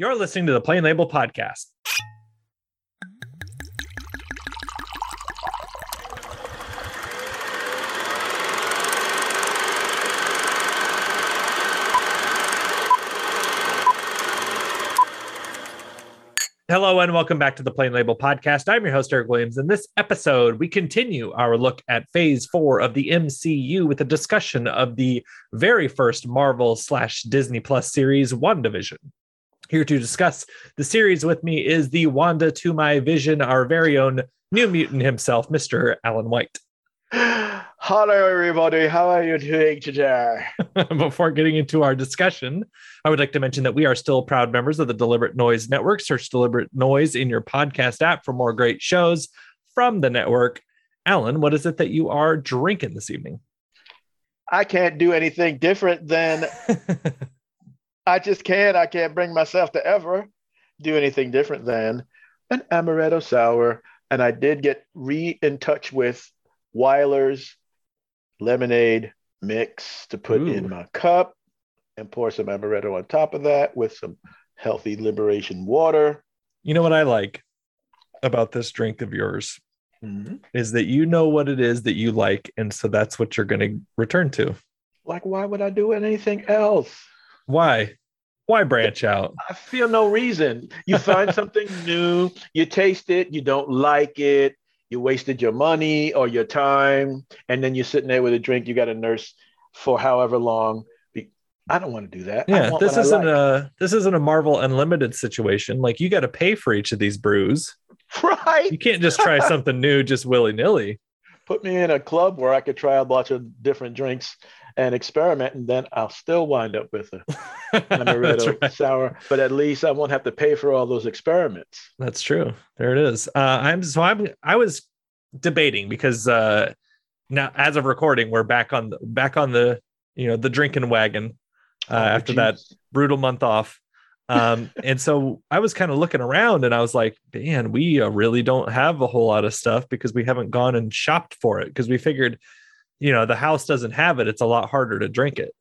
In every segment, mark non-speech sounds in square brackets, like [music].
You're listening to the Plain Label Podcast. Hello and welcome back to the Plain Label Podcast. I'm your host, Eric Williams. In this episode, we continue our look at phase four of the MCU with a discussion of the very first Marvel slash Disney Plus series, WandaVision. Here to discuss the series with me is the Wanda to my vision, our very own New Mutant himself, Mr. Alan White. [sighs] Hello, everybody. How are you doing today? [laughs] Before getting into our discussion, I would like to mention that we are still proud members of the Deliberate Noise Network. Search Deliberate Noise in your podcast app for more great shows from the network. Alan, what is it that you are drinking this evening? I can't do anything different than [laughs] I just can't. I can't bring myself to ever do anything different than an amaretto sour. And I did get re in touch with Wyler's lemonade mix to put Ooh. in my cup and pour some amaretto on top of that with some healthy liberation water. You know what I like about this drink of yours Mhm. is that you know what it is that you like. And so that's what you're going to return to. Like, why would I do anything else? Why? Why branch out? I feel no reason. You find something [laughs] new, you taste it, you don't like it, you wasted your money or your time, and then you're sitting there with a drink you got to nurse for however long. I don't want to do that. I Yeah, this isn't like. a this isn't a Marvel Unlimited situation. Like you got to pay for each of these brews. [laughs] right. You can't just try something new just willy nilly. Put me in a club where I could try a bunch of different drinks and experiment, and then I'll still wind up with a amaretto [laughs] right. sour. But at least I won't have to pay for all those experiments. That's true. There it is. Uh, I'm so I'm I was debating because uh, now as of recording, we're back on the back on the you know the drinking wagon uh, Oh, after that brutal month off. Um, [laughs] and so I was kind of looking around and I was like, man, we uh, really don't have a whole lot of stuff because we haven't gone and shopped for it because we figured, you know, the house doesn't have it. It's a lot harder to drink it.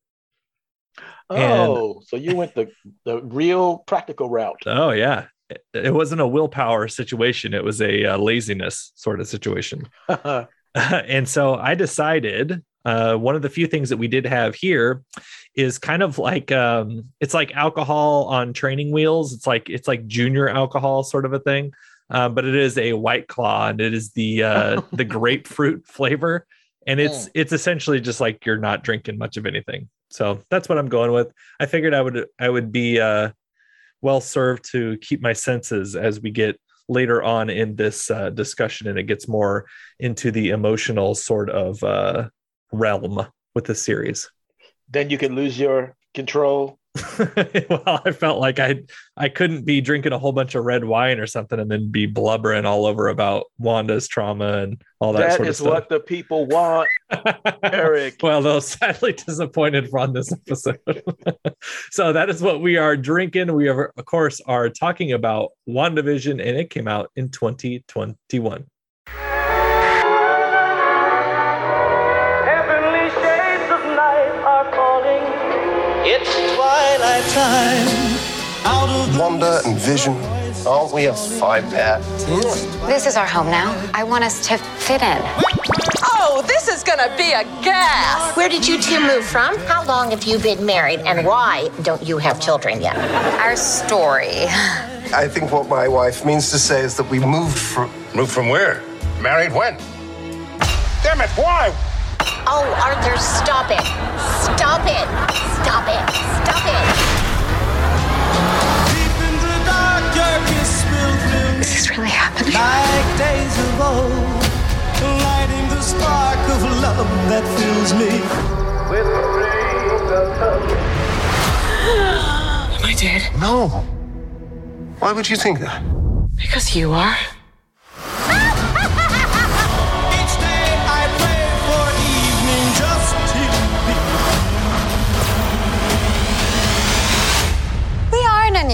And- Oh, so you went the, the real practical route. Oh, yeah. It, it wasn't a willpower situation, it was a uh, laziness sort of situation. [laughs] [laughs] and so I decided uh, one of the few things that we did have here is kind of like um, it's like alcohol on training wheels. It's like it's like junior alcohol sort of a thing, uh, but it is a white claw and it is the uh, [laughs] the grapefruit flavor, and it's Mm. it's essentially just like you're not drinking much of anything. So that's what I'm going with. I figured I would I would be uh, well served to keep my senses as we get later on in this uh, discussion and it gets more into the emotional sort of uh, realm with the series. then you can lose your control. [laughs] well, I felt like I I couldn't be drinking a whole bunch of red wine or something and then be blubbering all over about Wanda's trauma and all that, that sort is of what the people want. [laughs] Eric. well, they're sadly disappointed on this episode. [laughs] so that is what we are drinking. We are, of course, are talking about WandaVision, and it came out in 2021. Twilight time. Out of the Wanda and Vision. Aren't we a five pair? This is our home now. I want us to fit in. Oh, this is gonna be a gas! Where did you two move from? How long have you been married? And why don't you have children yet? Our story. I think what my wife means to say is that we moved from. Moved from where? Married when? Damn it, why? Oh, Arthur, stop it. Stop it. Stop it. Stop it. deep in the dark, darkness will thrill Is this really happening? like days of old, lighting the spark of love that fills me with dreams of touch. [gasps] Am I dead? No. Why would you think that? Because you are.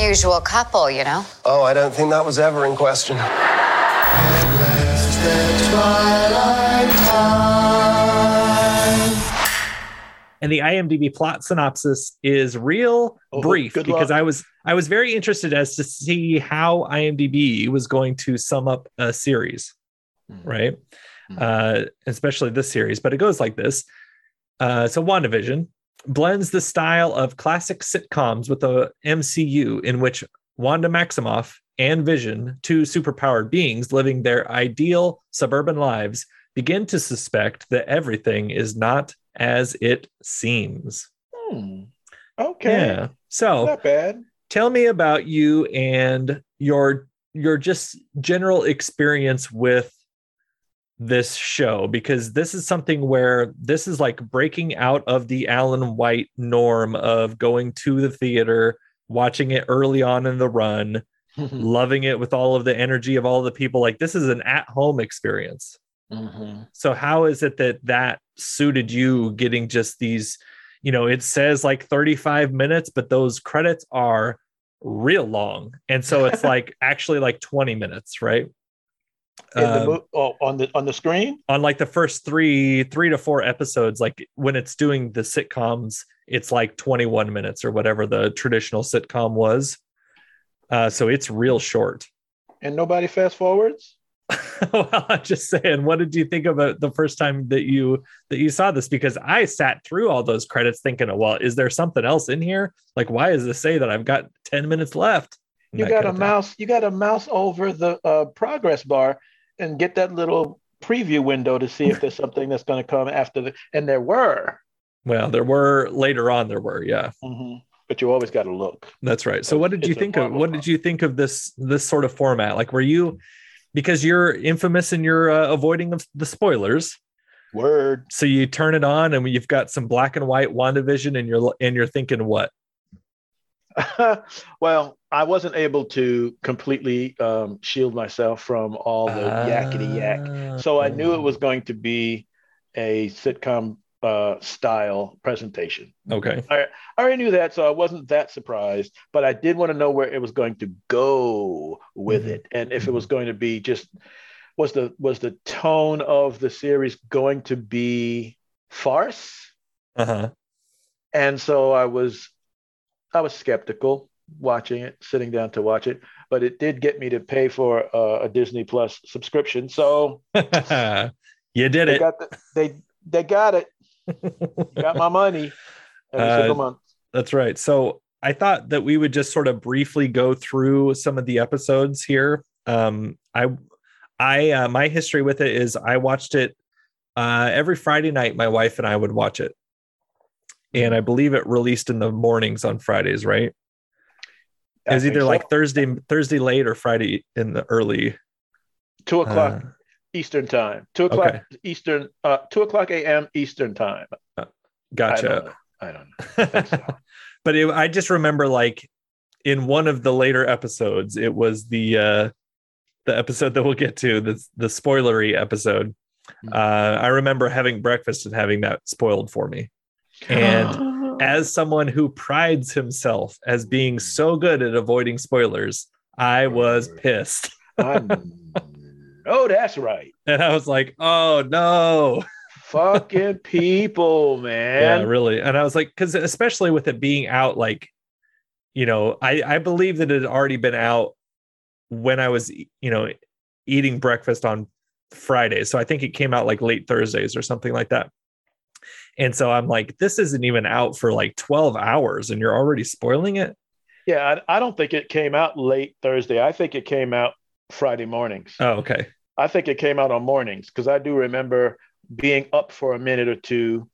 Unusual couple, you know. Oh, I don't think that was ever in question. And the IMDb plot synopsis is real Oh, brief because luck. I was I was very interested as to see how IMDb was going to sum up a series, Mhm. right? Mhm. Uh, especially this series, but it goes like this. Uh, so WandaVision blends the style of classic sitcoms with the MCU, in which Wanda Maximoff and Vision, two superpowered beings living their ideal suburban lives, begin to suspect that everything is not as it seems. Hmm. Okay. Yeah. So Not bad. tell me about you and your your just general experience with this show because this is something where this is like breaking out of the Alan White norm of going to the theater, watching it early on in the run, [laughs] loving it with all of the energy of all the people. Like this is an at-home experience. Mhm. So how is it that that suited you getting just these, you know, it says like 35 minutes, but those credits are real long. And so it's [laughs] like actually like 20 minutes, right? In the Um, mo- oh, on the on the screen. on like the first three, three to four episodes, like when it's doing the sitcoms, it's like 21 minutes or whatever the traditional sitcom was. Uh, so it's real short. and nobody fast forwards. [laughs] well, I'm just saying, what did you think about the first time that you that you saw this? Because I sat through all those credits thinking, well, is there something else in here? Like, why is this say that I've got 10 minutes left? You got kind to of thing. mouse. You got to mouse over the uh, progress bar and get that little preview window to see if there's something that's going to come after the. And there were, Well, there were later on, there were, yeah. Mhm. but you always got to look. That's right. So what did you think of what did you think of this this sort of format? Like were you because you're infamous in your uh, avoiding of the spoilers. Word. So you turn it on and you've got some black and white WandaVision and you're and you're thinking what? [laughs] well, I wasn't able to completely um, shield myself from all the yakety yak. Ah. So I knew it was going to be a sitcom uh, style presentation. Okay. I already knew that, so I wasn't that surprised. But I did want to know where it was going to go with Mhm. it, and if it was going to be just was the was the tone of the series going to be farce? Uh-huh. And so I was I was skeptical watching it, sitting down to watch it, but it did get me to pay for uh, a Disney Plus subscription. So [laughs] you did they it. got the, they they got it. [laughs] Got my money every Uh, single month. That's right. So I thought that we would just sort of briefly go through some of the episodes here. Um, I, I, uh, my history with it is I watched it uh, every Friday night. My wife and I would watch it, and I believe it released in the mornings on Fridays. Right? It was either so. like Thursday, Thursday late or Friday in the early. two o'clock uh, Eastern time. Two o'clock okay. Eastern. Uh, two o'clock a.m. Eastern time. I gotcha. don't know. I don't know. think so. [laughs] but it, I just remember like in one of the later episodes, it was the uh the episode that we'll get to, the the spoilery episode. Hmm. Uh I remember having breakfast and having that spoiled for me. And [gasps] as someone who prides himself as being so good at avoiding spoilers, I was pissed. [laughs] oh, that's right. And I was like, "Oh no." Fucking people, [laughs] man. yeah man. really and i was like because especially with it being out like you know i i believe that it had already been out when i was you know eating breakfast on fridays so i think it came out like late thursdays or something like that and so i'm like this isn't even out for like 12 hours and you're already spoiling it Yeah, I, I don't think it came out late Thursday. I think it came out Friday mornings. oh okay I think it came out on mornings because I do remember being up for a minute or two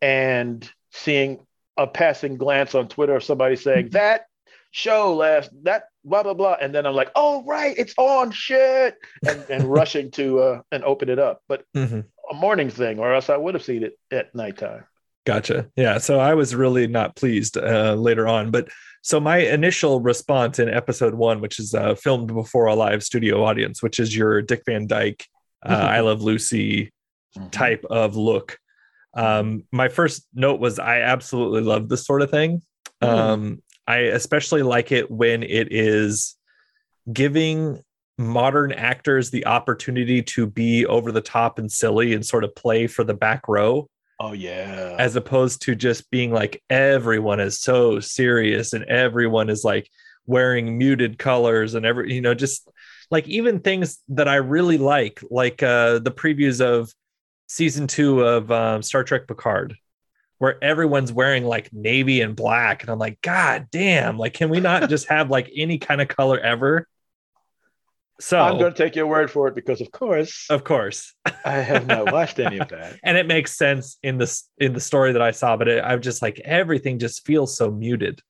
and seeing a passing glance on Twitter of somebody saying that show last that blah blah blah, and then I'm like, oh right, it's on shit, and, and [laughs] rushing to uh, and open it up. But Mhm. A morning thing, or else I would have seen it at nighttime. Gotcha. Yeah. So I was really not pleased uh, later on. But so my initial response in episode one, which is uh, filmed before a live studio audience, which is your Dick Van Dyke, uh, I Love Lucy type of look. Um, my first note was I absolutely love this sort of thing. Um, I especially like it when it is giving modern actors the opportunity to be over the top and silly and sort of play for the back row Oh yeah. as opposed to just being like everyone is so serious and everyone is like wearing muted colors and every you know just like even things that I really like, like uh, the previews of season two of um, Star Trek Picard, where everyone's wearing like navy and black, and I'm like, God damn! Like, can we not just [laughs] have like any kind of color ever? So I'm going to take your word for it because, of course, of course, I have not [laughs] watched any of that. and it makes sense in this in the story that I saw, but it, I'm just like everything just feels so muted,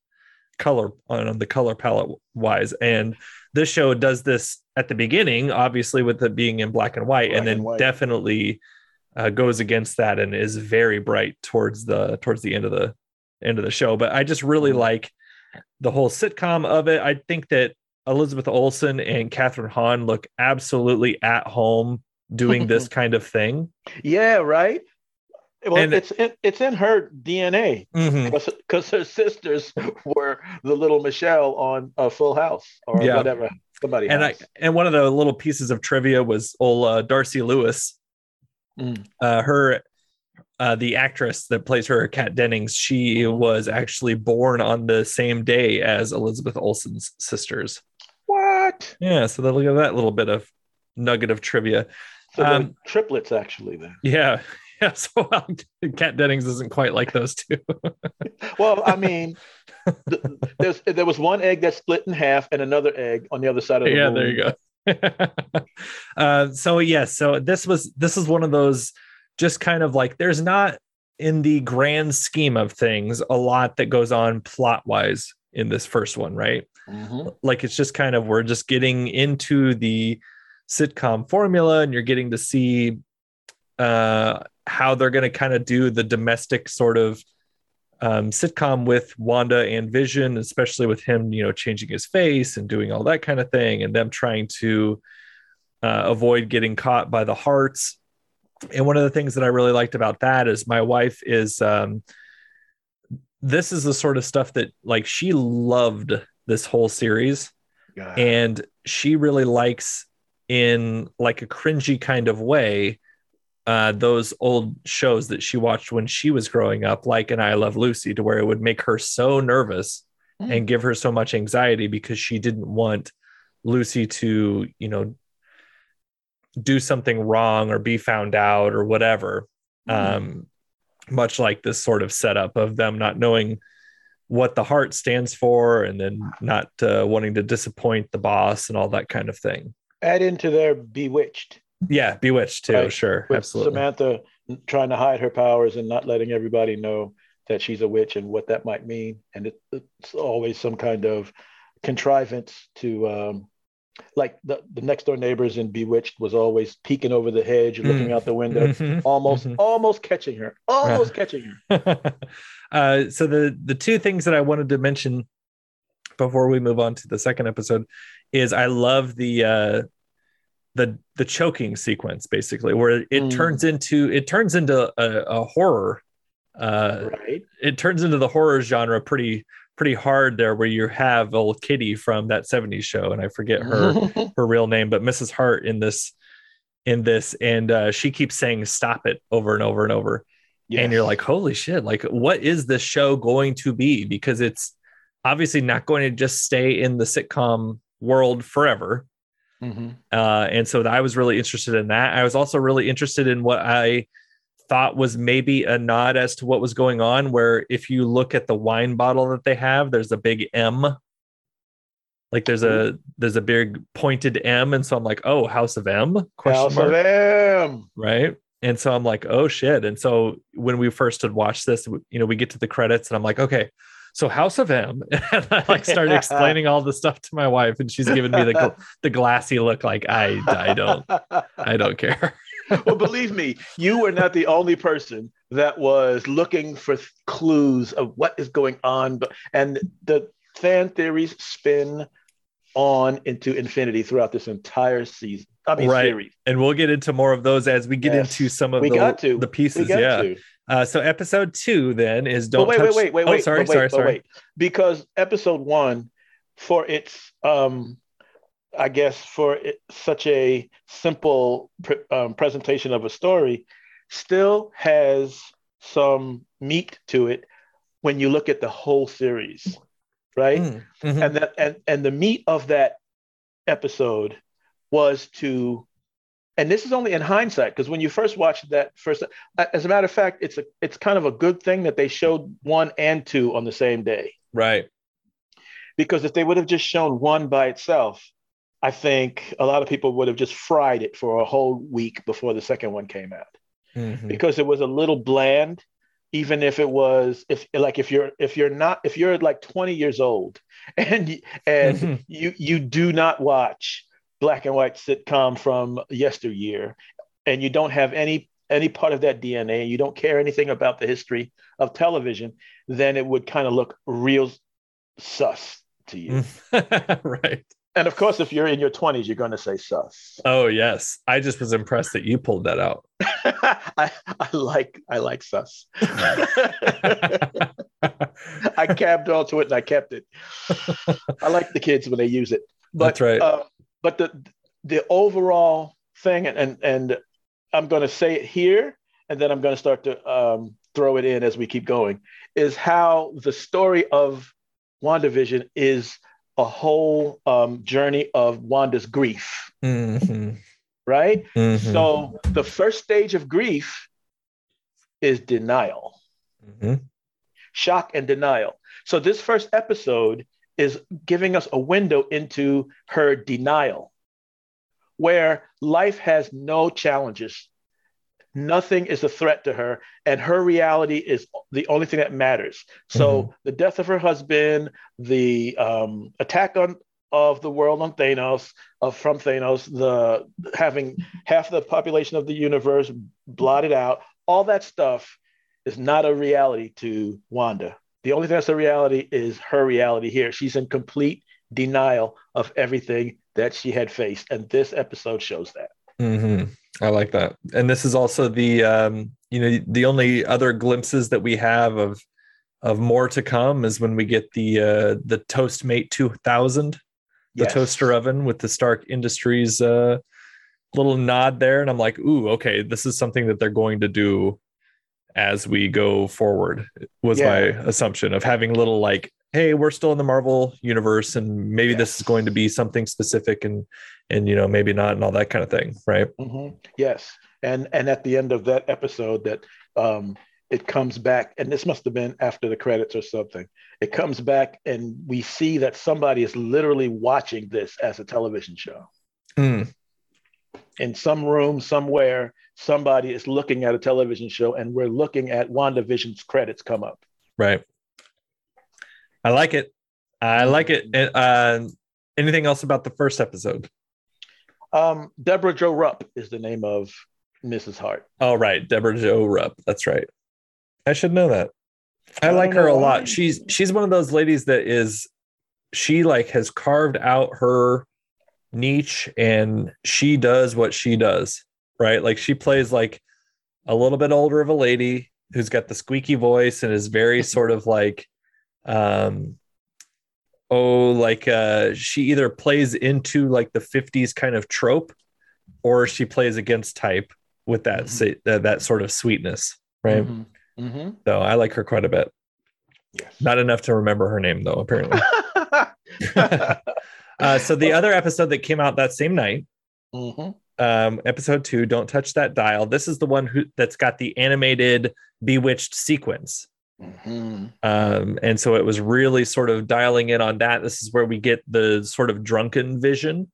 color on the color palette wise, and this show does this at the beginning, obviously with it being in black and white, Black and then and white. definitely uh, goes against that and is very bright towards the towards the end of the end of the show. But I just really Mm-hmm. like the whole sitcom of it. I think that Elizabeth Olsen and Kathryn Hahn look absolutely at home doing this [laughs] kind of thing. Yeah, right. Well, And- it's in, it's in her DNA Mhm. because her sisters were the little Michelle on uh, Full House or Yeah. whatever. Somebody And I and one of the little pieces of trivia was old uh, Darcy Lewis, Mm. uh, her uh, the actress that plays her Kat Dennings. She was actually born on the same day as Elizabeth Olsen's sisters. What? Yeah, so look at that little bit of nugget of trivia. So Um, triplets, actually. Then. Yeah, [laughs] yeah. So um, Kat Dennings isn't quite like those two. [laughs] Well, I mean, th- there's there was one egg that split in half and another egg on the other side of the yeah, moon. there you go. [laughs] uh, so yes, so this was this is one of those just kind of like there's not in the grand scheme of things a lot that goes on plot wise in this first one, right? Mhm. Like it's just kind of we're just getting into the sitcom formula, and you're getting to see uh, how they're going to kind of do the domestic sort of um, sitcom with Wanda and Vision, especially with him, you know, changing his face and doing all that kind of thing, and them trying to uh, avoid getting caught by the Harts. And one of the things that I really liked about that is my wife is um, this is the sort of stuff that like she loved this whole series God. and she really likes in like a cringy kind of way uh, those old shows that she watched when she was growing up, like an I Love Lucy, to where it would make her so nervous Mm. and give her so much anxiety because she didn't want Lucy to, you know, do something wrong or be found out or whatever. Mm. Um, much like this sort of setup of them not knowing what the heart stands for and then not uh, wanting to disappoint the boss and all that kind of thing. Add into their bewitched. Yeah, Bewitched too, Right. sure, with absolutely. Samantha trying to hide her powers and not letting everybody know that she's a witch and what that might mean. And it, it's always some kind of contrivance to, um, like the, the next door neighbors in Bewitched was always peeking over the hedge, and looking Mm. out the window, Mhm, almost mhm. almost catching her, almost catching her. [laughs] uh, so the the two things that I wanted to mention before we move on to the second episode is I love the uh, the the choking sequence basically where it Mm. turns into it turns into a, a horror. Uh, right. it turns into the horror genre pretty pretty hard there where you have old Kitty from that 70s show and I forget her [laughs] her real name, but Mrs. Hart in this in this, and uh, she keeps saying "stop it" over and over and over, and you're like, "Holy shit! Like, what is this show going to be?" Because it's obviously not going to just stay in the sitcom world forever. Mhm. Uh, and so I was really interested in that. I was also really interested in what I thought was maybe a nod as to what was going on. Where if you look at the wine bottle that they have, there's a big M. Like there's a there's a big pointed M, and so I'm like, oh, House of M? Question House mark of M. right? And so I'm like, oh shit. And so when we first had watched this, you know, we get to the credits and I'm like, okay, so House of M. [laughs] And I like started explaining all the stuff to my wife, and she's giving me the the glassy look, like I I don't I don't [laughs] care. [laughs] well, believe me, you were not the only person that was looking for th- clues of what is going on. But and the fan theories spin on into infinity throughout this entire season. I mean, Right. series. And we'll get into more of those as we get Yes. into some of We the, got to. the pieces. Yeah. Uh, so episode two then is don't wait, touch. wait, wait, wait, oh, wait. sorry, but wait, sorry, but sorry. wait. Because episode one, for its, um, I guess, for it, such a simple pre- um, presentation of a story, still has some meat to it when you look at the whole series, right? Mm, mhm. and that and and the meat of that episode was to and this is only in hindsight because when you first watched that first as a matter of fact it's a it's kind of a good thing that they showed one and two on the same day right. because if they would have just shown one by itself i think a lot of people would have just fried it for a whole week before the second one came out Mhm. because it was a little bland even if it was if like if you're if you're not if you're like 20 years old [laughs] and and Mhm. you you do not watch black and white sitcom from yesteryear and you don't have any any part of that DNA and you don't care anything about the history of television then it would kind of look real sus to you [laughs] right. And of course if you're in your 20s you're going to say sus Oh yes. I just was impressed that you pulled that out. [laughs] I, I like I like sus [laughs] I cabbed onto it and I kept it. I like the kids when they use it. But, That's right. Uh, but the the overall thing, and and, I'm going to say it here, and then I'm going to start to um, throw it in as we keep going, is how the story of WandaVision is a whole um, journey of Wanda's grief, Mhm. right? Mhm. So the first stage of grief is denial. Mhm. shock and denial. So this first episode is giving us a window into her denial, where life has no challenges. Nothing is a threat to her, and her reality is the only thing that matters. So the death of her husband, the um, attack on of the world on Thanos, of from Thanos, the having half the population of the universe blotted out, all that stuff is not a reality to Wanda. The only thing that's a reality is her reality here. She's in complete denial of everything that she had faced, and this episode shows that. Mhm. I like that. And this is also the um, you know the only other glimpses that we have of of more to come is when we get the uh, the Toastmate 2000, the Yes. toaster oven with the Stark Industries uh, little nod there, and I'm like, ooh, okay, this is something that they're going to do as we go forward. Was my assumption of having little like, hey, we're still in the Marvel universe, and maybe this is going to be something specific, and and you know maybe not, and all that kind of thing, right? Mhm. Yes, and and at the end of that episode, that um, it comes back, and this must have been after the credits or something. It comes back, and we see that somebody is literally watching this as a television show. Mm. in some room somewhere somebody is looking at a television show and we're looking at WandaVision's credits come up. Right. I like it. I like it. And, Uh, anything else about the first episode? Um, Debra Jo Rupp is the name of Mrs. Hart. Oh, right. Debra Jo Rupp. That's right. I should know that. I, I like her a know why. lot. She's she's one of those ladies that is she like has carved out her niche and she does what she does, right? Like she plays like a little bit older of a lady who's got the squeaky voice and is very [laughs] sort of like um oh like uh she either plays into like the 50s kind of trope or she plays against type with that Mhm. sa- that, that sort of sweetness right Mhm. Mhm. so i like her quite a bit Yes. not enough to remember her name though apparently [laughs] [laughs] uh, so the other episode that came out that same night Mhm. um, episode two don't touch that dial this is the one who that's got the animated bewitched sequence Mhm. um, and so it was really sort of dialing in on that this is where we get the sort of drunken vision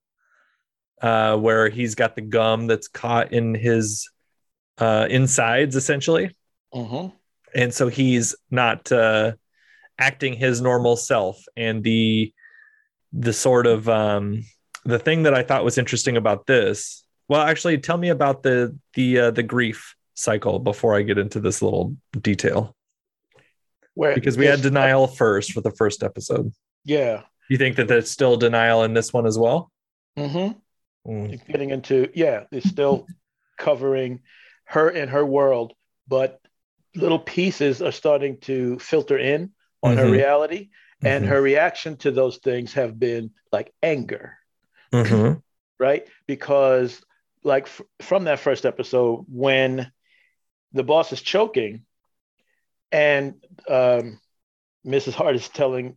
uh, where he's got the gum that's caught in his uh, insides essentially Mhm. and so he's not uh, acting his normal self and the the sort of um, the thing that i thought was interesting about this well actually tell me about the the uh, the grief cycle before i get into this little detail Where because we had this- denial first for the first episode Yeah. you think that there's still denial in this one as well Mhm. Mm, It's getting into yeah, it's still covering her and her world, but little pieces are starting to filter in on her Mhm. reality, and mhm, her reaction to those things have been like anger, mhm, [clears throat] right? Because like f- from that first episode, when the boss is choking, and um, Mrs. Hart is telling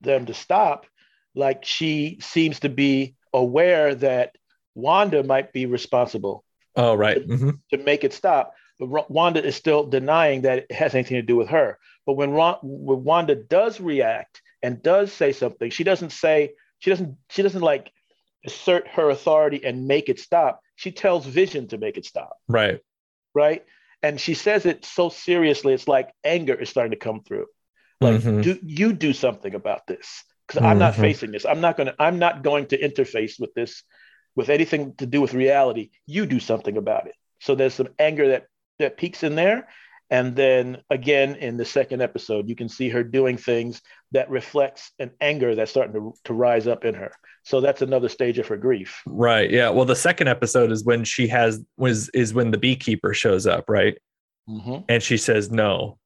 them to stop, like she seems to be aware that Wanda might be responsible Oh, right. hmm to make it stop. But Wanda is still denying that it has anything to do with her. But when, Ron, when Wanda does react and does say something, she doesn't say she doesn't she doesn't like assert her authority and make it stop. She tells Vision to make it stop, Right. right? And she says it so seriously, it's like anger is starting to come through. Like, Mhm. do you do something about this? Because I'm not Mhm. facing this. I'm not gonna. I'm not going to interface with this, with anything to do with reality. You do something about it. So there's some anger that that peaks in there, and then again in the second episode, you can see her doing things that reflects an anger that's starting to to rise up in her. So that's another stage of her grief. Right. Yeah. Well, the second episode is when she has was is when the beekeeper shows up, right? Mhm. And she says no.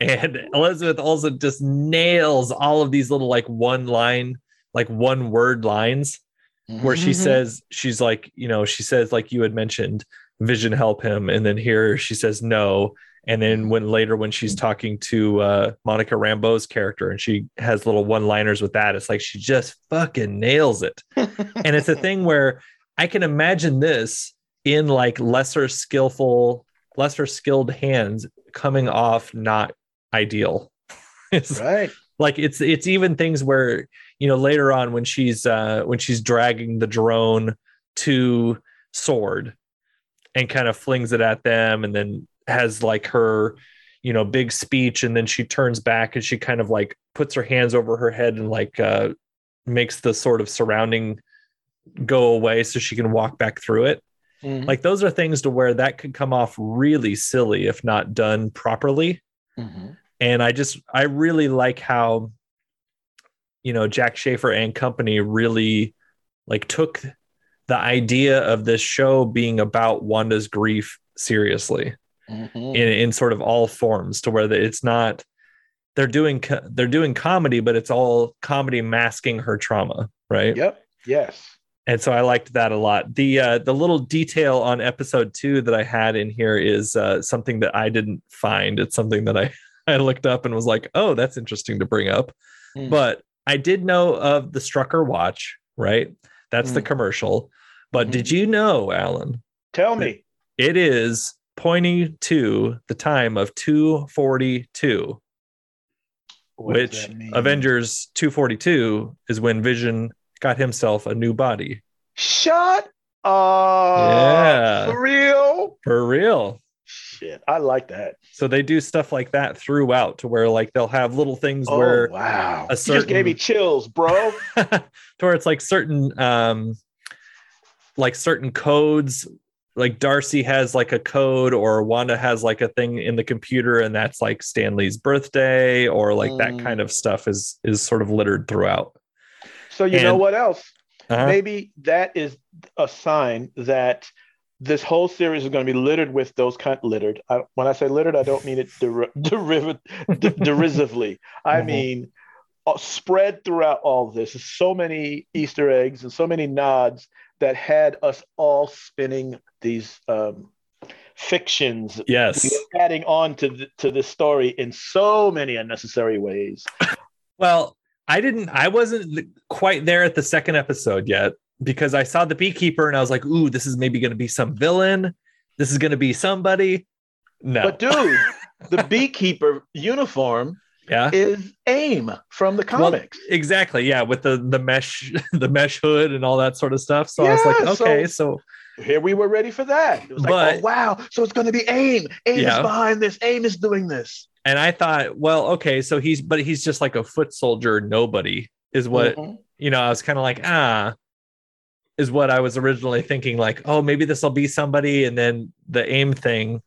And Elizabeth Olsen just nails all of these little like one line, like one word lines where she Mhm. says she's like, you know, she says like you had mentioned, vision help him and then here she says no and then when later when she's talking to uh Monica Rambeau's character and she has little one-liners with that it's like she just fucking nails it [laughs] and it's a thing where I can imagine this in like lesser skillful, lesser skilled hands coming off not ideal. [laughs] It's right. like it's it's even things where you know later on when she's uh when she's dragging the drone to SWORD and kind of flings it at them and then has like her you know big speech and then she turns back and she kind of like puts her hands over her head and like uh makes the sort of surrounding go away so she can walk back through it Mhm. like those are things to where that could come off really silly if not done properly Mhm. and i just i really like how you know Jac Schaeffer and company really like took the idea of this show being about wanda's grief seriously Mhm. in, in sort of all forms to where it's not they're doing they're doing comedy but it's all comedy masking her trauma right Yep. Yes. and so I liked that a lot. The uh, the little detail on episode two that I had in here is uh, something that I didn't find. It's something that I [laughs] I looked up and was like, oh, that's interesting to bring up. Mm. But I did know of the Strucker watch, right? That's the Mm. commercial. But Mhm. did you know, Alan? Tell me. It is pointing to the time of 242, What which? Avengers 242 is when Vision got himself a new body. Shut up. Yeah. For real? For real. Shit. I like that. So they do stuff like that throughout to where like they'll have little things Oh, where wow. a You just gave me chills, bro. [laughs] to where it's like certain um like certain codes like Darcy has like a code or Wanda has like a thing in the computer and that's like Stanley's birthday or like that Mm. kind of stuff is is sort of littered throughout. So you know what else? Uh-huh. Maybe that is a sign that this whole series is going to be littered with those kind littered. I, when I say littered, I don't mean it der- [laughs] deriv- de- derisively. I Mhm. mean uh, spread throughout all this. So many Easter eggs and so many nods that had us all spinning these um, fictions, Yes. adding on to th- to this story in so many unnecessary ways. [laughs] Well, I didn't I wasn't quite there at the second episode yet because I saw the beekeeper and I was like, "Ooh, this is maybe going to be some villain. This is going to be somebody." No. But dude, [laughs] the beekeeper uniform yeah. is AIM from the Well, comics. exactly. Yeah, with the the mesh [laughs] the mesh hood and all that sort of stuff. So I was like, Yeah, so- okay, so, Here we were ready for that. It was like, oh wow, so it's going to be AIM. AIM Yeah. is behind this. AIM is doing this. and I thought, well, okay, so he's but he's just like a foot soldier nobody is what, Mhm. you know, I was kind of like, ah, is what I was originally thinking like, oh, maybe this will be somebody and then the aim thing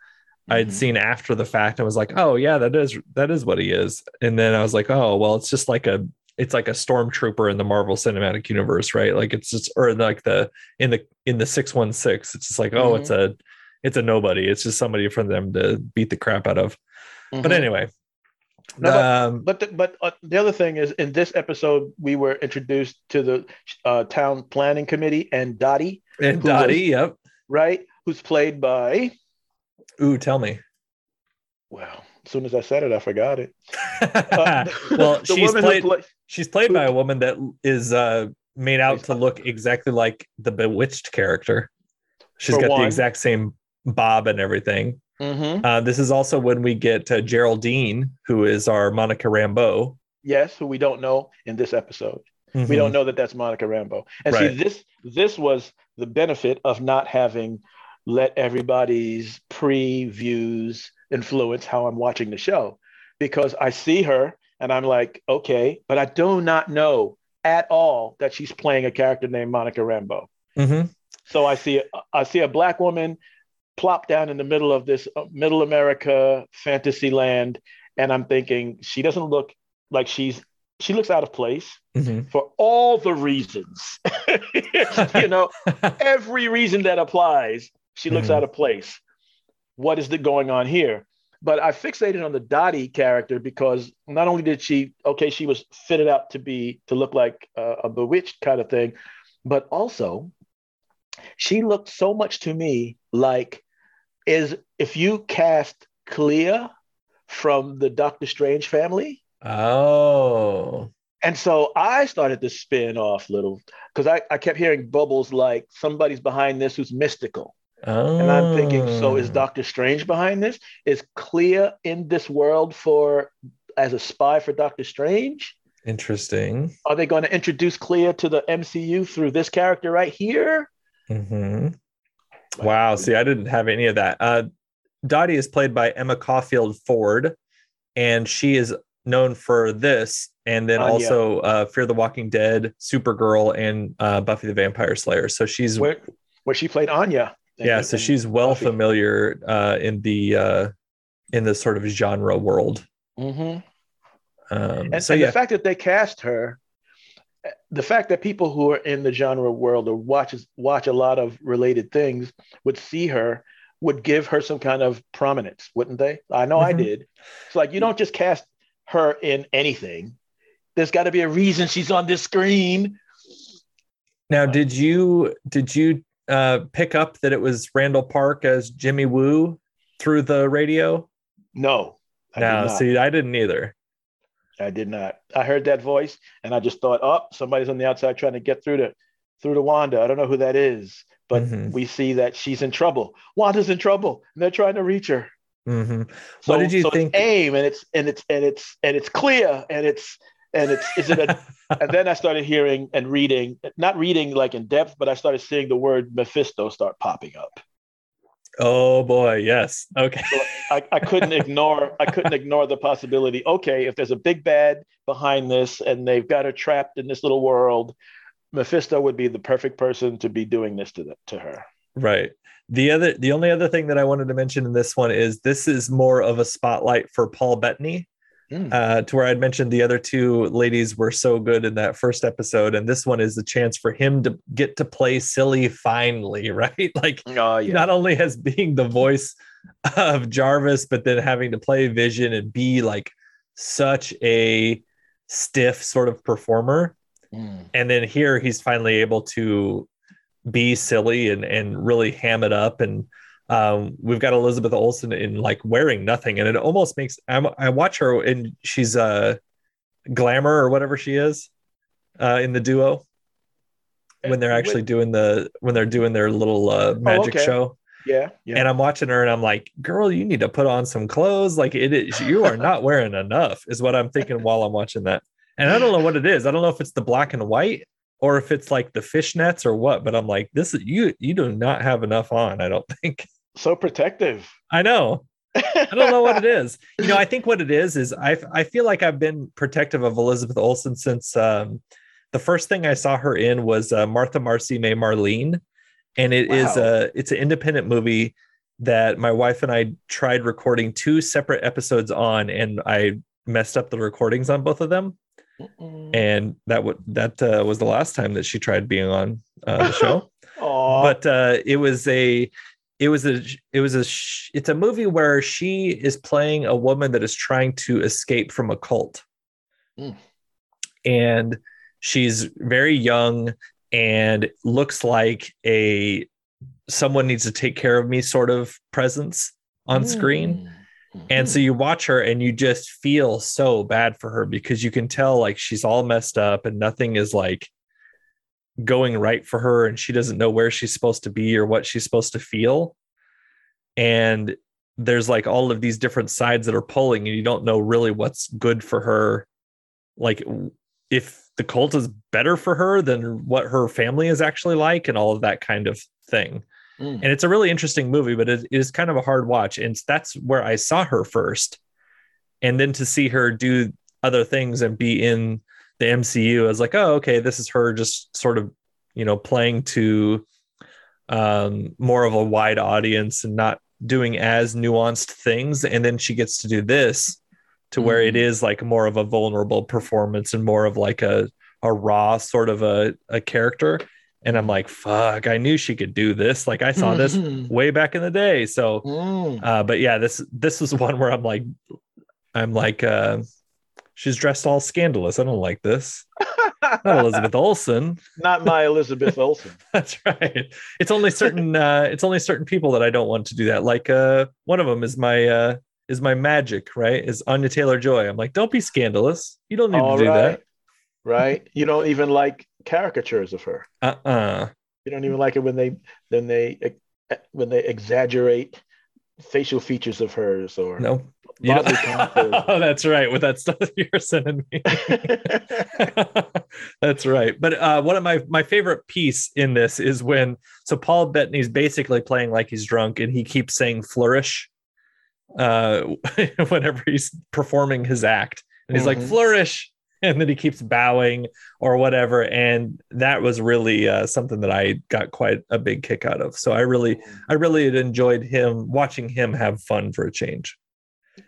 I'd Mhm. seen after the fact. I was like, oh yeah, that is that is what he is. And then I was like, oh well, it's just like a it's like a stormtrooper in the Marvel Cinematic Universe, right? Like it's just or like the in the in the six one six. It's just like oh, it's a it's a nobody. It's just somebody for them to beat the crap out of. But Mhm. anyway, No, but- um, But the, but uh, the other thing is, in this episode, we were introduced to the uh, town planning committee and Dottie, and Dottie, was- yep. right, who's played by Ooh, tell me. well, as soon as I said it, I forgot it. [laughs] Uh, well, [laughs] she's played. play- She's played by a woman that is uh, made out to look exactly like the Bewitched character. She's For got one. the exact same bob and everything. Mhm. Uh, this is also when we get uh, Geraldine, who is our Monica Rambeau. Yes, who we don't know in this episode. We Mhm. don't know that that's Monica Rambeau. And Right. see, this this was the benefit of not having let everybody's previews influence how I'm watching the show, because I see her and I'm like, okay, but I do not know at all that she's playing a character named Monica Rambeau. Mhm. So I see I see a black woman plop down in the middle of this uh, middle America fantasy land, and I'm thinking she doesn't look like she's she looks out of place Mhm. for all the reasons. [laughs] you know, [laughs] every reason that applies, she looks Mhm. out of place. What is the going on here? But I fixated on the Dottie character because not only did she, okay, she was fitted out to be to look like a, a bewitched kind of thing, but also she looked so much to me like is if you cast Clea from the Doctor Strange family, Oh. and so I started to spin off little because I, I kept hearing bubbles like somebody's behind this who's mystical. Oh. And I'm thinking, so is Doctor Strange behind this? Is Clea in this world for as a spy for Doctor Strange? Interesting. Are they going to introduce Clea to the MCU through this character right here? hmm Wow. See, I didn't have any of that. Uh, Dottie is played by Emma Caulfield Ford, and she is known for this, and then Anya. also uh, Fear the Walking Dead, Supergirl, and uh, Buffy the Vampire Slayer. So she's Where where she played Anya. Yeah. So she's well Buffy. familiar uh, in the uh, in the sort of genre world. Mhm. Um, And, so and yeah, the fact that they cast her, the fact that people who are in the genre world or watches watch a lot of related things would see her would give her some kind of prominence, wouldn't they? I know I Mhm. did. It's like you don't just cast her in anything. There's got to be a reason she's on this screen. Now, did you did you uh, pick up that it was Randall Park as Jimmy Woo through the radio? No, I no, see, I didn't either. I did not. I heard that voice and I just thought, oh, somebody's on the outside trying to get through to through to Wanda. I don't know who that is, but Mhm. we see that she's in trouble. Wanda's in trouble, and they're trying to reach her. hmm So, What did you so think- It's AIM and it's and it's and it's and it's Clea and it's and it's is it a [laughs] and then I started hearing and reading, not reading like in depth, but I started seeing the word Mephisto start popping up. oh boy, yes. Okay. So I, I couldn't [laughs] ignore I couldn't ignore the possibility. Okay, if there's a big bad behind this and they've got her trapped in this little world, Mephisto would be the perfect person to be doing this to the, to her. Right. The other, the only other thing that I wanted to mention in this one is this is more of a spotlight for Paul Bettany. Mm. Uh, to where I'd mentioned the other two ladies were so good in that first episode, and this one is the chance for him to get to play silly finally, [laughs] right? Like Oh yeah. not only as being the voice of Jarvis, but then having to play Vision and be like such a stiff sort of performer. Mm. And then here he's finally able to be silly and and really ham it up. And um, we've got Elizabeth Olsen in like wearing nothing, and it almost makes I'm, I watch her and she's uh glamour or whatever she is uh, in the duo when they're actually doing the when they're doing their little uh, magic okay. show. Yeah, yeah. And I'm watching her and I'm like, girl, you need to put on some clothes. Like it is, [laughs] you are not wearing enough, is what I'm thinking while I'm watching that. And I don't know what it is. I don't know if it's the black and white or if it's like the fishnets or what, but I'm like, this is you, you do not have enough on, I don't think. So protective. I know. I don't know what it is. You know, I think what it is is I I feel like I've been protective of Elizabeth Olsen since um, the first thing I saw her in was uh, Martha Marcy May Marlene, and it is Wow. a it's an independent movie that my wife and I tried recording two separate episodes on, and I messed up the recordings on both of them, and that would that uh, was the last time that she tried being on uh, the show [laughs] but uh, it was a it was a it was a it's a movie where she is playing a woman that is trying to escape from a cult. Mm. and she's very young and looks like a someone needs to take care of me sort of presence on screen. And so you watch her and you just feel so bad for her because you can tell like she's all messed up and nothing is like going right for her and she doesn't know where she's supposed to be or what she's supposed to feel. And there's like all of these different sides that are pulling and you don't know really what's good for her. Like if the cult is better for her than what her family is actually like and all of that kind of thing. Mm. And it's a really interesting movie, but it is kind of a hard watch. And that's where I saw her first. And then to see her do other things and be in the MCU, I was like, oh, okay, this is her just sort of, you know, playing to um, more of a wide audience and not doing as nuanced things. And then she gets to do this to where it is like more of a vulnerable performance and more of like a, a raw sort of a, a character and I'm like, fuck, I knew she could do this. Like I saw this way back in the day. So, Mm. uh, but yeah, this this was [laughs] one where I'm like, I'm like, uh, she's dressed all scandalous. I don't like this. [laughs] Not Elizabeth Olsen. Not my Elizabeth Olsen. [laughs] That's right. It's only certain [laughs] uh, it's only certain people that I don't want to do that. Like uh, one of them is my uh, is my magic, right? Is Anya Taylor Joy. I'm like, don't be scandalous. You don't need All to do right. Right? You don't even like caricatures of her. that. Uh uh You don't even like it when they when they when they exaggerate facial features of hers or No. You know- [laughs] oh, that's right. With that stuff [laughs] you're sending me. [laughs] that's right. But uh, one of my my favorite piece in this is when so Paul Bettany's basically playing like he's drunk and he keeps saying flourish uh, whenever he's performing his act, and he's like Mhm. flourish, and then he keeps bowing or whatever, and that was really uh, something that I got quite a big kick out of. So I really I really had enjoyed him watching him have fun for a change.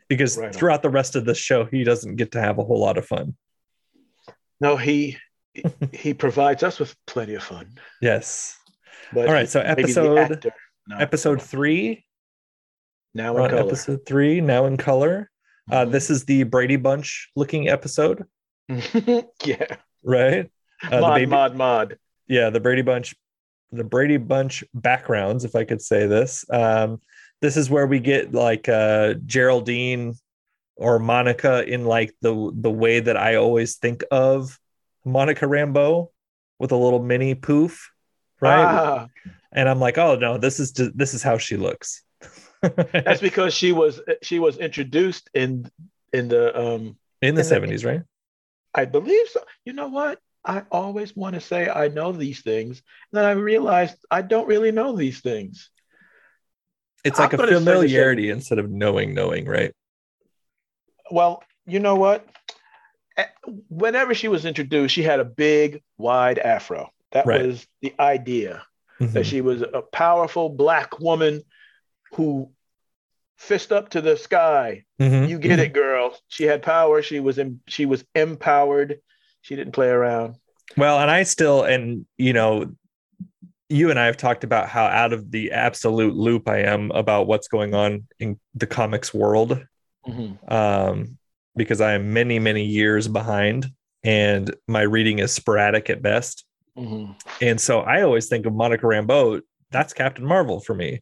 Because Right throughout the rest of the show, he doesn't get to have a whole lot of fun. no, he he provides us with plenty of fun. Yes. But All right, so episode- no. Episode three. now in color. episode three, now in color. Uh, Mhm. this is the Brady Bunch looking episode, [laughs] yeah, right? Uh, mod, baby- mod, mod. yeah, the Brady Bunch, the Brady Bunch backgrounds, if I could say this. Um, this is where we get like uh, Geraldine or Monica in like the the way that I always think of Monica Rambeau with a little mini poof, right? Ah, And I'm like, oh no, this is just, this is how she looks. [laughs] that's because she was she was introduced in in the um in the in the- 70s, right? I believe so. You know what? I always want to say I know these things, and then I realized I don't really know these things. It's like I'm a gonna say the familiarity instead of knowing, knowing, right? Well, you know what? Eh, Whenever she was introduced, she had a big, wide afro. That Right. was the idea that Mhm. she was a powerful black woman who fist up to the sky. Mhm. You get it, girl. She had power. She was in, she was empowered. She didn't play around. Well, and I still, and you know, you and I have talked about how out of the absolute loop I am about what's going on in the comics world, um, because I am many, many years behind, and my reading is sporadic at best. Mhm. And so I always think of Monica Rambeau. That's Captain Marvel for me.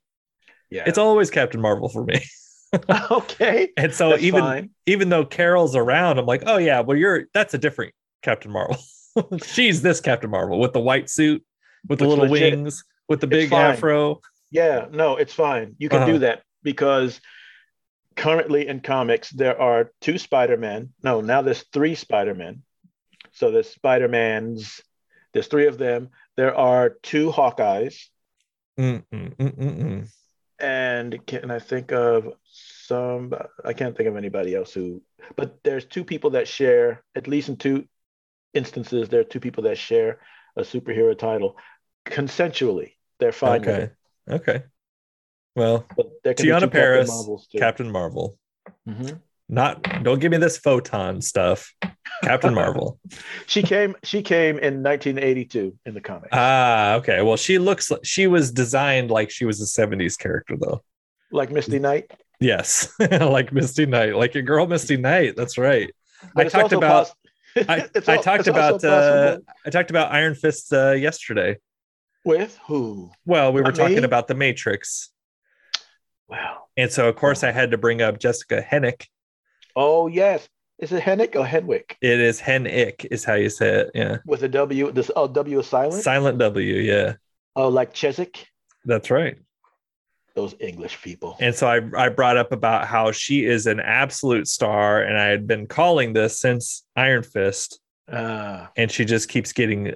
Yeah. It's always Captain Marvel for me. [laughs] okay. [laughs] And so That's even fine. even though Carol's around, I'm like, oh yeah, well you're that's a different Captain Marvel. [laughs] She's this Captain Marvel with the white suit, with the It's little legit. wings, with the big afro. Yeah, no, it's fine. You can Uh-huh. do that because currently in comics there are two Spider-Men. No, now there's three Spider-Men. So there's Spider-Mans. There's three of them. There are two Hawkeyes, Mm, mm, mm, mm, mm. and can I think of some? I can't think of anybody else who. But there's two people that share, at least in two instances, there are two people that share a superhero title consensually. They're fine. with Okay. it. Okay. Well, But there can be two Teyonah Parris, too. Captain Marvel. Mhm. Not don't give me this photon stuff. Captain [laughs] Marvel. She came. She came in 1982 in the comics, Ah, okay. Well, she looks like she was designed like she was a 70s character though. like Misty Knight. Yes. [laughs] like Misty Knight, like your girl Misty Knight. That's right. But I talked about poss- I, [laughs] I talked about uh, I talked about Iron Fist uh, yesterday. with who? Well, we were Not talking me. about the Matrix. Wow. And so, of course, I had to bring up Jessica Henwick. Oh yes. Is it Hennick or Henwick? It is Hennick, is how you say it. Yeah. With a W. This oh W is silent. Silent W. Yeah. oh, like Chiswick. That's right. Those English people. And so I, I brought up about how she is an absolute star. And I had been calling this since Iron Fist. Ah. And she just keeps getting,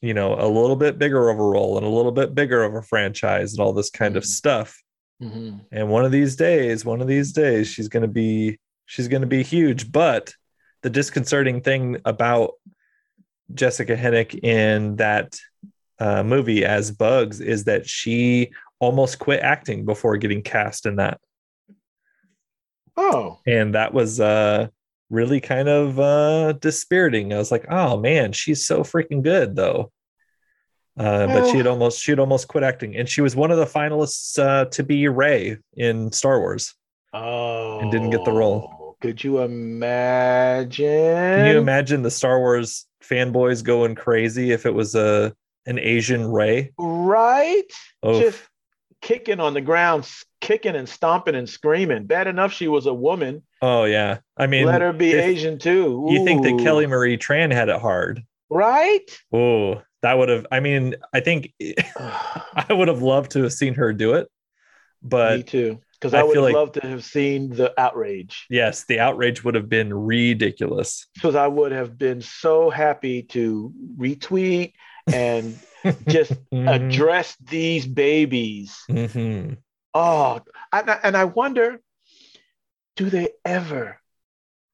you know, a little bit bigger of a role and a little bit bigger of a franchise and all this kind of Mhm. stuff. mhm. And one of these days, one of these days, she's going to be she's going to be huge. But the disconcerting thing about Jessica Henwick in that uh, movie as Bugs is that she almost quit acting before getting cast in that, Oh. and that was uh, really kind of uh, dispiriting. I was like, oh man, she's so freaking good though. Uh, but she had almost she had almost quit acting, and she was one of the finalists uh, to be Rey in Star Wars. Oh. And didn't get the role. Could you imagine? Can you imagine the Star Wars fanboys going crazy if it was a an Asian Rey? Right? Oh, Just kicking on the ground, kicking and stomping and screaming. Bad enough she was a woman. oh yeah. I mean, Let her be Asian too. You think that Kelly Marie Tran had it hard? Right? Oh, that would have. I mean, I think [sighs] [laughs] I would have loved to have seen her do it, but Me too. Because I I, would like- loved to have seen the outrage. yes, the outrage would have been ridiculous. Because I would have been so happy to retweet and [laughs] just Mhm. address these babies. Mhm. Oh, and I, and I wonder, do they ever,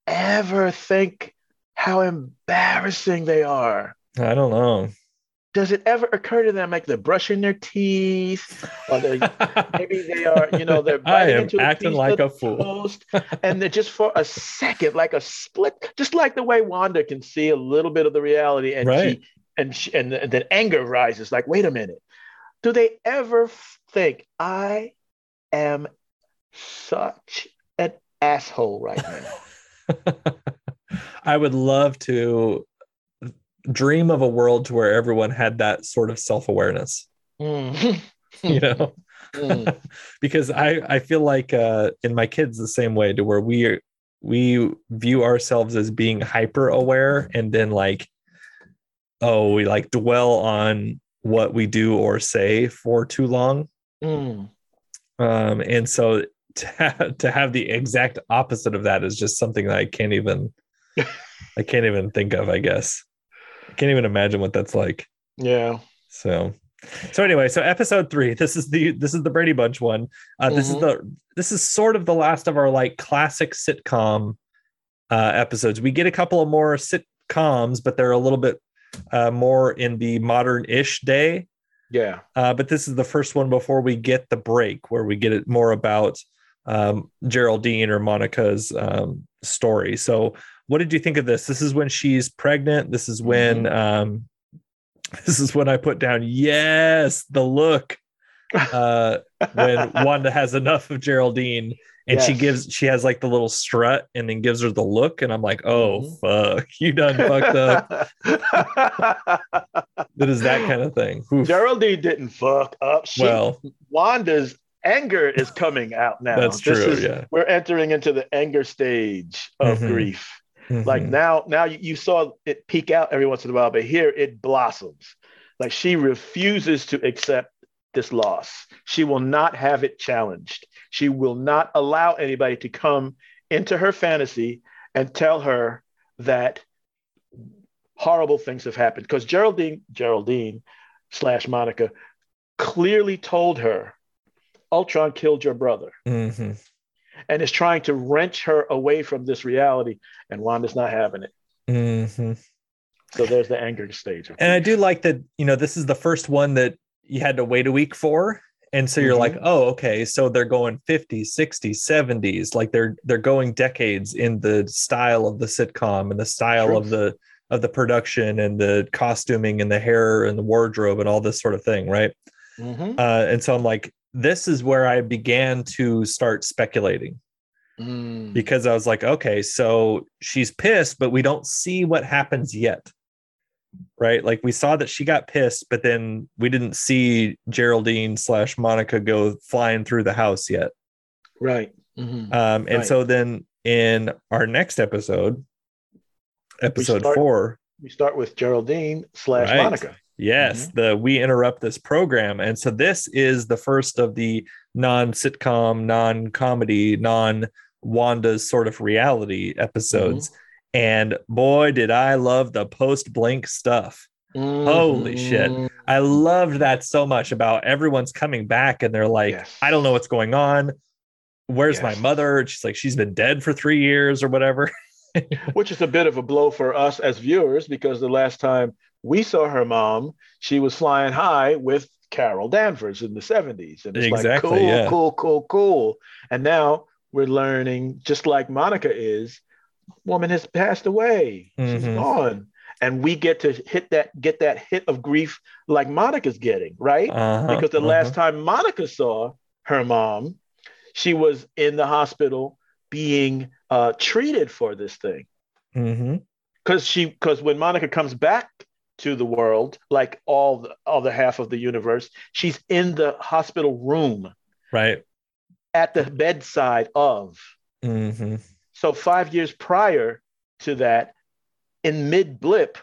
ever think how embarrassing they are? I don't know. Does it ever occur to them like they're brushing their teeth, or they maybe they are, you know, they're [laughs] I am into acting piece like a fool. toast, and they're just for a second, like a split, just like the way Wanda can see a little bit of the reality, and Right. she and she, and, and then anger rises. Like, wait a minute, do they ever think I am such an asshole right now? [laughs] I would love to dream of a world to where everyone had that sort of self-awareness, Mm. you know? [laughs] Mm. [laughs] because I I feel like uh in my kids the same way to where we we view ourselves as being hyper aware and then like oh we like dwell on what we do or say for too long Mm. um and so to have, to have the exact opposite of that is just something that I can't even [laughs] I can't even think of I guess I can't even imagine what that's like Yeah. so, so anyway, so episode three. [laughs] This is the this is the Brady Bunch one. Uh, this is Mhm. the this is sort of the last of our like classic sitcom uh, episodes. We get a couple of more sitcoms, but they're a little bit uh, more in the modern-ish day. Yeah. Uh, but this is the first one before we get the break, where we get it more about um, Geraldine or Monica's um, story. So, what did you think of this? This is when she's pregnant. This is when um, [laughs] this is when I put down yes, the look [laughs] uh, when Wanda has enough of Geraldine. And she gives, she has like the little strut and then gives her the look. And I'm like, oh, Mhm. fuck, [laughs] you done fucked up. [laughs] That is that kind of thing. Oof. Geraldine didn't fuck up. She, Well, Wanda's anger is coming out now. That's This true, is- yeah. We're entering into the anger stage of Mhm. grief. Like mhm. now, now you, you saw it peak out every once in a while, but here it blossoms. Like she refuses to accept this loss. She will not have it challenged. She will not allow anybody to come into her fantasy and tell her that horrible things have happened. Because Geraldine, Geraldine slash Monica clearly told her Ultron killed your brother Mhm. and is trying to wrench her away from this reality. And Wanda's not having it. Mhm. So there's the anger stage. And I do like that, you know, this is the first one that you had to wait a week for. And so you're like, Mhm. oh, okay. So they're going 50s, 60s, 70s. Like they're they're going decades in the style of the sitcom and the style of the of the production and the costuming and the hair and the wardrobe and all this sort of thing, right? Mhm. Uh, and so I'm like, this is where I began to start speculating Mm. because I was like, okay, so she's pissed, but we don't see what happens yet. Right. Like we saw that she got pissed, but then we didn't see Geraldine slash Monica go flying through the house yet. Right. Mhm. Um, and Right. so then in our next episode, episode start- four, we start with Geraldine slash Right. Monica. Yes, Mm-hmm. the we interrupt this program. And so this is the first of the non-sitcom, non-comedy, non-Wanda's sort of reality episodes. Mm-hmm. And boy, did I love the post-blip stuff. Holy shit. Mhm. I loved that so much about everyone's coming back and they're like, Yes. I don't know what's going on. Where's my mother? And She's like, she's been dead for three years or whatever. [laughs] Which is a bit of a blow for us as viewers because the last time we saw her mom, she was flying high with Carol Danvers in the 70s. And it's like, cool, yeah. cool, cool, cool. And now we're learning, just like Monica is, woman has passed away. She's Mhm. gone. And we get to hit that, get that hit of grief like Monica's getting, right? Uh-huh, because the uh-huh. last time Monica saw her mom, she was in the hospital being uh, treated for this thing. Because she, because when Monica comes back to the world, like all the other half of the universe, she's in the hospital room Right. at the bedside of. hmm So five years prior to that, in mid blip,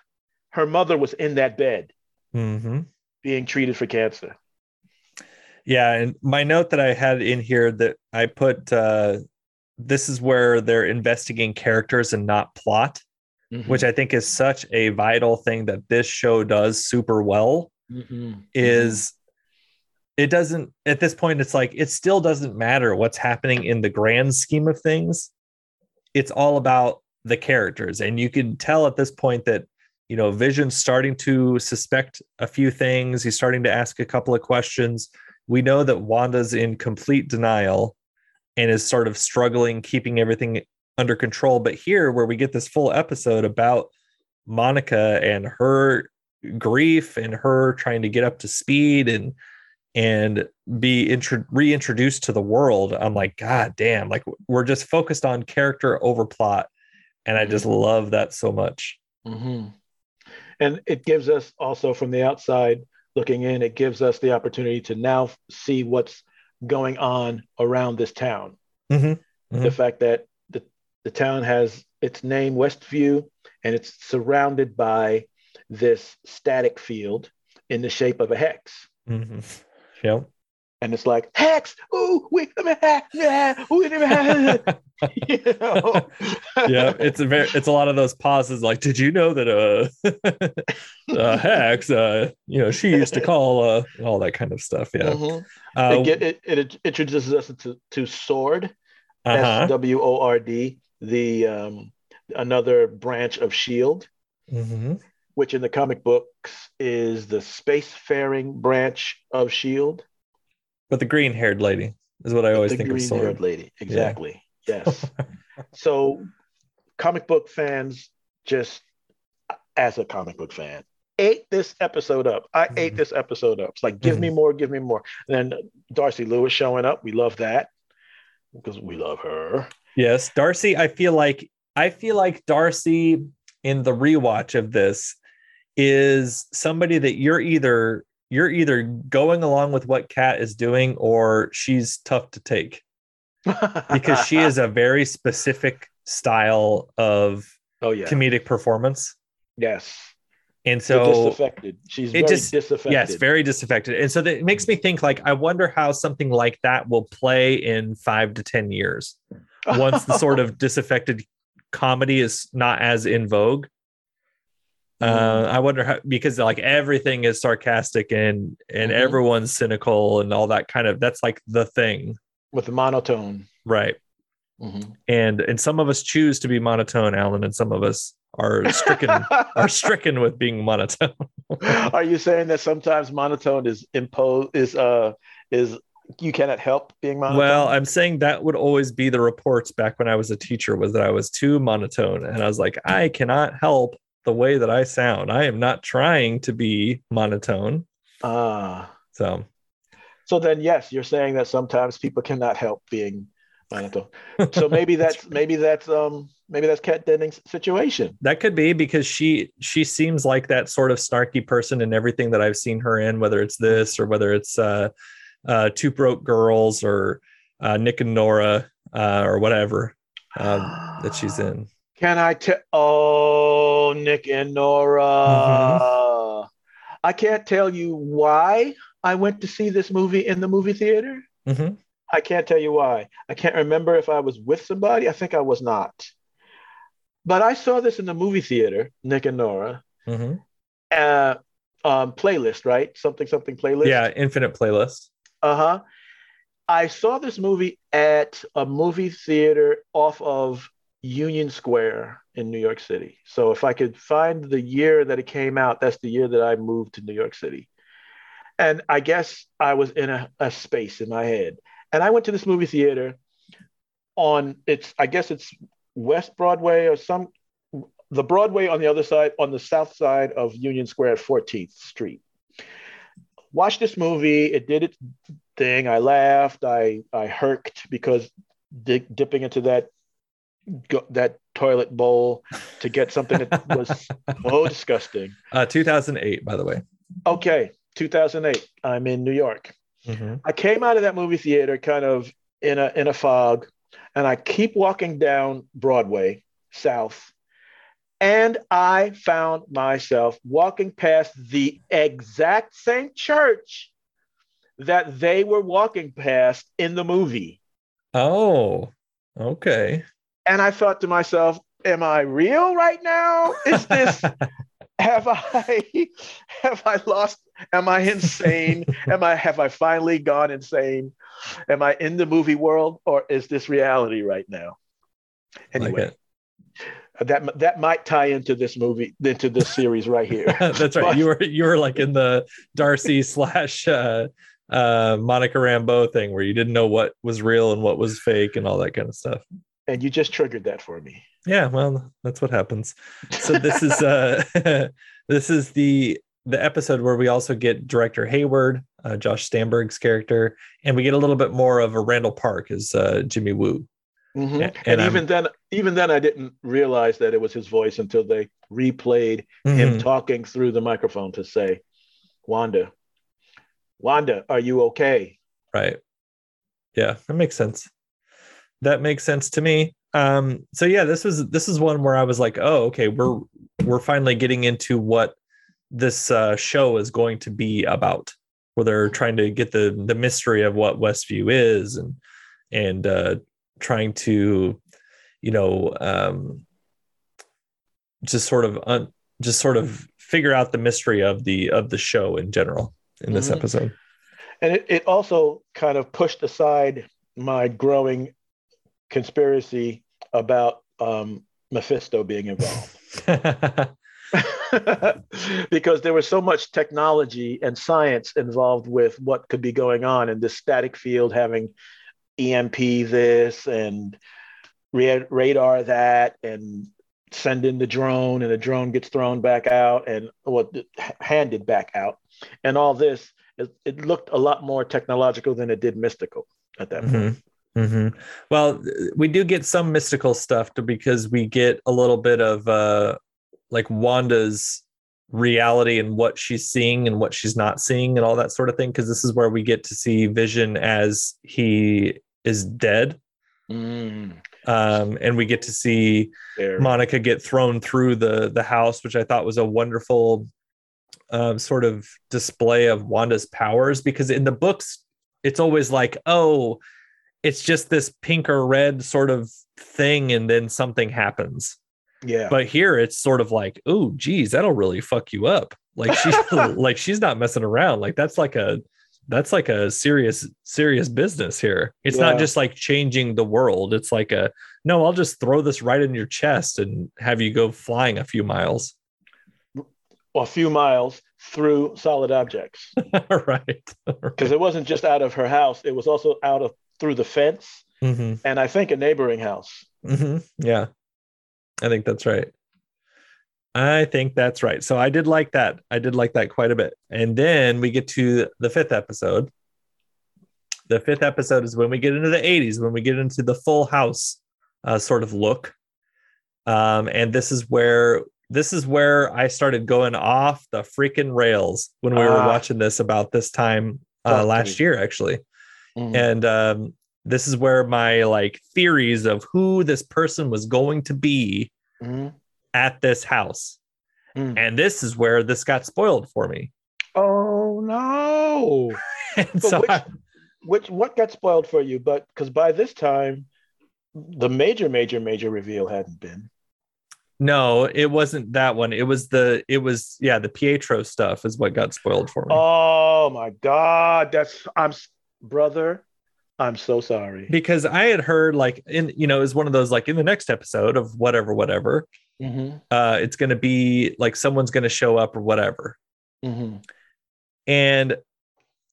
her mother was in that bed hmm being treated for cancer. Yeah, and my note that I had in here that I put uh this is where they're investigating characters and not plot, which I think is such a vital thing that this show does super well Mhm. is it doesn't at this point it's like it still doesn't matter what's happening in the grand scheme of things. It's all about the characters. And you can tell at this point that you know Vision's starting to suspect a few things, he's starting to ask a couple of questions. We know that Wanda's in complete denial and is sort of struggling keeping everything under control. But here, where we get this full episode about Monica and her grief and her trying to get up to speed and and be intro- reintroduced to the world, I'm like, God damn! Like we're just focused on character over plot, and I just love that so much. hmm And it gives us also from the outside looking in, it gives us the opportunity to now see what's going on around this town. Mhm. The fact that the, the town has its name, Westview, and it's surrounded by this static field in the shape of a hex. Yep. And it's like, hex, ooh, we yeah, wait a minute. you know? yeah, it's a very it's a lot of those pauses. Like, did you know that uh, [laughs] uh Hex, uh, you know, she used to call uh all that kind of stuff. Yeah. Mhm. Uh, it, get, it, it introduces us to, to SWORD, uh-huh. S W O R D, the um, another branch of Shield, Mhm. Which in the comic books is the spacefaring branch of Shield. But the green haired lady is what I always think of green-haired lady, exactly. Yes. [laughs] so, comic book fans, just as a comic book fan, ate this episode up. I Mm-hmm. ate this episode up. It's like, give me more, give me more. And then Darcy Lewis showing up. We love that because we love her. Yes, Darcy. I feel like I feel like Darcy in the rewatch of this is somebody that you're either you're either going along with what Kat is doing or she's tough to take because she is a [laughs] very specific style of oh yeah, comedic performance. yes. And so disaffected. She's it very just- disaffected. yes, very disaffected. And so that it makes me think like I wonder how something like that will play in 5 to 10 years once the sort of [laughs] disaffected comedy is not as in vogue. Uh, I wonder how because like everything is sarcastic and and Mhm. everyone's cynical and all that kind of that's like the thing, with the monotone. right? Mhm. And and some of us choose to be monotone, Alan, and some of us are stricken [laughs] are stricken with being monotone. [laughs] Are you saying that sometimes monotone is imposed? Is uh is you cannot help being monotone? Well, I'm saying that would always be the reports back when I was a teacher was that I was too monotone. And I was like, I cannot help the way that I sound. I am not trying to be monotone. ah. So So then, yes, you're saying that sometimes people cannot help being monotone. So maybe [laughs] that's maybe that's um maybe that's Kat Dennings' situation. that could be because she she seems like that sort of snarky person in everything that I've seen her in, whether it's this or whether it's uh uh two broke girls or uh, Nick and Nora uh, or whatever um, that she's in. Can I tell? Oh, Nick and Nora. Mm-hmm. I can't tell you why I went to see this movie in the movie theater. Mhm. I can't tell you why. I can't remember if I was with somebody. I think I was not. But I saw this in the movie theater, Nick and Nora. Mhm. Uh, um, playlist, right? Something, something playlist. Yeah, Infinite Playlist. Uh huh. I saw this movie at a movie theater off of Union Square in New York City. So if I could find the year that it came out, that's the year that I moved to New York City. And I guess I was in a, a space in my head. And I went to this movie theater on it's, I guess it's West Broadway or some, the Broadway on the other side, on the south side of Union Square at 14th Street. Watched this movie. It did its thing. I laughed. I I herked because di- dipping into that go, that toilet bowl to get something that was so [laughs] disgusting. Uh, 2008, by the way. Okay, 2008. I'm in New York. Mhm. I came out of that movie theater kind of in a in a fog, and I keep walking down Broadway South, and I found myself walking past the exact same church that they were walking past in the movie. Oh, okay. And I thought to myself, am I real right now? Is this [laughs] have I [laughs] have I lost am I insane? am I have I finally gone insane? Am I in the movie world or is this reality right now? Anyway, it. that that might tie into this movie into this series right [laughs] here. That's right. You were you were like in the Darcy slash uh, uh, Monica Rambeau thing where you didn't know what was real and what was fake and all that kind of stuff. And you just triggered that for me. Yeah, well, that's what happens. So this is uh [laughs] this is the the episode where we also get director Hayward, uh, Josh Stamberg's character, and we get a little bit more of a Randall Park as uh, Jimmy Woo. Mhm. And And, even then, even then, I didn't realize that it was his voice until they replayed Mhm. him talking through the microphone to say, "Wanda, Wanda, are you okay?" Right. Yeah, that makes sense. That makes sense to me. Um, so yeah, this was this is one where I was like, oh, okay, we're we're finally getting into what this uh, show is going to be about, where they're trying to get the the mystery of what Westview is and and uh, trying to, you know, um, just sort of un- just sort of figure out the mystery of the of the show in general in this Mhm. episode. And it, it also kind of pushed aside my growing conspiracy about um, Mephisto being involved. [laughs] [laughs] because there was so much technology and science involved with what could be going on in this static field having EMP this and ra- radar that and send in the drone and the drone gets thrown back out and what handed back out. And all this it, it looked a lot more technological than it did mystical at that point hmm hmm Well, we do get some mystical stuff to, because we get a little bit of uh, like Wanda's reality and what she's seeing and what she's not seeing and all that sort of thing. Because this is where we get to see Vision as he is dead, Mm, um, and we get to see there. Monica get thrown through the the house, which I thought was a wonderful um, sort of display of Wanda's powers. Because in the books, it's always like, oh, it's just this pink or red sort of thing, and then something happens. yeah But here, it's sort of like, oh, geez, that'll really fuck you up. Like she's [laughs] [laughs] like she's not messing around. Like that's like a that's like a serious serious business here. It's Yeah. not just like changing the world. It's like a no, I'll just throw this right in your chest and have you go flying a few miles. a few miles through solid objects [laughs] right. because it wasn't just out of her house it was also out of through the fence hmm and i think a neighboring house hmm Yeah. I think that's right. I think that's right. So I did like that. I did like that quite a bit. And then we get to the fifth episode. The fifth episode is when we get into the 80s, when we get into the full house uh, sort of look. Um, and this is where this is where I started going off the freaking rails when we were Ah. uh, watching this about this time uh, last year, actually. Mhm. And um, this is where my like theories of who this person was going to be Mhm. at this house. Mm. And this is where this got spoiled for me. Oh no! [laughs] And But so which, I- which what got spoiled for you? But because by this time, the major, major, major reveal hadn't been. no, it wasn't that one. It was the it was yeah, the Pietro stuff is what got spoiled for me. Oh my God! That's I'm brother. I'm so sorry. because I had heard like in you know, is one of those like in the next episode of whatever, whatever, Mhm, uh, it's gonna be like someone's gonna show up or whatever. mhm. And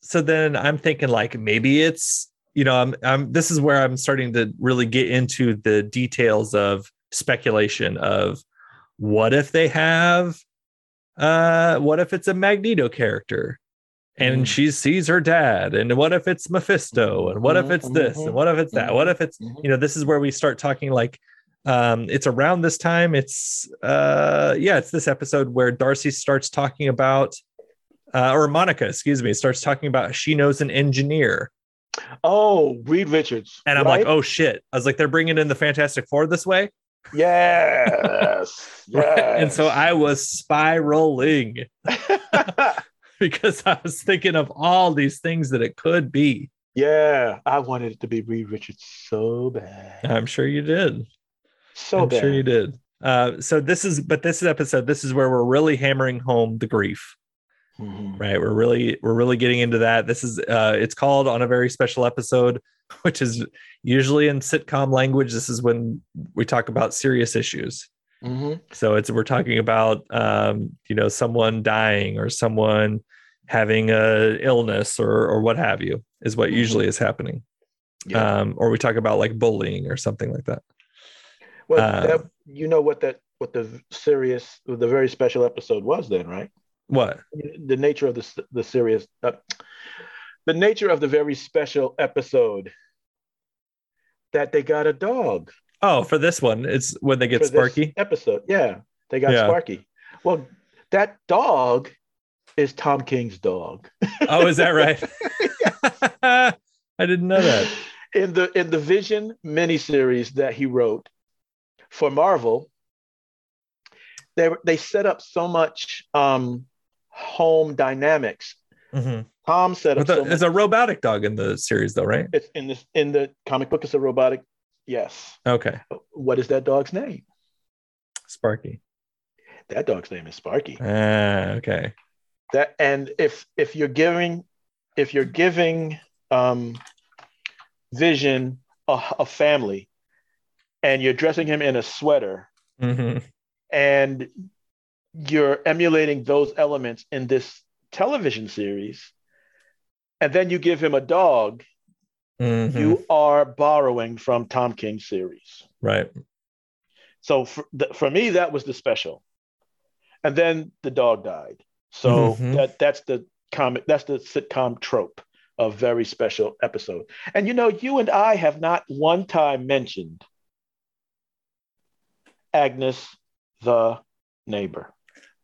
so then I'm thinking like maybe it's you know I'm I'm this is where I'm starting to really get into the details of speculation of what if they have uh what if it's a Magneto character and Mm. she sees her dad and what if it's Mephisto and what if it's this and what if it's that what if it's you know this is where we start talking like um it's around this time it's uh yeah it's this episode where darcy starts talking about uh or monica excuse me starts talking about she knows an engineer Oh, Reed Richards. and i'm right? like oh shit i was like they're bringing in the fantastic four this way yes, yes. [laughs] and so i was spiraling [laughs] [laughs] because i was thinking of all these things that it could be. Yeah, I wanted it to be Reed Richards so bad, i'm sure you did. So i'm bad. sure you did. Uh so this is but this episode this is where we're really hammering home the grief Mhm. right? We're really we're really getting into that. This is uh it's called on a very special episode [laughs] which is usually in sitcom language this is when we talk about serious issues Mhm. so it's we're talking about um you know someone dying or someone having a illness or or what have you is what Mhm. usually is happening Yeah. um or we talk about like bullying or something like that well, uh, that, you know what that what the serious, the very special episode was then, right? what The nature of the the serious, uh, the nature of the very special episode that they got a dog. Oh for this one it's when they get sparky episode. Yeah, they got Yeah. Sparky. Well, that dog is Tom King's dog. oh is that right [laughs] [laughs] i didn't know that in the in the Vision miniseries that he wrote for Marvel, they they set up so much um, home dynamics. Mhm. Tom set up But so it's much. a robotic dog in the series, though, right? It's in this in the comic book. It's a robotic. Yes. Okay, What is that dog's name? Sparky. That dog's name is Sparky. Ah, okay. that and if if you're giving if you're giving um vision a, a family and you're dressing him in a sweater hmm and you're emulating those elements in this television series and then you give him a dog hmm you are borrowing from tom king's series. Right. so for, th- for me that was the special. And then the dog died. So Mhm. that that's the comic that's the sitcom trope of very special episode. And you know you and i have not one time mentioned agnes the neighbor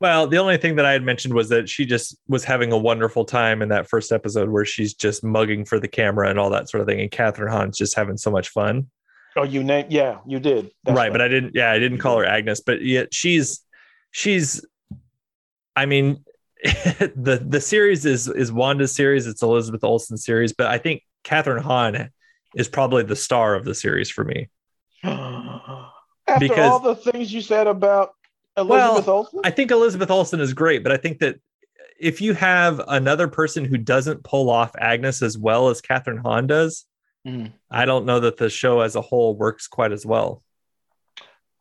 Well, the only thing that I had mentioned was that she just was having a wonderful time in that first episode where she's just mugging for the camera and all that sort of thing, and Kathryn Hahn's just having so much fun. oh you name yeah you did That's right, but I didn't. Yeah, I didn't call her Agnes, but yet she's she's. I mean, [laughs] the the series is is Wanda's series. It's Elizabeth Olsen series, but I think Kathryn Hahn is probably the star of the series for me. [gasps] after Because- all the things you said about elizabeth olsen I think Elizabeth Olsen is great, but I think that if you have another person who doesn't pull off Agnes as well as Kathryn Hahn does, Mm. I don't know that the show as a whole works quite as well.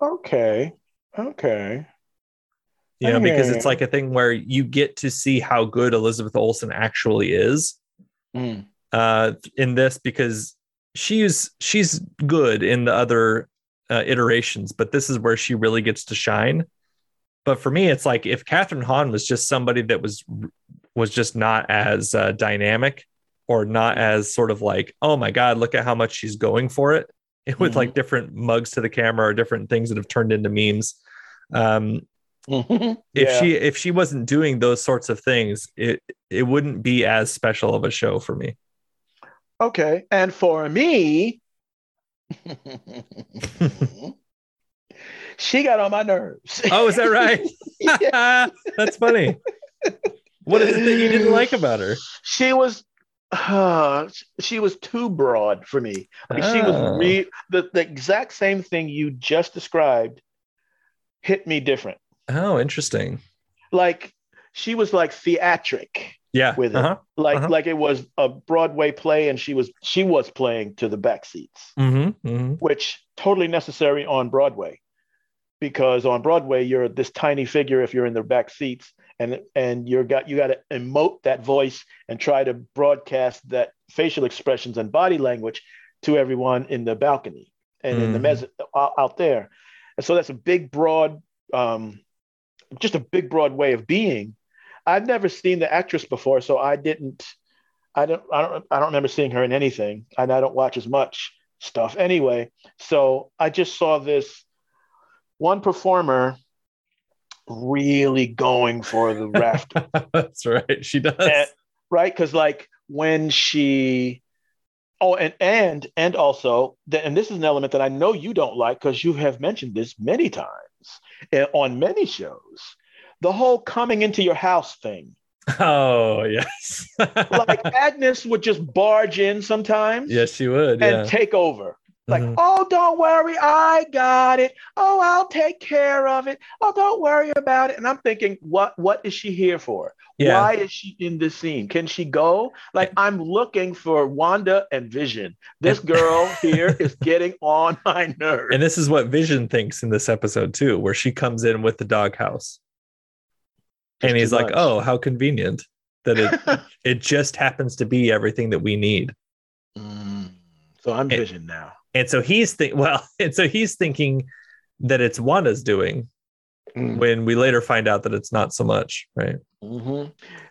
okay okay You know, because it's like a thing where you get to see how good Elizabeth Olsen actually is Mm. uh, in this because she's she's good in the other uh, iterations, but this is where she really gets to shine. But for me, it's like if Kathryn Hahn was just somebody that was was just not as uh, dynamic or not as sort of like, oh my god, look at how much she's going for it, with Mhm. like different mugs to the camera or different things that have turned into memes. Um, [laughs] if she if she wasn't doing those sorts of things, it it wouldn't be as special of a show for me. Okay. And for me, [laughs] [laughs] she got on my nerves. Oh, is that right? [laughs] [laughs] That's funny. What is it that you didn't like about her? She was uh, she was too broad for me. Like she Oh. was re- the, the exact same thing you just described hit me different. Oh, interesting. Like she was like theatric Yeah. with it. Uh-huh. Like Uh-huh. like it was a Broadway play and she was she was playing to the back seats. Mm-hmm. mm-hmm. which totally necessary on Broadway, because on Broadway you're this tiny figure if you're in the back seats, and and you're got you got to emote that voice and try to broadcast that facial expressions and body language to everyone in the balcony and in the Mhm. mezz out, out there, and so that's a big broad, um, just a big broad way of being. I've never seen the actress before, so I didn't. I don't. I don't. I don't remember seeing her in anything, and I don't watch as much stuff anyway. So I just saw this one performer really going for the [laughs] raft, That's right. She does. And- right? Because like when she, oh, and and and also, and this is an element that I know you don't like because you have mentioned this many times eh, on many shows. The whole coming into your house thing. oh, yes. Like Agnes would just barge in sometimes. yes, she would. and Yeah. take over. Like, Mhm. oh, don't worry, I got it. Oh, I'll take care of it. Oh, don't worry about it. And I'm thinking, what what is she here for? Yeah. Why is she in this scene? Can she go? Like, I'm looking for Wanda and Vision. This girl [laughs] here is getting on my nerves. And this is what Vision thinks in this episode too, where she comes in with the doghouse. And he's like, much. "Oh, how convenient that it [laughs] it just happens to be everything that we need." Mm. So I'm Vision now. And so he's think [laughs] well, and so he's thinking that it's Wanda's doing Mm. when we later find out that it's not so much, right? hmm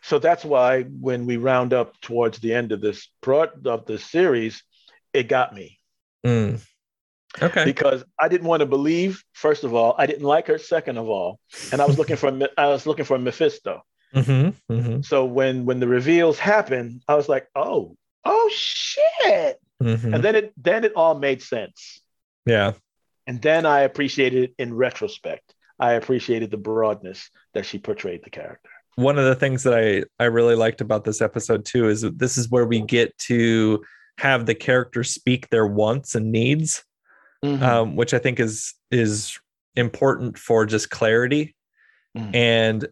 So that's why when we round up towards the end of this pro- of this series, it got me. Mm. Okay. because I didn't want to believe. First of all, I didn't like her. Second of all, and I was looking for I was looking for Mephisto. hmm hmm So when when the reveals happened, I was like, oh, oh shit! Hmm And then it then it all made sense. Yeah. And then I appreciated it in retrospect. I appreciated the broadness that she portrayed the character. One of the things that I I really liked about this episode too is that this is where we get to have the characters speak their wants and needs. Mhm. um, which I think is is important for just clarity. Mhm. And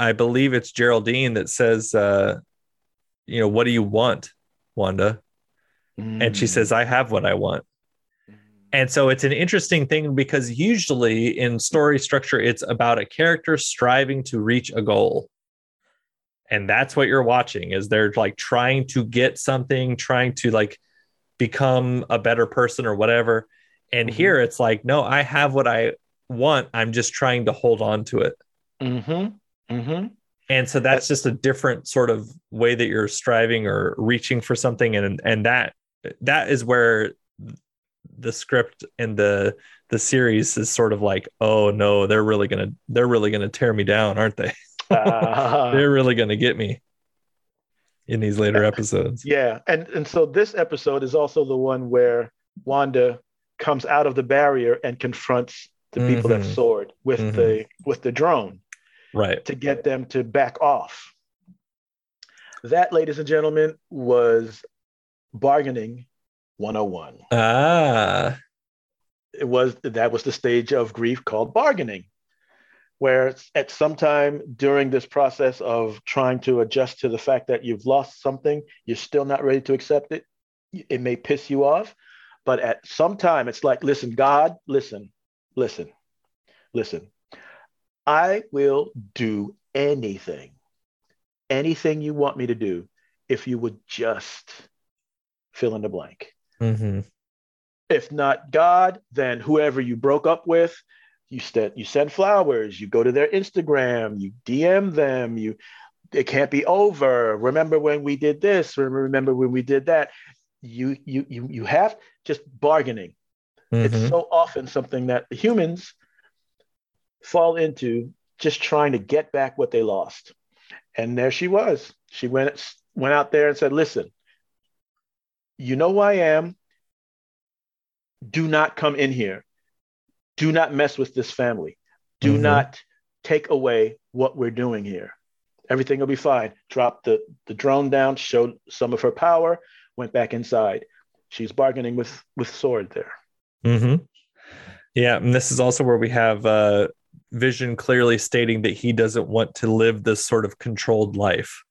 I believe it's Geraldine that says, uh, you know, what do you want, Wanda? And she Mm. says, I have what I want. And so it's an interesting thing because usually in story structure, it's about a character striving to reach a goal. And that's what you're watching is they're like trying to get something, trying to like become a better person or whatever. And Mhm. here it's like, no, I have what I want. I'm just trying to hold on to it. Mhm. Mhm. And so that's just a different sort of way that you're striving or reaching for something. And and that that is where the script and the the series is sort of like, oh no, they're really gonna they're really gonna tear me down, aren't they? Ah. [laughs] they're really gonna get me in these later episodes. Yeah, and and so this episode is also the one where Wanda comes out of the barrier and confronts the people that Mhm. soared with Mhm. the with the drone Right. to get them to back off. That, ladies and gentlemen, was bargaining 101. Ah. It was that was the stage of grief called bargaining, where at some time during this process of trying to adjust to the fact that you've lost something, you're still not ready to accept it. It may piss you off, but at some time, it's like, listen, God, listen, listen, listen. I will do anything, anything you want me to do, if you would just fill in the blank. hmm If not God, then whoever you broke up with, you st- you send flowers, you go to their Instagram, you DM them, you it can't be over. Remember when we did this? Remember when we did that? You you you you have just bargaining. It's Mhm. so often something that humans fall into just trying to get back what they lost. And there she was. She went went out there and said, "Listen, you know who I am. Do not come in here. Do not mess with this family. Do Mhm. not take away what we're doing here. Everything will be fine. Dropped the, the drone down, showed some of her power, went back inside. She's bargaining with with SWORD there. Mm-hmm. Yeah, and this is also where we have uh, Vision clearly stating that he doesn't want to live this sort of controlled life,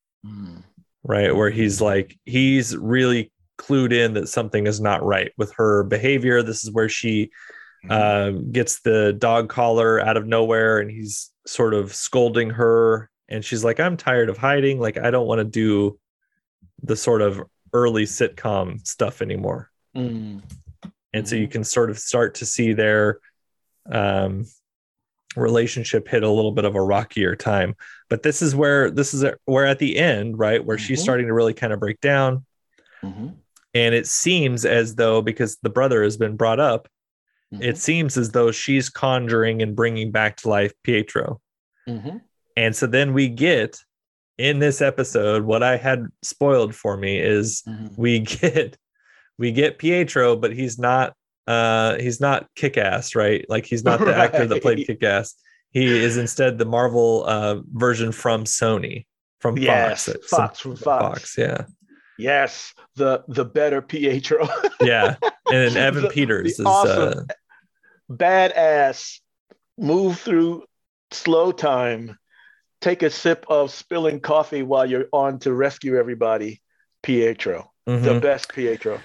right? Where he's like, he's really clued in that something is not right with her behavior. This is where she uh, gets the dog collar out of nowhere, and he's sort of scolding her, and she's like, "I'm tired of hiding. Like, I don't want to do the sort of early sitcom stuff anymore." Mm. and so you can sort of start to see their um, relationship hit a little bit of a rockier time but this is where this is where at the end right where she's Mhm. starting to really kind of break down Mhm. And it seems as though because the brother has been brought up it seems as though she's conjuring and bringing back to life pietro Mhm. and so then we get in this episode what i had spoiled for me is Mhm. we [laughs] get we get Pietro, but he's not uh he's not kick-ass, right? Like he's not the [laughs] actor that played Right. kick-ass. He is instead the Marvel uh version from Sony, from Yes, Fox. Fox from Fox. yeah. Yes, the the better Pietro. [laughs] Yeah. And then [laughs] Evan The- Peters the is awesome- uh Badass. Move through slow time. Take a sip of spilling coffee while you're on to rescue everybody. Pietro, the mhm. best Pietro.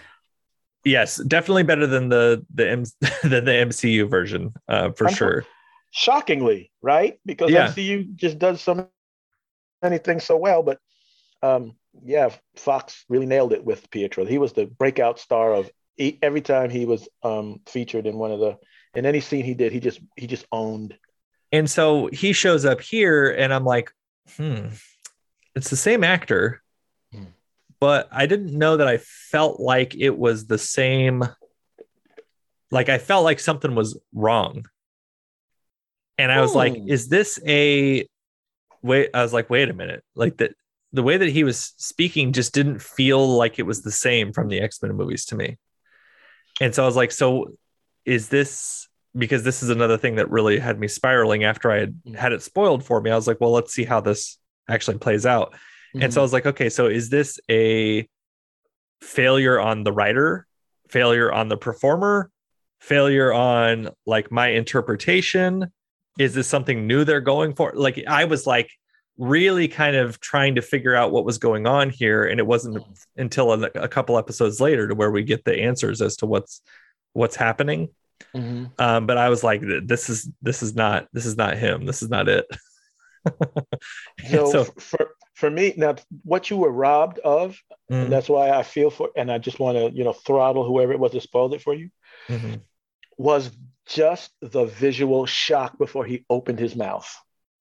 yes, definitely better than the the M- [laughs] than the MCU version, uh for I'm- sure. Shockingly, right? Because Yeah. MCU just does so many things so well, but um, yeah, Fox really nailed it with Pietro. He was the breakout star of he, every time he was um, featured in one of the in any scene he did. He just he just owned. And so he shows up here, and I'm like, hmm, it's the same actor, Hmm. but I didn't know that I felt like it was the same. Like I felt like something was wrong. And I was like, Hmm. is this a wait? I was like, wait a minute. Like the the way that he was speaking just didn't feel like it was the same from the X-Men movies to me. And so I was like, so is this because this is another thing that really had me spiraling after I had mm. had it spoiled for me. I was like, well, let's see how this actually plays out. And so I mm-hmm. was like, okay, so is this a failure on the writer, failure on the performer, failure on like my interpretation? Is this something new they're going for? Like I was like really kind of trying to figure out what was going on here and it wasn't until a, a couple episodes later to where we get the answers as to what's what's happening Mhm. um, but I was like, this is this is not this is not him. This is not it. [laughs] So, so for for me now, what you were robbed of, mm, and that's why I feel for, and I just want to you know throttle whoever it was that spoiled it for you, mhm. was just the visual shock before he opened his mouth.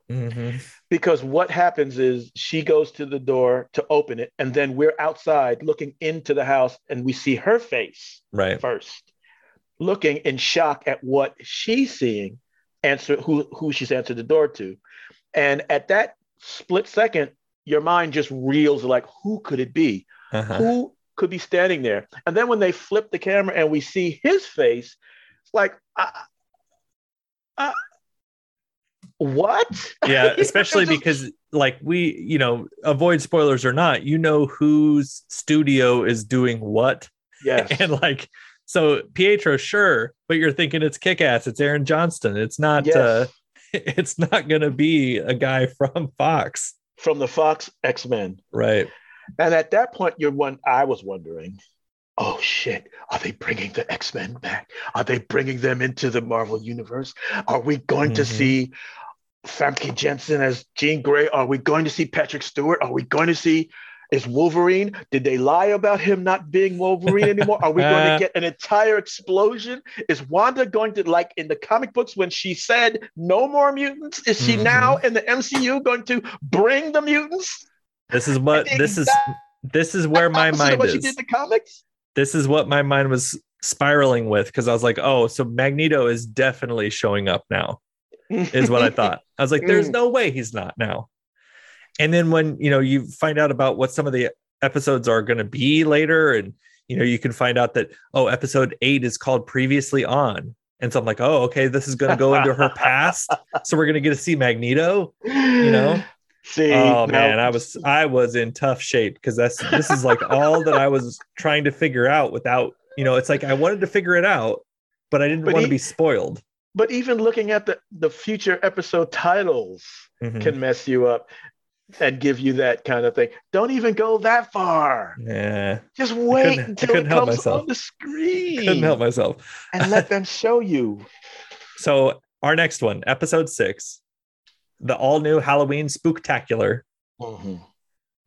Mhm. because what happens is she goes to the door to open it and then we're outside looking into the house and we see her face right. first looking in shock at what she's seeing answer who who she's answered the door to and at that split second your mind just reels like who could it be Uh-huh. who could be standing there and then when they flip the camera and we see his face it's like uh, uh, what [laughs] Yeah, [laughs] especially because like we, you know, avoid spoilers or not, you know whose studio is doing what, yes [laughs] and like so Pietro, sure, but you're thinking it's kick ass, it's Aaron Johnson, it's not. Yes. uh It's not going to be a guy from Fox, from the Fox X Men. right? And at that point, you're one. I was wondering, oh shit, are they bringing the X Men back? Are they bringing them into the Marvel universe? Are we going to Mhm. see Famke Janssen as Jean Grey? Are we going to see Patrick Stewart? Are we going to see? Is Wolverine? Did they lie about him not being Wolverine [laughs] anymore? Are we going to get an entire explosion? Is Wanda going to, like in the comic books when she said no more mutants? Is she Mhm. now in the MCU going to bring the mutants? This is what this is. This is where my mind what she did the comics. this is what my mind was spiraling with because I was like, oh, so Magneto is definitely showing up now, is what I [laughs] thought. I was like, there's Mm. no way he's not now. And then when you know you find out about what some of the episodes are going to be later, and you know, you can find out that oh, episode eight is called Previously On. And so I'm like, oh, okay, this is gonna go into her past. So we're gonna get to see Magneto, you know. [laughs] See, oh man, I was I was in tough shape because that's this is like all that I was trying to figure out without, you know, it's like I wanted to figure it out, but I didn't want to be spoiled. But even looking at the the future episode titles Mhm. can mess you up and give you that kind of thing. Don't even go that far. Yeah, Just wait until it comes myself. on the screen couldn't help myself. and let them [laughs] show you. So our next one, episode six, the all new Halloween spooktacular.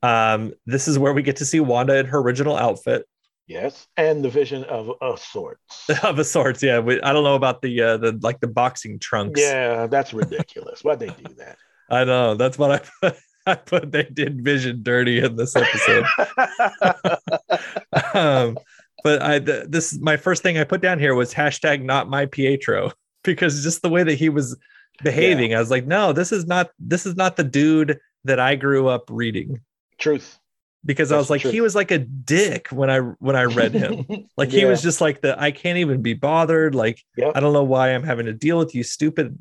Um, this is where we get to see Wanda in her original outfit Yes, and the vision of a sorts. [laughs] of a sorts. Yeah, we, I don't know about the uh, the like the boxing trunks. Yeah, that's ridiculous. Why'd they do that? [laughs] I know. That's what I put. [laughs] I put they did Vision dirty in this episode. um, but I th- this my first thing I put down here was hashtag not my Pietro because just the way that he was behaving, I was like, no, this is not this is not the dude that I grew up reading. Truth. Because I was like, true. he was like a dick when I when I read him. [laughs] Like he was just like the I can't even be bothered. Like Yep. I don't know why I'm having to deal with you stupid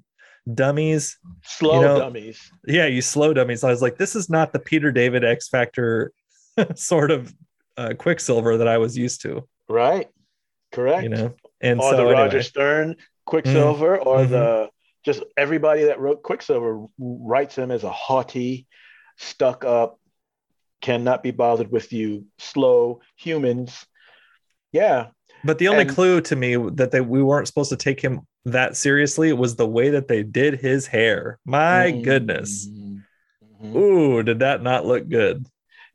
dummies. slow you know, dummies. Yeah, you slow dummies. I was like, this is not the Peter David X Factor [laughs] sort of uh, Quicksilver that I was used to. Right. Correct. You know, and or so the Roger anyway, Stern Quicksilver, or Mhm. the just everybody that wrote Quicksilver writes him as a haughty, stuck up, cannot be bothered with you, slow humans. Yeah, but the only and- clue to me that they we weren't supposed to take him that seriously was the way that they did his hair. My goodness. Mhm. Mhm. Ooh, did that not look good?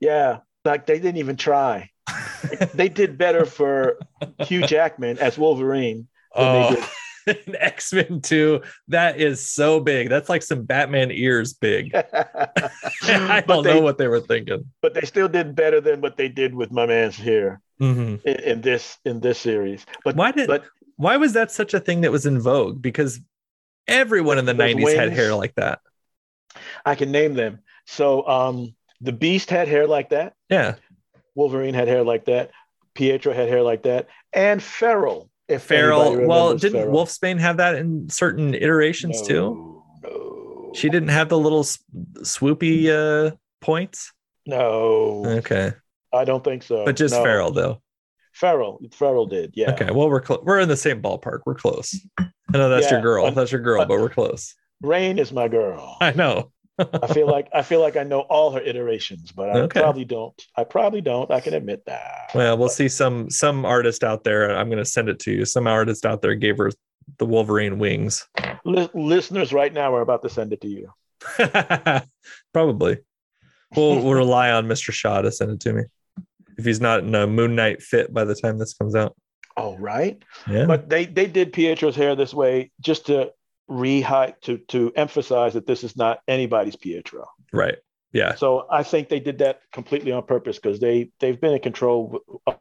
Yeah, like they didn't even try. [laughs] they did better for Hugh Jackman as Wolverine than they did Oh, [laughs] X Men 2, that is so big. That's like some Batman ears big. [laughs] I don't they, know what they were thinking. but they still did better than what they did with my man's hair Mhm. in, in this in this series. But Why did but why was that such a thing that was in vogue? Because everyone in the Those 90s had hair like that. I can name them. So um, the Beast had hair like that. Yeah. Wolverine had hair like that. Pietro had hair like that, and Feral. If Feral. Well, didn't Feral. Wolfsbane have that in certain iterations too? No, No. She didn't have the little swoopy uh, points. No, Okay. I don't think so. But just No. Feral though. Feral. Feral did. Yeah. Okay. Well, we're close. We're in the same ballpark. We're close. I know that's your girl. that's your girl, but- but we're close. Rahne is my girl. I know. I feel like I feel like I know all her iterations, but I Okay. probably don't. I probably don't. I can admit that. Well, we'll see some some artist out there. I'm going to send it to you. Some artist out there gave her the Wolverine wings. Li- listeners right now are about to send it to you. [laughs] Probably. We'll we'll [laughs] rely on Mr. Shaw to send it to me. If he's not in a Moon Knight fit by the time this comes out. Oh, right. Yeah. But they they did Pietro's hair this way just to re-hide to to emphasize that this is not anybody's Pietro. right. Yeah. So I think they did that completely on purpose because they they've been in control of,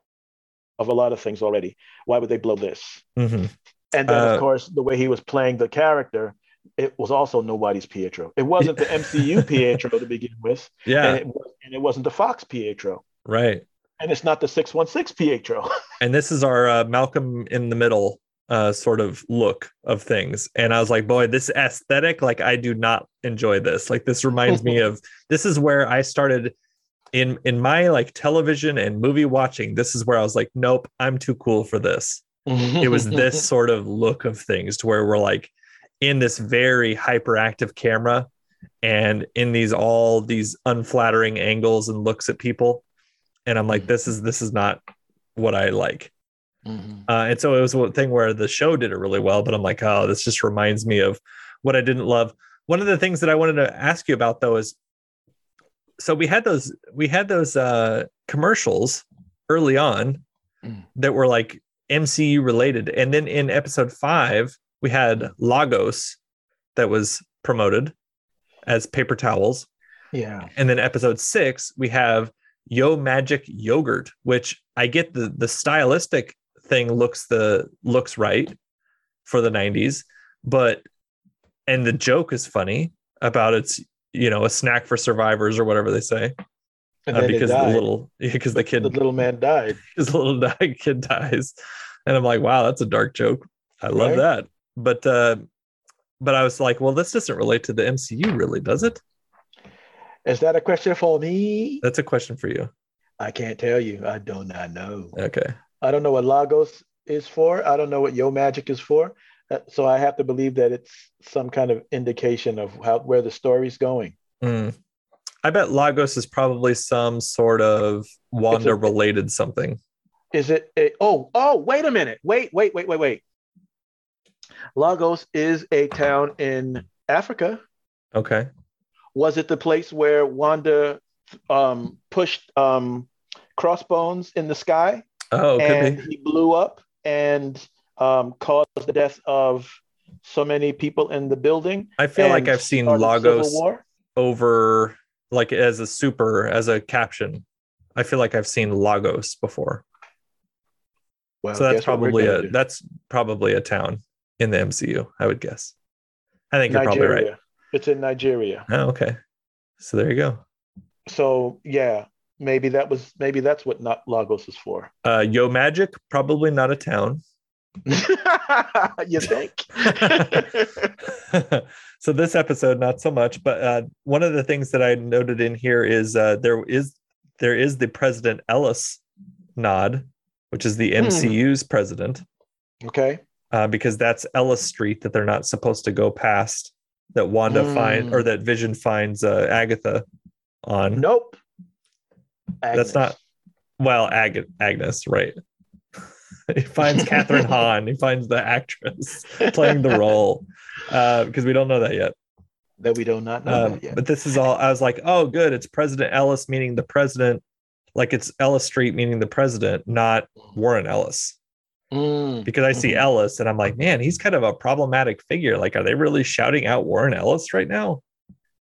of a lot of things already. Why would they blow this? hmm And then Uh, of course the way he was playing the character, it was also nobody's Pietro. It wasn't the [laughs] MCU Pietro to begin with, Yeah. and, it, and it wasn't the Fox Pietro, right. and it's not the six one six Pietro. [laughs] And this is our uh, Malcolm in the middle uh, sort of look of things. And I was like, boy, this aesthetic, like I do not enjoy this. Like this reminds me of [laughs] this is where I started in in my like television and movie watching. This is where I was like, nope, I'm too cool for this. it was this [laughs] sort of look of things to where we're like in this very hyperactive camera and in these all these unflattering angles and looks at people and i'm like this is this is not what i like uh, and so it was one thing where the show did it really well but i'm like oh this just reminds me of what i didn't love one of the things that i wanted to ask you about though is so we had those we had those uh commercials early on Mm. that were like MCU related. And then in episode five, we had Lagos that was promoted as paper towels. yeah. And then episode six, we have Yo Magic Yogurt, which I get the the stylistic thing looks the looks right for the 90s, but and the joke is funny about it's you know a snack for survivors or whatever they say. And uh, because the little [laughs] because the kid the little man died. [laughs] his little die, [laughs] kid dies and i'm like wow that's a dark joke i love Right. that but uh but i was like well this doesn't relate to the mcu really does it Is that a question for me? that's a question for you I can't tell you. I do not know. okay I don't know what Lagos is for. I don't know what Yo Magic is for. Uh, So I have to believe that it's some kind of indication of how where the story's going. Mm. i bet lagos is probably some sort of wanda related something Is it a oh oh wait a minute. Wait, wait, wait, wait, wait. Lagos is a town in Africa. okay Was it the place where Wanda um, pushed um, crossbones in the sky oh could and be. he blew up and um, caused the death of so many people in the building? i feel like i've seen lagos over like as a super as a caption. I feel like i've seen lagos before. Well, so that's guess what we're probably a do? that's probably a town in the mcu i would guess. I think you're probably right. It's in Nigeria. oh okay. So there you go. So yeah, maybe that was maybe that's what not Lagos is for. uh yo magic probably not a town [laughs] [laughs] you think? [laughs] so this episode not so much but uh one of the things that i noted in here is uh there is there is the president ellis nod which is the Hmm. mcu's president okay. uh, because that's Ellis Street that they're not supposed to go past. That Wanda find Mm. or that Vision finds uh, Agatha on. Nope. That's not- Well, Ag- Agnes, right? [laughs] he finds Kathryn [laughs] Hahn. He finds the actress playing the role uh, because we don't know that yet. that we do not know Um, that yet. but this is all. I was like, oh, good. It's President Ellis, meaning the president. Like it's Ellis Street, meaning the president, not Warren Ellis. Mm. because I see Mhm. Ellis and I'm like, man, he's kind of a problematic figure. Like, are they really shouting out Warren Ellis right now?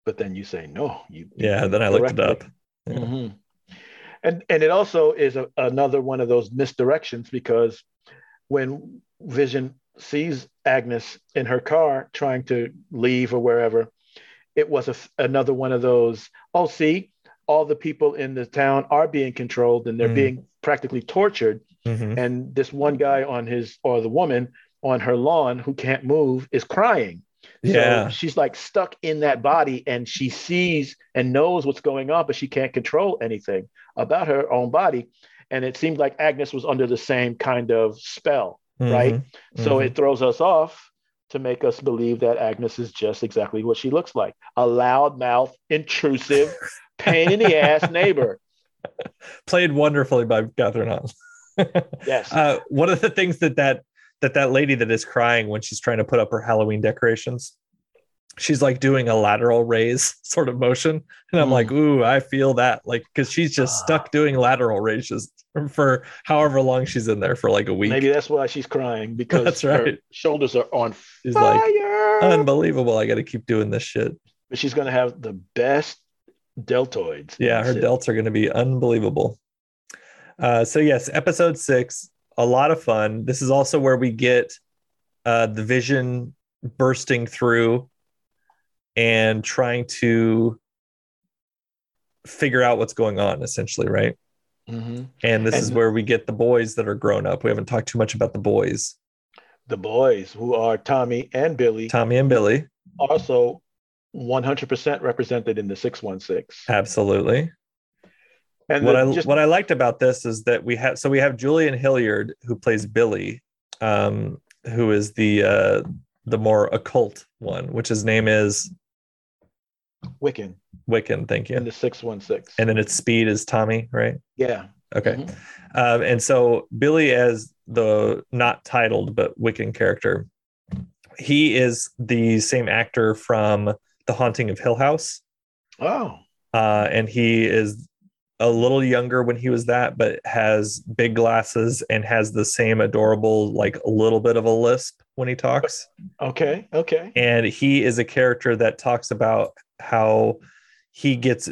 But then you say no. You Yeah, then I looked it up. correctly. Yeah. Mhm. And and it also is a, another one of those misdirections because when Vision sees Agnes in her car trying to leave or wherever, it was a, another one of those. Oh, see, all the people in the town are being controlled and they're Mm. being practically tortured. Mhm. And this one guy on his or the woman on her lawn who can't move is crying. Yeah. So she's like stuck in that body and she sees and knows what's going on, but she can't control anything about her own body. And it seemed like Agnes was under the same kind of spell, right? Mhm. So it throws us off to make us believe that Agnes is just exactly what she looks like a loudmouth, intrusive, [laughs] pain in the ass neighbor. [laughs] played wonderfully by Kathryn Hahn. [laughs] Yes. uh, one of the things that that that that lady that is crying when she's trying to put up her Halloween decorations, she's like doing a lateral raise [laughs] sort of motion, and I'm Mm. like, ooh, I feel that, like, because she's just Ah. stuck doing lateral raises for however long she's in there for like a week. Maybe that's why she's crying [laughs] because That's her right. shoulders are on She's like, fire. unbelievable. I got to keep doing this shit. but she's going to have the best deltoids. Yeah, her it. delts are going to be unbelievable. Uh, so yes, episode six, a lot of fun. This is also where we get uh, the Vision bursting through and trying to figure out what's going on, essentially, right? Mhm. And this is where we get the boys that are grown up. We haven't talked too much about the boys, The boys, who are Tommy and Billy, Tommy and Billy. also 100% represented in the 616. Absolutely. And what I just- what I liked about this is that we have so we have Julian Hilliard who plays Billy, um, who is the uh, the more occult one, which his name is Wiccan Wiccan. Thank in you. the 616. And then its speed is Tommy, right? yeah. Okay. Mhm. Um, and so Billy, as the not titled but Wiccan character, he is the same actor from The Haunting of Hill House. Oh, uh, and he is a little younger when he was that, but has big glasses and has the same adorable, like a little bit of a lisp when he talks. okay. Okay. And he is a character that talks about how he gets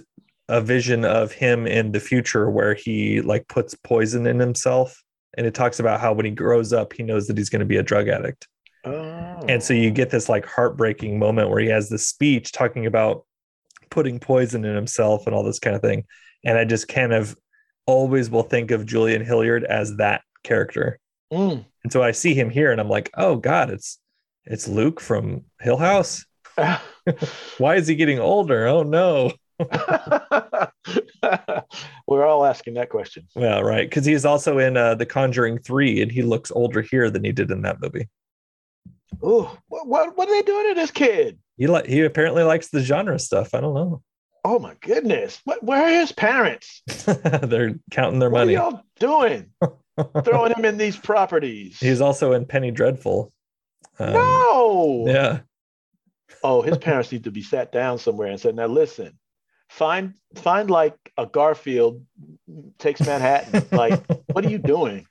a vision of him in the future where he like puts poison in himself. And it talks about how when he grows up, he knows that he's going to be a drug addict. Oh. And so you get this like heartbreaking moment where he has this speech talking about putting poison in himself and all this kind of thing. And I just kind of always will think of Julian Hilliard as that character. Mm. And so I see him here, and I'm like, oh God, it's it's Luke from Hill House. [laughs] Why is he getting older? Oh no. [laughs] We're all asking that question. Yeah, right, because he's also in uh, The Conjuring Three, and he looks older here than he did in that movie. Oh, what, what what are they doing to this kid? He like he apparently likes the genre stuff. I don't know. Oh my goodness! What, where are his parents? [laughs] They're counting their money. What are y'all doing? [laughs] Throwing him in these properties? He's also in Penny Dreadful. Um, no. Yeah. Oh, his parents need to be sat down somewhere and said, "Now listen, find find like a Garfield takes Manhattan. like, what are you [laughs] doing?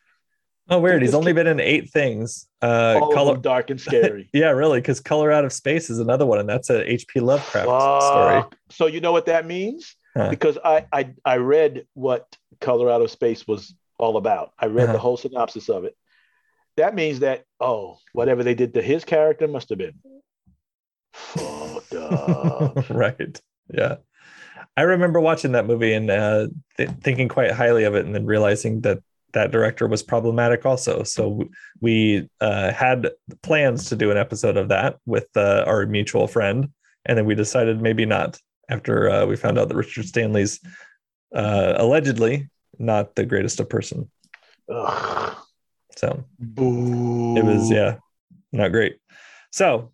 Oh, weird. He's only been in eight things. Uh, All color. of dark and scary." [laughs] Yeah, really, because Color Out of Space is another one, and that's a H.P. Lovecraft story. So you know what that means? Huh. Because I, I I read what Color Out of Space was all about. I read Uh-huh. the whole synopsis of it. That means that oh, whatever they did to his character must have been fucked up. [laughs] right. Yeah. I remember watching that movie and uh, th- thinking quite highly of it, and then realizing that that director was problematic also. So we uh, had plans to do an episode of that with uh, our mutual friend, and then we decided maybe not after uh, we found out that Richard Stanley's uh, allegedly not the greatest of person. Ugh. So Boo. it was yeah not great so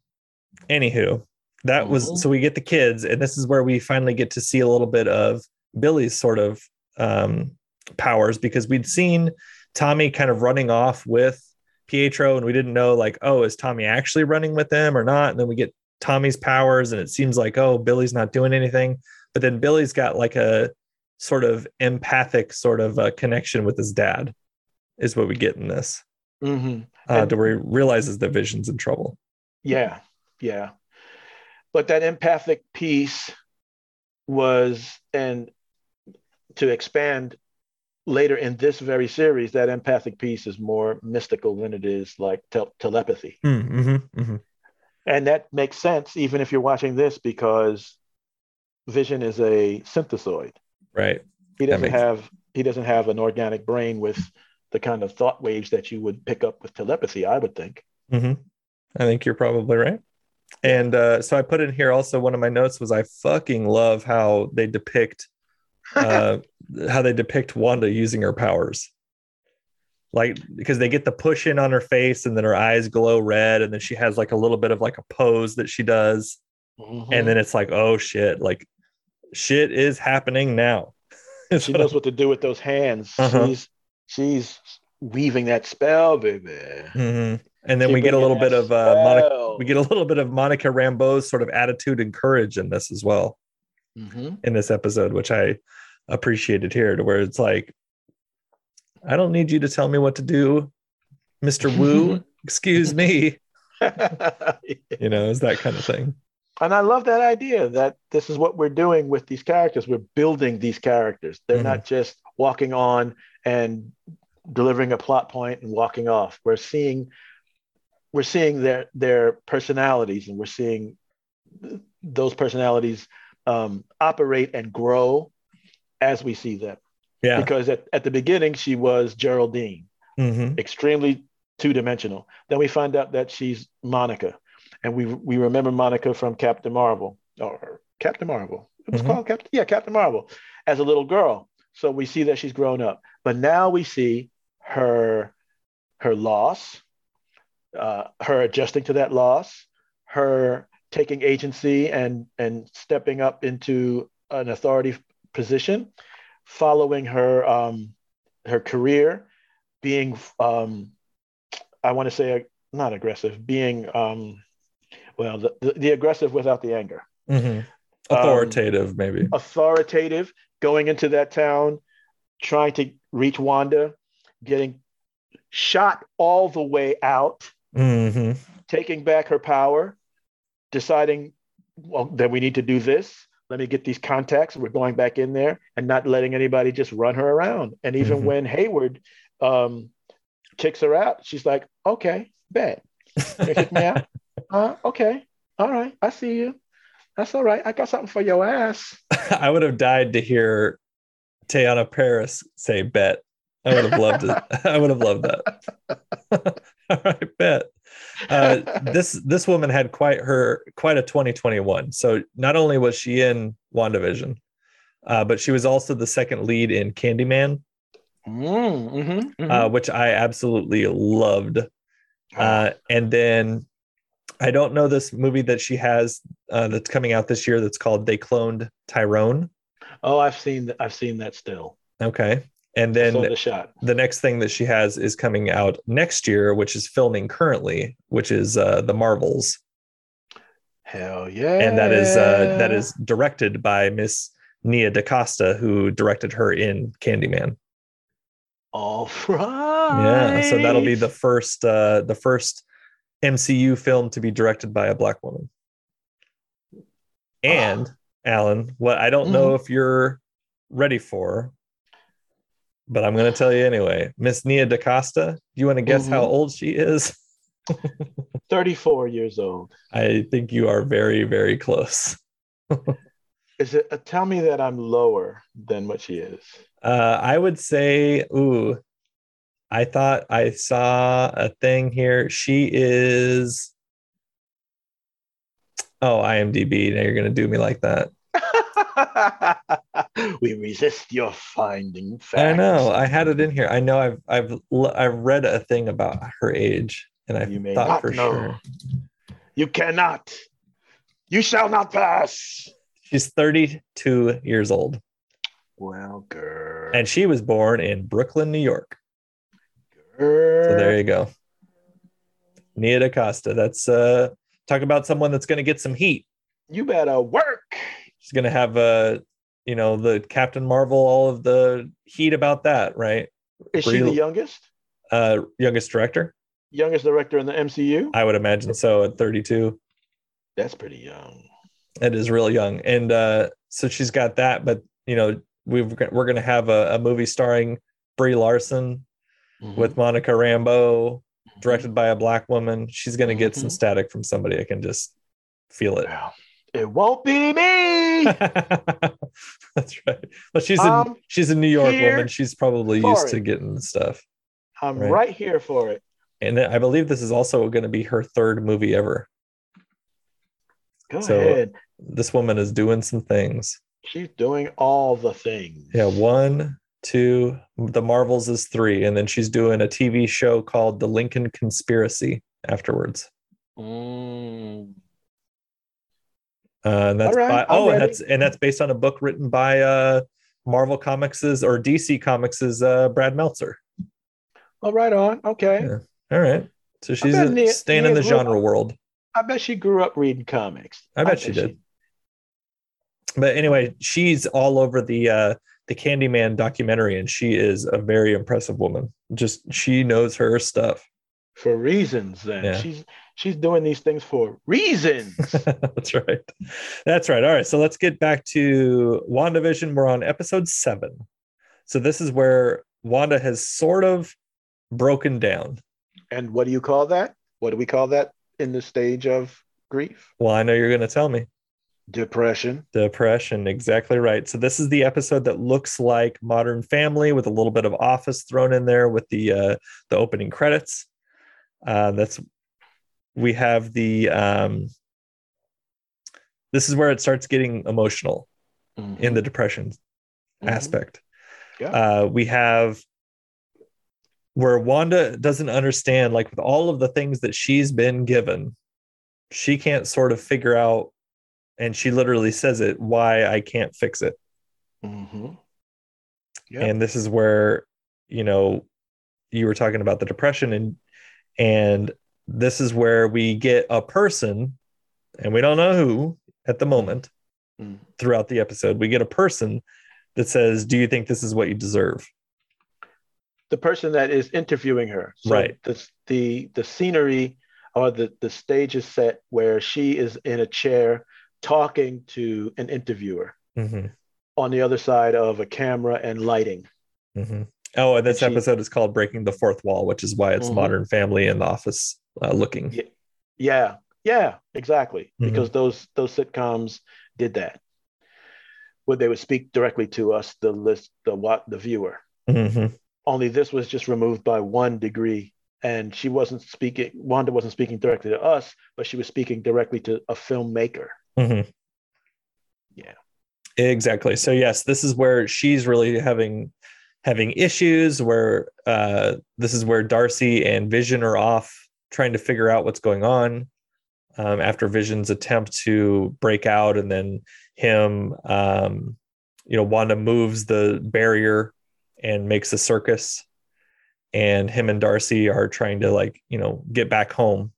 anywho that was so we get the kids and this is where we finally get to see a little bit of billy's sort of um powers because we'd seen tommy kind of running off with pietro and we didn't know like oh is tommy actually running with them or not and then we get tommy's powers and it seems like oh billy's not doing anything but then billy's got like a sort of empathic sort of uh, connection with his dad is what we get in this Mhm. uh, And- to where he realizes that Vision's in trouble. Yeah, yeah. But that empathic piece was, and to expand later in this very series, that empathic piece is more mystical than it is like tel- telepathy. Mm-hmm, mm-hmm. And that makes sense even if you're watching this because Vision is a synthezoid. Right. He doesn't makes- have he doesn't have an organic brain with the kind of thought waves that you would pick up with telepathy, I would think. Mm-hmm. I think you're probably right. And uh, so I put in here also one of my notes was I fucking love how they depict uh, how they depict Wanda using her powers. Like because they get the push in on her face and then her eyes glow red and then she has like a little bit of like a pose that she does Mhm. and then it's like oh shit like shit is happening now. [laughs] she knows what to do with those hands. Uh-huh. She's she's weaving that spell, baby. Mhm. And then She we get a little bit of uh, Monica, we get a little bit of Monica Rambeau's sort of attitude and courage in this as well Mhm. in this episode, which I appreciated here, to where it's like, I don't need you to tell me what to do, Mister Woo. [laughs] Excuse me, [laughs] you know, is that kind of thing. and I love that idea that this is what we're doing with these characters. We're building these characters. They're Mhm. not just walking on and delivering a plot point and walking off. We're seeing we're seeing their their personalities and we're seeing th- those personalities um, operate and grow as we see them. Yeah. Because at, at the beginning she was Geraldine. hmm extremely two-dimensional. Then we find out that she's Monica, and we we remember Monica from Captain Marvel or Captain Marvel. It was Mhm. called Captain, yeah, Captain Marvel, as a little girl. So we see that she's grown up, but now we see her her loss, uh, her adjusting to that loss, her taking agency and and stepping up into an authority position, following her um, her career, being um, I want to say not aggressive, being um, well the, the, the aggressive without the anger, hmm Authoritative, maybe. authoritative, going into that town, trying to reach Wanda, getting shot all the way out, hmm taking back her power, deciding well that we need to do this. Let me get these contacts. We're going back in there and not letting anybody just run her around. And even Mhm. when Hayward um, kicks her out, she's like, "Okay, bet kick me out. [laughs] Uh, okay, all right, I see you. That's all right. I got something for your ass." [laughs] I would have died to hear Teyonah Parris say bet. I would have loved it. [laughs] I would have loved that. All right, bet. Uh, this this woman had quite her quite a 2021. So not only was she in WandaVision, uh, but she was also the second lead in Candyman, Mm, mhm, mhm. uh, which I absolutely loved. Uh, and then I don't know this movie that she has uh, that's coming out this year that's called They Cloned Tyrone. oh, I've seen I've seen that still. Okay. And then the the next thing that she has is coming out next year, which is filming currently, which is uh, the Marvels, Hell yeah! and that is uh, that is directed by Miss Nia DaCosta, who directed her in Candyman. all right. Yeah, so that'll be the first uh, the first MCU film to be directed by a black woman. And Alan, what I don't know if you're ready for, but I'm going to tell you anyway. Miss Nia DaCosta, do you want to guess how Mhm. old she is? [laughs] 34 years old. I think you are very, very close. [laughs] Is it? Uh, tell me that I'm lower than what she is. Uh, I would say, ooh, I thought I saw a thing here. She is. Oh, IMDb. Now you're going to do me like that. [laughs] we resist your finding facts. I know. I had it in here. I know. I've I've I've read a thing about her age, and I You may thought not for know. sure You cannot. You shall not pass. she's 32 years old, Well, girl. and she was born in Brooklyn, New York. girl. So there you go. Nia DaCosta. That's uh talk about someone that's going to get some heat. you better work. She's going to have uh you know the Captain Marvel, all of the heat about that, right? Is she the youngest? Uh, youngest director, Youngest director in the MCU? I would imagine so. At 32. That's pretty young. It is real young, and uh, so she's got that. But you know, we've we're going to have a, a movie starring Brie Larson Mm-hmm. with Monica Rambeau, directed by a black woman. She's going to get some Mhm. static from somebody. I can just feel it. Well, it won't be me. [laughs] That's right. Well, she's a I'm she's a New York woman. She's probably for used to getting stuff. I'm Right. right. here for it. And I believe this is also going to be her third movie ever. Go So- ahead. This woman is doing some things. She's doing all the things. Yeah, one, two, the Marvels is three, and then she's doing a TV show called The Lincoln Conspiracy afterwards. Mm. Uh, and that's All right, by, oh, and that's and that's based on a book written by uh, Marvel Comics's or DC Comics's uh, Brad Meltzer. Oh, right on. Okay. Yeah. All right, so she's bet uh, Nia- staying in the genre up- world. I bet she grew up reading comics. I bet she did. But anyway, she's all over the uh, the Candyman documentary, and she is a very impressive woman. Just she knows her stuff. For reasons, then Yeah. she's she's doing these things for reasons. [laughs] That's right. That's right. All right. So let's get back to WandaVision. We're on episode seven. So this is where Wanda has sort of broken down. and what do you call that? What do we call that in the stage of grief? Well, I know you're going to tell me. Depression. Depression. Exactly right. So this is the episode that looks like Modern Family with a little bit of Office thrown in there with the uh, the opening credits. Uh, that's we have the um, this is where it starts getting emotional in the depression Mhm. aspect. Yeah. Uh, we have where Wanda doesn't understand, like with all of the things that she's been given, she can't sort of figure out, and she literally says it, why I can't fix it. Mhm. Yeah. And this is where, you know, you were talking about the depression and and this is where we get a person, and we don't know who at the moment Mm. throughout the episode. We get a person that says, Do you think this is what you deserve? the person that is interviewing her. So Right. The, the the scenery or the the stage is set where she is in a chair talking to an interviewer Mhm, on the other side of a camera and lighting. mhm. Oh, and this And she- episode is called Breaking the Fourth Wall, which is why it's Mhm. Modern Family in the office uh, looking. Yeah. Yeah, yeah, exactly. Mhm. Because those those sitcoms did that. where they would speak directly to us, the list, the what, the viewer. Mhm. Only this was just removed by one degree, and she wasn't speaking. Wanda wasn't speaking directly to us, but she was speaking directly to a filmmaker. Mhm. Yeah. Exactly. So yes, this is where she's really having having issues where uh this is where Darcy and Vision are off trying to figure out what's going on um, after Vision's attempt to break out and then him um you know Wanda moves the barrier and makes a circus and him and Darcy are trying to like, you know, get back home.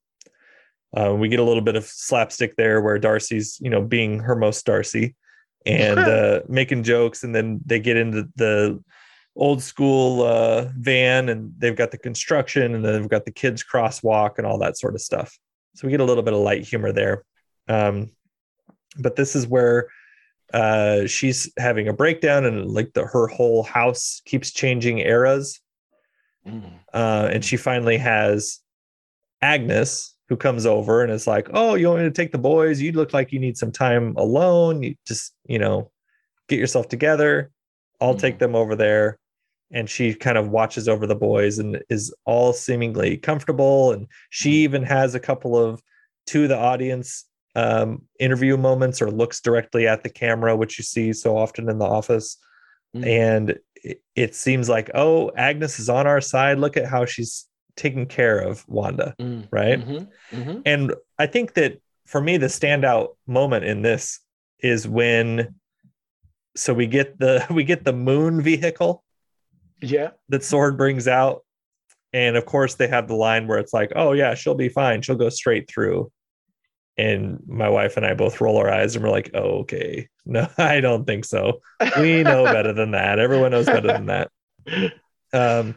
Uh, we get a little bit of slapstick there where Darcy's, you know, being her most Darcy and [laughs] uh, making jokes. And then they get into the old school uh, van and they've got the construction and then they've got the kids crosswalk and all that sort of stuff. So we get a little bit of light humor there. Um, but this is where uh, she's having a breakdown and like the, her whole house keeps changing eras uh, and she finally has Agnes who comes over and is like, "Oh, you want me to take the boys? You look like you need some time alone. You just, you know, get yourself together. I'll take them over there." And she kind of watches over the boys and is all seemingly comfortable. And she even has a couple of to the audience um, interview moments or looks directly at the camera, which you see so often in the office. And it, it seems like oh agnes is on our side. Look at how she's taking care of wanda right? Mhm. and i think that for me the standout moment in this is when so we get the [laughs] we get the moon vehicle Yeah. that SWORD brings out. And of course they have the line where it's like oh yeah she'll be fine. She'll go straight through. And my wife and i both roll our eyes and we're like oh, okay. [laughs] No i don't think so. We know [laughs] better than that. Everyone knows better than that. Um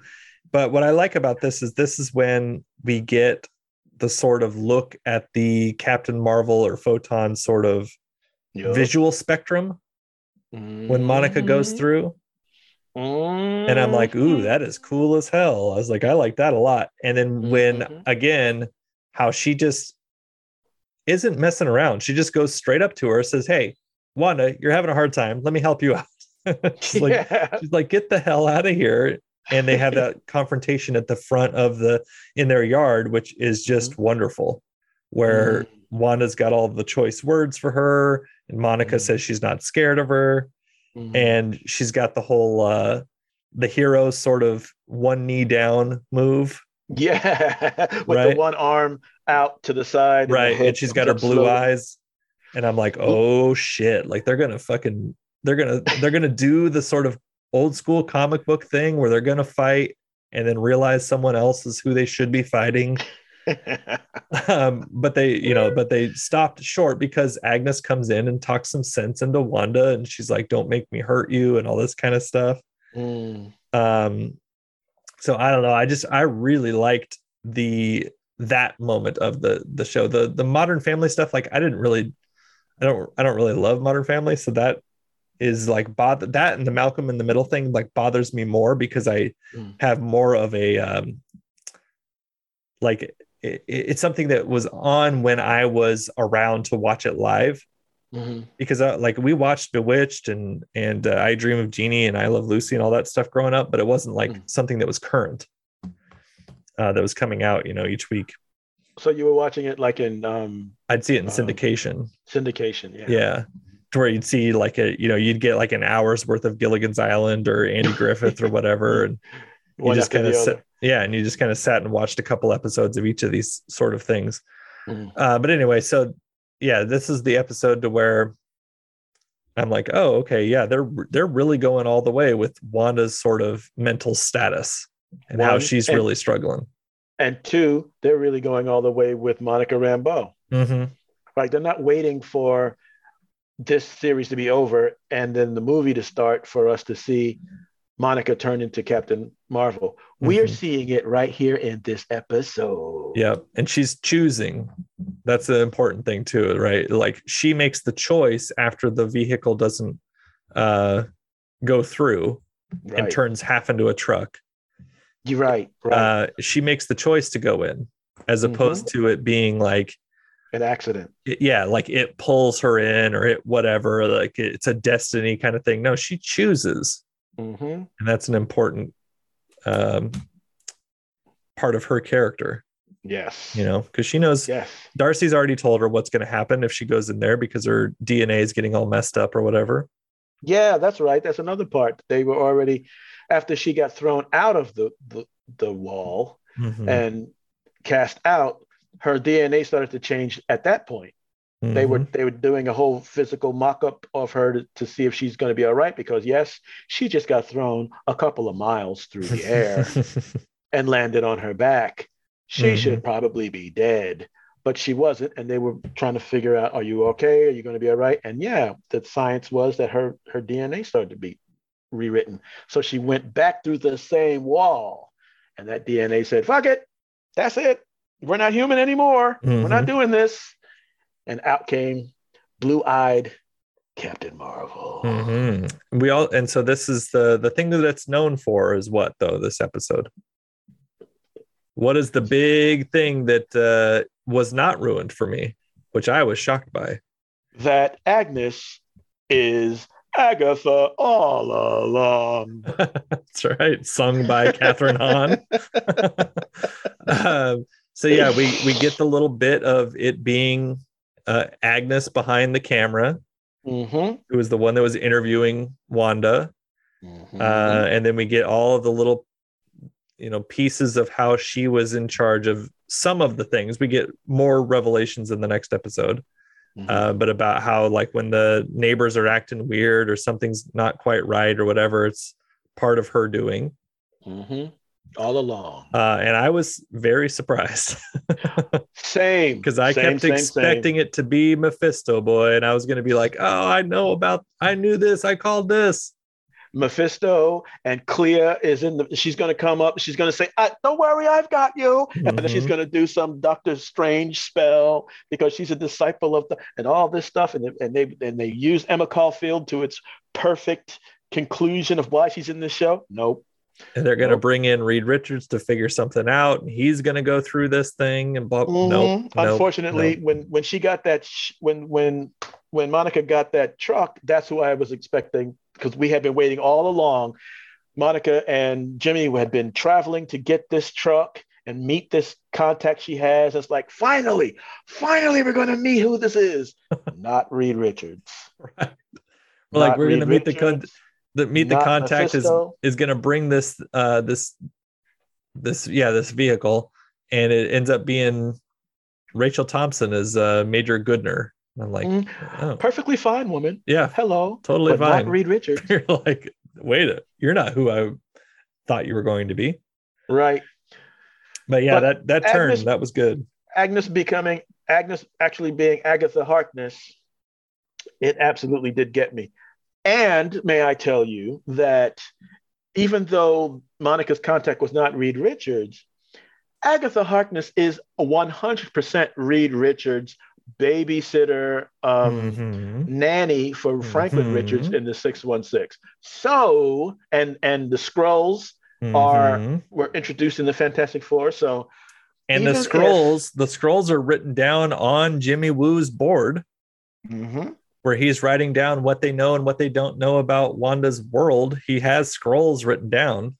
but what i like about this is this is when we get the sort of look at the captain marvel or photon sort of Yup. visual spectrum. When monica goes through and I'm like, ooh, mm-hmm. that is cool as hell. I was like, I like that a lot. And then when Mhm. again, how she just isn't messing around. She just goes straight up to her, says, Hey, Wanda, you're having a hard time. Let me help you out. [laughs] she's like, Yeah. she's like, get the hell out of here. And they have that [laughs] confrontation at the front of the in their yard, which is just mm-hmm. wonderful, where mm-hmm. Wanda's got all the choice words for her, and Monica says she's not scared of her Mhm. and she's got the whole uh the hero sort of one knee down move Yeah, [laughs] with Right. the one arm out to the side, right head and she's got her blue slowly. eyes and i'm like oh shit like they're gonna fucking they're gonna they're gonna do the sort of old school comic book thing where they're gonna fight and then realize someone else is who they should be fighting [laughs] um, but they you know but they stopped short because agnes comes in and talks some sense into wanda and she's like don't make me hurt you and all this kind of stuff Mm. um so i don't know i just i really liked the that moment of the the show the the modern family stuff like i didn't really i don't i don't really love modern family so that is like bother that and the malcolm in the middle thing like bothers me more because i Mm. have more of a um like it, it's something that was on when i was around to watch it live Mhm. because uh, like we watched Bewitched and and uh, I Dream of Jeannie and I Love Lucy and all that stuff growing up, but it wasn't like Mm. something that was current uh, that was coming out, you know, each week. So you were watching it like in um, I'd see it in Um, syndication, syndication, yeah. yeah, to where you'd see like a you know you'd get like an hour's worth of Gilligan's Island or Andy Griffith or whatever, and [laughs] you just kind of sit, yeah, and you just kind of sat and watched a couple episodes of each of these sort of things. Mhm. Uh, but anyway, so yeah, this is the episode to where I'm like, oh, okay, yeah, they're they're really going all the way with Wanda's sort of mental status and how she's and- really struggling. And two, they're really going all the way with Monica Rambeau. hmm Like they're not waiting for this series to be over and then the movie to start for us to see Monica turn into Captain Marvel. We are Mhm. seeing it right here in this episode. Yep, and she's choosing. That's the important thing too, right? Like she makes the choice after the vehicle doesn't uh, go through Right. and turns half into a truck. You're right. Right. uh, she makes the choice to go in as Mhm. opposed to it being like An accident. it- yeah, like it pulls her in or it whatever, like it's a destiny kind of thing. No, she chooses, hmm and that's an important um, part of her character. Yes. You know, because she knows Yes. Darcy's already told her what's going to happen if she goes in there because her DNA is getting all messed up or whatever. Yeah, that's right. That's another part. They were already after she got thrown out of the the, the wall Mhm. and cast out, her DNA started to change at that point. They were Mhm. they were doing a whole physical mock-up of her to, to see if she's going to be all right because yes, she just got thrown a couple of miles through the air [laughs] and landed on her back. She Mhm. should probably be dead, but she wasn't. And they were trying to figure out, are you okay? Are you going to be all right? And yeah, the science was that her her DNA started to be rewritten. So she went back through the same wall, and that DNA said, "Fuck it, that's it. We're not human anymore. We're not Mhm. doing this." And out came blue-eyed Captain Marvel. Mhm. We all, and so this is the the thing that it's known for is what though this episode. What is the big thing that uh, was not ruined for me, which I was shocked by? That Agnes is Agatha all along. [laughs] That's right, sung by Kathryn Hahn. [laughs] um, so yeah, we we get the little bit of it being uh, Agnes behind the camera, Mm-hmm. who was the one that was interviewing Wanda, uh, and then we get all of the little, you know, pieces of how she was in charge of some of the things. We get more revelations in the next episode, Mm-hmm. uh, but about how like when the neighbors are acting weird or something's not quite right or whatever, it's part of her doing. All along. Uh, and I was very surprised [laughs] Same. because I Same, kept same, expecting it to be Mephisto boy, and I was going to be like, "Oh, I know about, I knew this, I called this." Mephisto and Clea is in the. She's going to come up. She's going to say, I, "Don't worry, I've got you," and then she's Mhm. going to do some Doctor Strange spell because she's a disciple of the and all this stuff. And they, and they and they use Emma Caulfield to its perfect conclusion of why she's in this show. Nope. And they're going to Nope. bring in Reed Richards to figure something out, and he's going to go through this thing and blah. Nope, Mhm. nope, Unfortunately, nope. when when she got that sh- when when when Monica got that truck, that's who I was expecting because we had been waiting all along. Monica and Jimmy had been traveling to get this truck and meet this contact she has. It's like finally, finally, we're going to meet who this is. [laughs] Not Reed Richards. Right. Well, like we're going to meet the con- Richards. The meet the contact is Mephisto. is going to bring this uh this this yeah this vehicle, and it ends up being Rachel Thompson as uh, Major Goodner. And I'm like, Mhm. oh perfectly fine woman. yeah, Hello, Totally fine. Reed Richards. [laughs] you're like, wait, a, you're not who I thought you were going to be. right. But yeah, But that that turn Agnes- that was good. Agnes becoming Agnes actually being Agatha Harkness, it absolutely did get me. And may I tell you that even though Monica's contact was not Reed Richards, Agatha Harkness is 100% Reed Richards babysitter um, Mhm. nanny for Franklin Mhm. Richards in the 616. So and and the scrolls are Mhm. were introduced in the Fantastic Four. So and the even if- scrolls the scrolls are written down on Jimmy Woo's board where he's writing down what they know and what they don't know about Wanda's world. He has scrolls written down.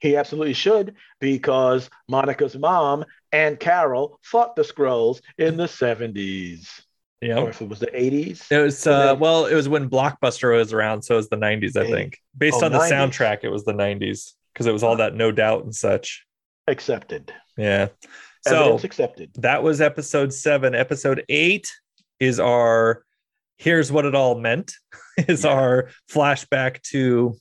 He absolutely should because Monica's mom and Carol fought the scrolls in the 70s. Yeah. Or if it was the 80s. It was uh well, it was when Blockbuster was around, so it was the 90s, I think. Based Oh, on the 90s. soundtrack, it was the 90s because it was all that no doubt and such. Accepted. Yeah. So Evidence accepted. that was episode seven. Episode eight is our here's what it all meant, [laughs] is Yeah. our flashback to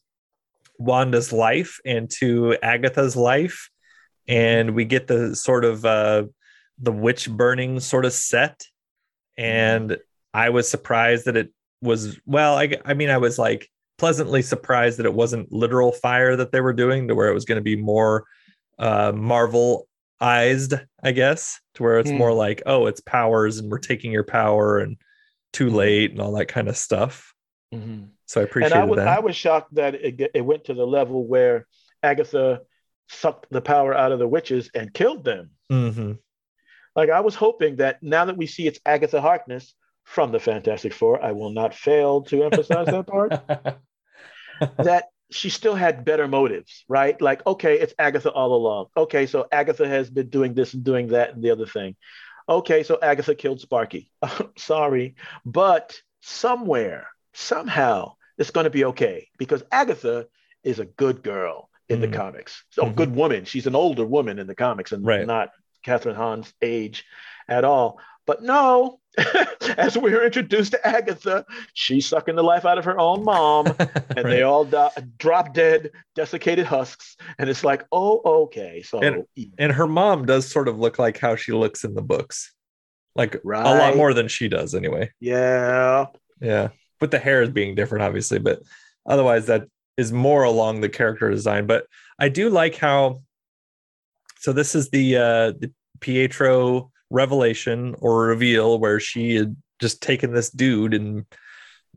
Wanda's life and to Agatha's life. And we get the sort of uh the witch burning sort of set. And I was surprised that it was well, I I mean, I was like pleasantly surprised that it wasn't literal fire that they were doing to where it was going to be more uh Marvel eyed, I guess, to where it's Hmm. more like, oh, it's powers and we're taking your power and too late and all that kind of stuff. Mhm. So I And appreciated I was, that. I was shocked that it, it went to the level where Agatha sucked the power out of the witches and killed them. hmm Like I was hoping that now that we see it's Agatha Harkness from the Fantastic Four, I will not fail to emphasize that part. [laughs] that she still had better motives, right? Like, okay, it's Agatha all along. Okay, so Agatha has been doing this and doing that and the other thing. Okay, so Agatha killed Sparky. [laughs] Sorry, but somewhere, somehow, it's going to be okay because Agatha is a good girl in Mhm. the comics. So, Mhm. good woman. She's an older woman in the comics and Right. not Kathryn Hahn's age at all. But no, [laughs] as we were introduced to Agatha, she's sucking the life out of her own mom, [laughs] and they all do- drop dead, desiccated husks. And it's like, oh, okay. So, And- and her mom does sort of look like how she looks in the books, like a lot more than she does anyway. yeah. Yeah, But the hair is being different, obviously, but otherwise that is more along the character design. But I do like how. So this is the uh the Pietro revelation or reveal where she had just taken this dude and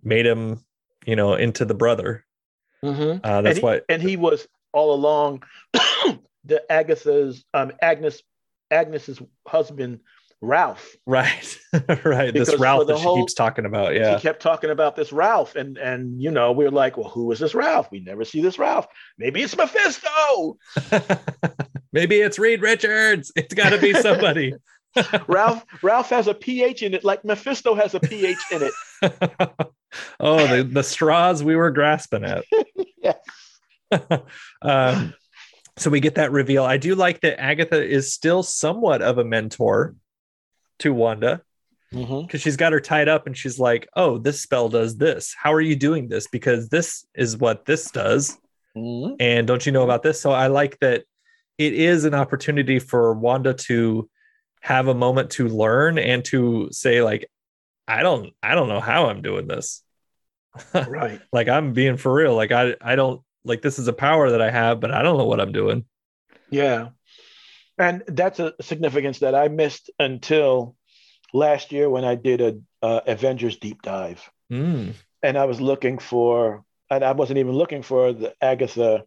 made him, you know, into the brother. Mhm. Uh, that's and he, why. and he was all along [coughs] the Agatha's um Agnes Agnes's husband Ralph. Right, [laughs] right. Because This Ralph that she whole- keeps talking about. Yeah. she kept talking about this Ralph, and and you know we're like, well, who is this Ralph? We never see this Ralph. Maybe it's Mephisto. [laughs] Maybe it's Reed Richards. It's got to be somebody. [laughs] [laughs] Ralph Ralph has a pH in it, like Mephisto has a pH in it. [laughs] oh, the, the straws we were grasping at. [laughs] Yes. um, so we get that reveal. I do like that Agatha is still somewhat of a mentor to Wanda because she's got her tied up and she's like, oh, this spell does this. How are you doing this? Because this is what this does. Mhm. And don't you know about this? So I like that it is an opportunity for Wanda to have a moment to learn and to say, like, I don't, I don't know how I'm doing this. [laughs] Right. like I'm being for real. Like I, I don't like this is a power that I have, but I don't know what I'm doing. Yeah. And that's a significance that I missed until last year when I did a uh, Avengers deep dive. Mm, and I was looking for, and I wasn't even looking for the Agatha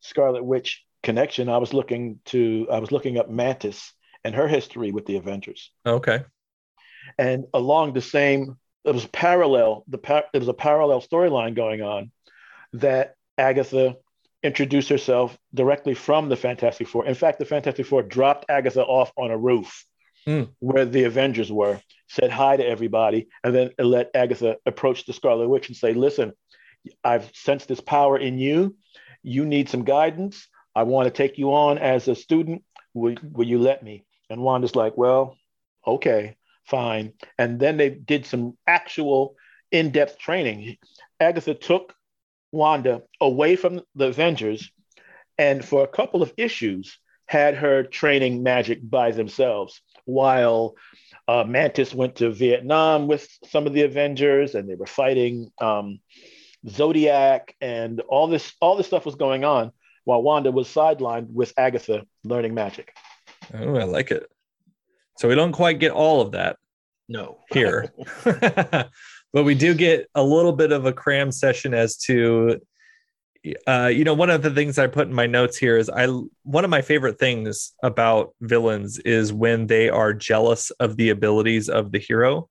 Scarlet Witch connection. I was looking to, I was looking up Mantis and her history with the Avengers, okay. and along the same, it was parallel. The par- there was a parallel storyline going on that Agatha introduced herself directly from the Fantastic Four. In fact, the Fantastic Four dropped Agatha off on a roof Hmm. where the Avengers were, said hi to everybody, and then let Agatha approach the Scarlet Witch and say, Listen, I've sensed this power in you. You need some guidance. I want to take you on as a student. Will, will you let me? And Wanda's like, Well, okay, fine. And then they did some actual in depth training. Agatha took Wanda away from the Avengers and for a couple of issues had her training magic by themselves while uh, Mantis went to Vietnam with some of the Avengers and they were fighting um, Zodiac and all this all this stuff was going on while Wanda was sidelined with Agatha learning magic. Oh, I like it. So we don't quite get all of that No. here, [laughs] [laughs] but we do get a little bit of a cram session as to, uh, you know, one of the things I put in my notes here is I one of my favorite things about villains is when they are jealous of the abilities of the hero,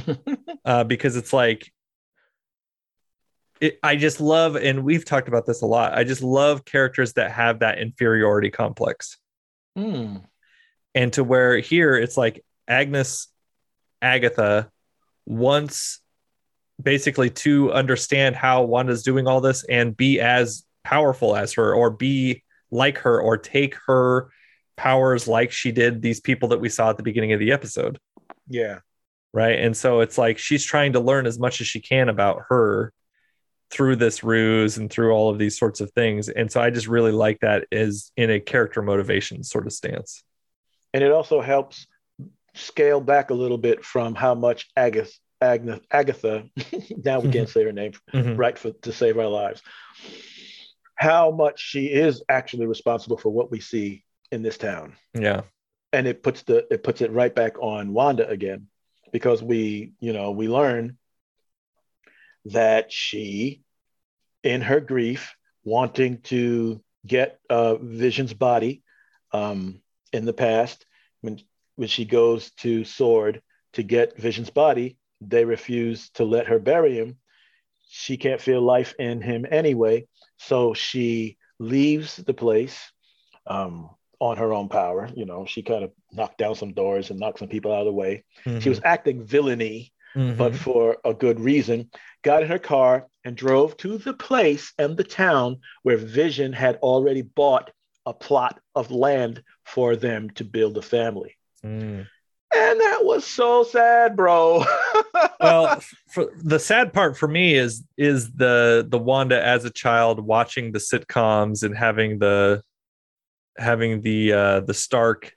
[laughs] uh, because it's like. It, I just love, and we've talked about this a lot. I just love characters that have that inferiority complex Hmm. and to where here it's like Agnes Agatha wants basically to understand how Wanda's doing all this and be as powerful as her or be like her or take her powers like she did these people that we saw at the beginning of the episode Yeah. right and so it's like she's trying to learn as much as she can about her through this ruse and through all of these sorts of things and so i just really like that as in a character motivation sort of stance And it also helps scale back a little bit from how much Agatha, Agnes, Agatha [laughs] now we can't say her name Mhm. right for to save our lives. How much she is actually responsible for what we see in this town. yeah And it puts the it puts it right back on Wanda again because we, you know, we learn that she in her grief wanting to get uh, Vision's body um, in the past when when she goes to SWORD to get Vision's body, they refuse to let her bury him. She can't feel life in him anyway, so she leaves the place um, on her own power. You know, she kind of knocked down some doors and knocked some people out of the way. She was acting villainy, Mhm. but for a good reason. Got in her car and drove to the place and the town where Vision had already bought a plot of land for them to build a family. Mm. And that was so sad, bro. [laughs] well for the sad part for me is is the the wanda as a child watching the sitcoms and having the having the uh the stark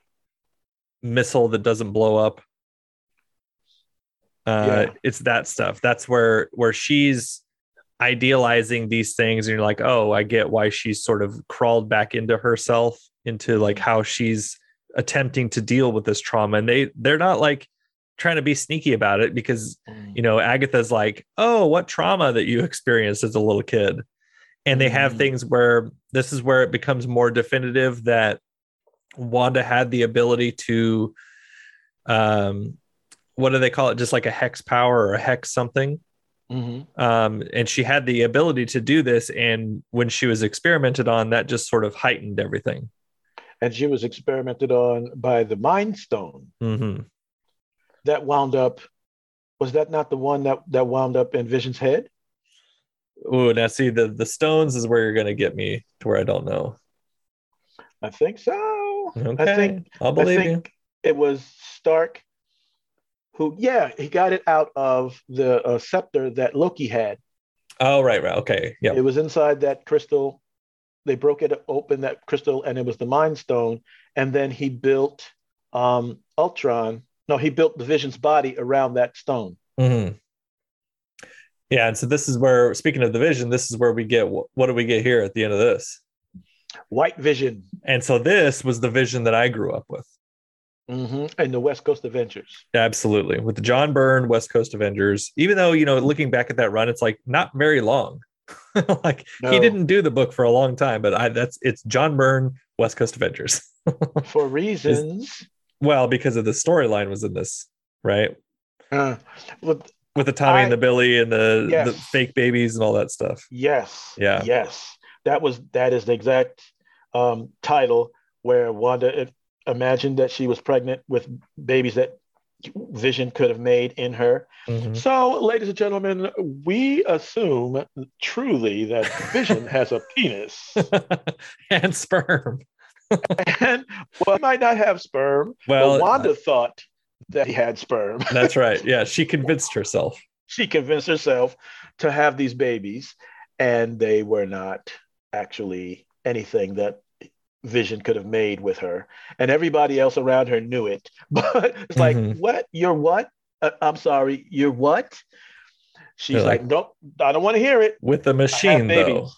missile that doesn't blow up uh Yeah. it's that stuff that's where where she's idealizing these things and you're like oh i get why she's sort of crawled back into herself into like how she's attempting to deal with this trauma and they they're not like trying to be sneaky about it because you know agatha's like oh what trauma that you experienced as a little kid and they have Mhm. things where this is where it becomes more definitive that wanda had the ability to um what do they call it just like a hex power or a hex something Mhm. um and she had the ability to do this and when she was experimented on that just sort of heightened everything And she was experimented on by the Mind Stone hmm that wound up. Was that not the one that, that wound up in Vision's head? oh now see the the stones is where you're gonna get me to where i don't know I think so. okay I think i'll believe I you think it was Stark who, yeah, he got it out of the uh, scepter that Loki had. oh right right okay yeah It was inside that crystal. They broke it open, that crystal, and it was the Mind Stone. And then he built um, Ultron. No, he built the Vision's body around that stone. hmm Yeah, and so this is where, speaking of the vision, this is where we get what do we get here at the end of this? White Vision And so this was the vision that I grew up with. Hmm and the West Coast Avengers. Absolutely, with the John Byrne West Coast Avengers. Even though you know, looking back at that run, it's like not very long. [laughs] like he didn't do the book for a long time, but I that's it's John Byrne West Coast Avengers. [laughs] For reasons. well, because of the storyline was in this, right? Uh, but With the Tommy I- and the Billy and the, Yes. the fake babies and all that stuff. yes. Yeah. Yes. That was that is the exact um, title where Wanda it, imagined that she was pregnant with babies that Vision could have made in her. Mhm. So, ladies and gentlemen, we assume truly that Vision has a penis. [laughs] and sperm. and well, he might not have sperm, Well, but Wanda thought that he had sperm. [laughs] That's right. Yeah, she convinced herself. she convinced herself to have these babies, and they were not actually anything that Vision could have made with her. And everybody else around her knew it. [laughs] But it's like, Mhm. what? You're what? Uh, I'm sorry, you're what? She's They're like, like- nope, I don't want to hear it. With the machine, though.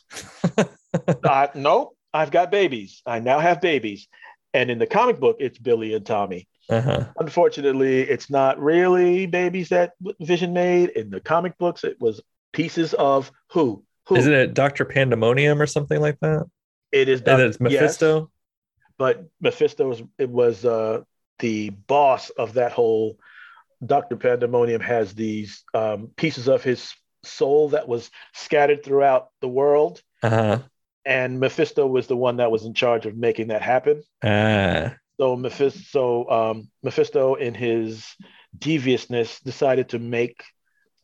uh, [laughs] nope, I've got babies. I now have babies. And in the comic book, it's Billy and Tommy. Uh-huh. Unfortunately, it's not really babies that Vision made. In the comic books, it was pieces of who? Who? Isn't it Dr. Pandemonium or something like that? It is And it's yes, Mephisto? but Mephisto was it was uh, the boss of that whole. Doctor Pandemonium has these um, pieces of his soul that was scattered throughout the world, Uh-huh. and Mephisto was the one that was in charge of making that happen. Ah. So Mephisto, um, Mephisto, in his deviousness, decided to make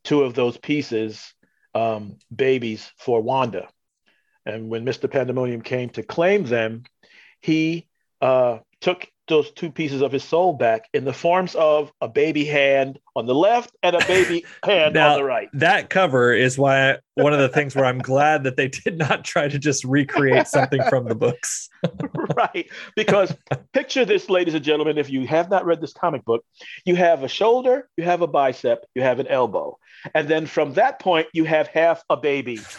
two of those pieces um, babies for Wanda. And when Mr. Pandemonium came to claim them, he uh, took those two pieces of his soul back in the forms of a baby hand on the left and a baby [laughs] hand Now- on the right. That cover is why one of the things where I'm glad that they did not try to just recreate something from the books. [laughs] right. Because picture this, ladies and gentlemen, if you have not read this comic book, you have a shoulder, you have a bicep, you have an elbow. And then from that point, you have half a baby. [laughs]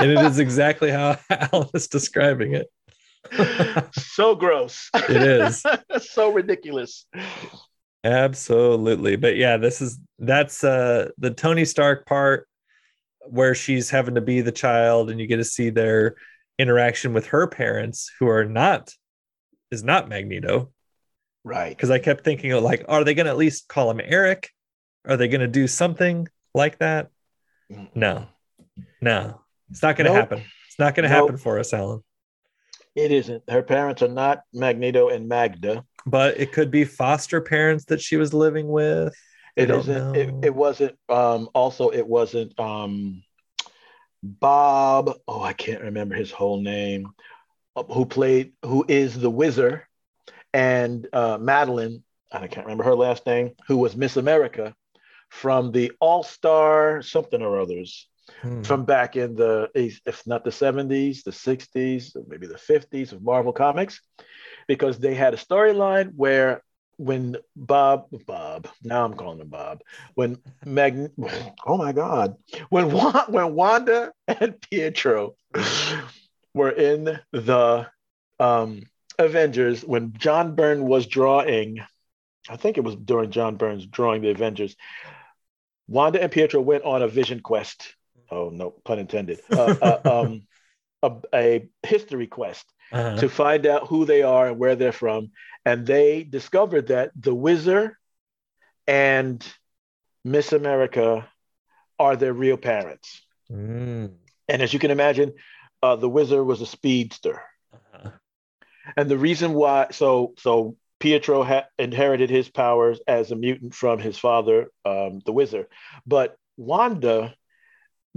and it is exactly how [laughs] Alan is describing it. [laughs] so gross. It is. [laughs] so ridiculous. Absolutely. But yeah, this is that's uh the Tony Stark part where she's having to be the child and you get to see their interaction with her parents who are not is not Magneto. Right. because I kept thinking of like, are they going to at least call him Eric? Are they going to do something like that? No, no, it's not going to Nope. happen. It's not going to Nope. happen for us, Alan. It isn't. Her parents are not Magneto and Magda. But it could be foster parents that she was living with. It don't. It, it wasn't. Um, also, it wasn't um, Bob. Oh, I can't remember his whole name. uh, Who played? Who is the Wizard? And uh, Madeline. I can't remember her last name. Who was Miss America from the All Star something or others Hmm. from back in the if not the 70s, the 60s, maybe the 50s of Marvel Comics, because they had a storyline where when Bob Bob now I'm calling him Bob when [laughs] Mag oh my God when when Wanda and Pietro were in the um, Avengers when John Byrne was drawing I think it was during John Byrne's drawing the Avengers Wanda and Pietro went on a vision quest oh no pun intended uh, uh, [laughs] um, a, a history quest Uh-huh. to find out who they are and where they're from. And they discovered that the Wizard and Miss America are their real parents. Mm. And as you can imagine, uh, the Wizard was a speedster. Uh-huh. And the reason why, so so Pietro ha- inherited his powers as a mutant from his father, um, the Wizard, but Wanda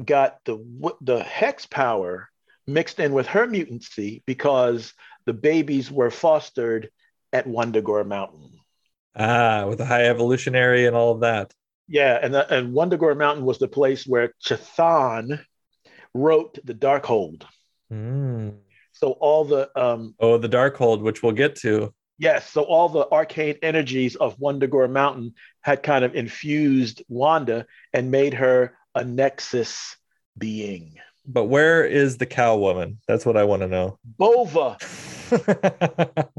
got the the hex power mixed in with her mutancy because the babies were fostered at Wundagore Mountain. Ah, with the high evolutionary and all of that. Yeah, and the, and Wundagore Mountain was the place where Chthon wrote the Darkhold. Mm. So all the um, Oh, the Darkhold, which we'll get to. Yes, so all the arcane energies of Wundagore Mountain had kind of infused Wanda and made her a Nexus being. But where is the cow woman? That's what I want to know. Bova. [laughs]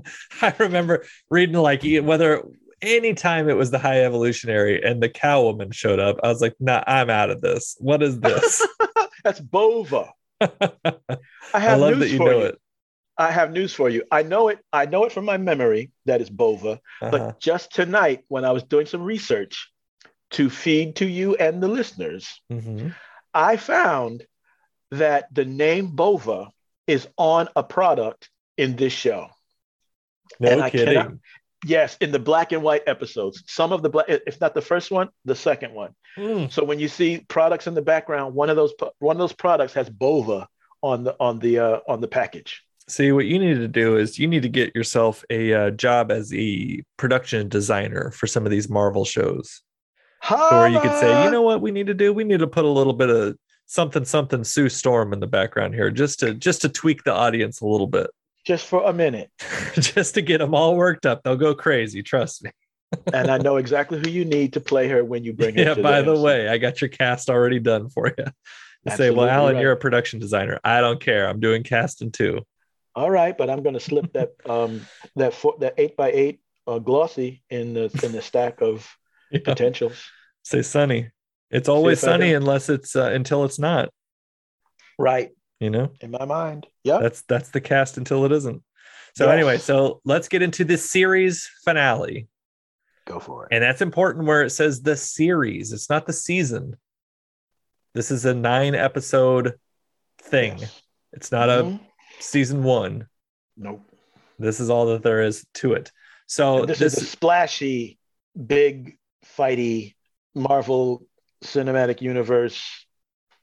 I remember reading like whether anytime it was the high evolutionary and the cow woman showed up, I was like, nah, I'm out of this. What is this? [laughs] That's Bova. I [laughs] I have love news that you for know you. it. I have news for you. I know it. I know it from my memory. That is Bova. Uh-huh. But just tonight, when I was doing some research to feed to you and the listeners, Mhm. I found that the name Bova is on a product in this show. No And I kidding. cannot- Yes, in the black and white episodes. Some of the black, if not the first one, the second one. Mm. So when you see products in the background, one of those one of those products has Bova on the on the uh, on the package. See, what you need to do is you need to get yourself a uh, job as a production designer for some of these Marvel shows. So where you could say, you know what we need to do? We need to put a little bit of something, something Sue Storm in the background here, just to just to tweak the audience a little bit, just for a minute, [laughs] just to get them all worked up. They'll go crazy, trust me. [laughs] and I know exactly who you need to play her when you bring her. Yeah. By the MC. way, I got your cast already done for you. You say, well, Alan, right. you're a production designer. I don't care. I'm doing casting too. all right, but I'm going to slip that um that four, that eight by eight uh, glossy in the in the stack of Yeah. potentials. Say sunny. It's always sunny unless it's uh, until it's not. Right You know. in my mind. Yeah. that's that's the cast until it isn't so Yes. anyway so let's get into the series finale Go for it. and that's important where it says the series it's not the season this is a nine episode thing Yes. it's not Mhm. a season one Nope. this is all that there is to it so this, this, is the splashy, big, fighty Marvel Cinematic Universe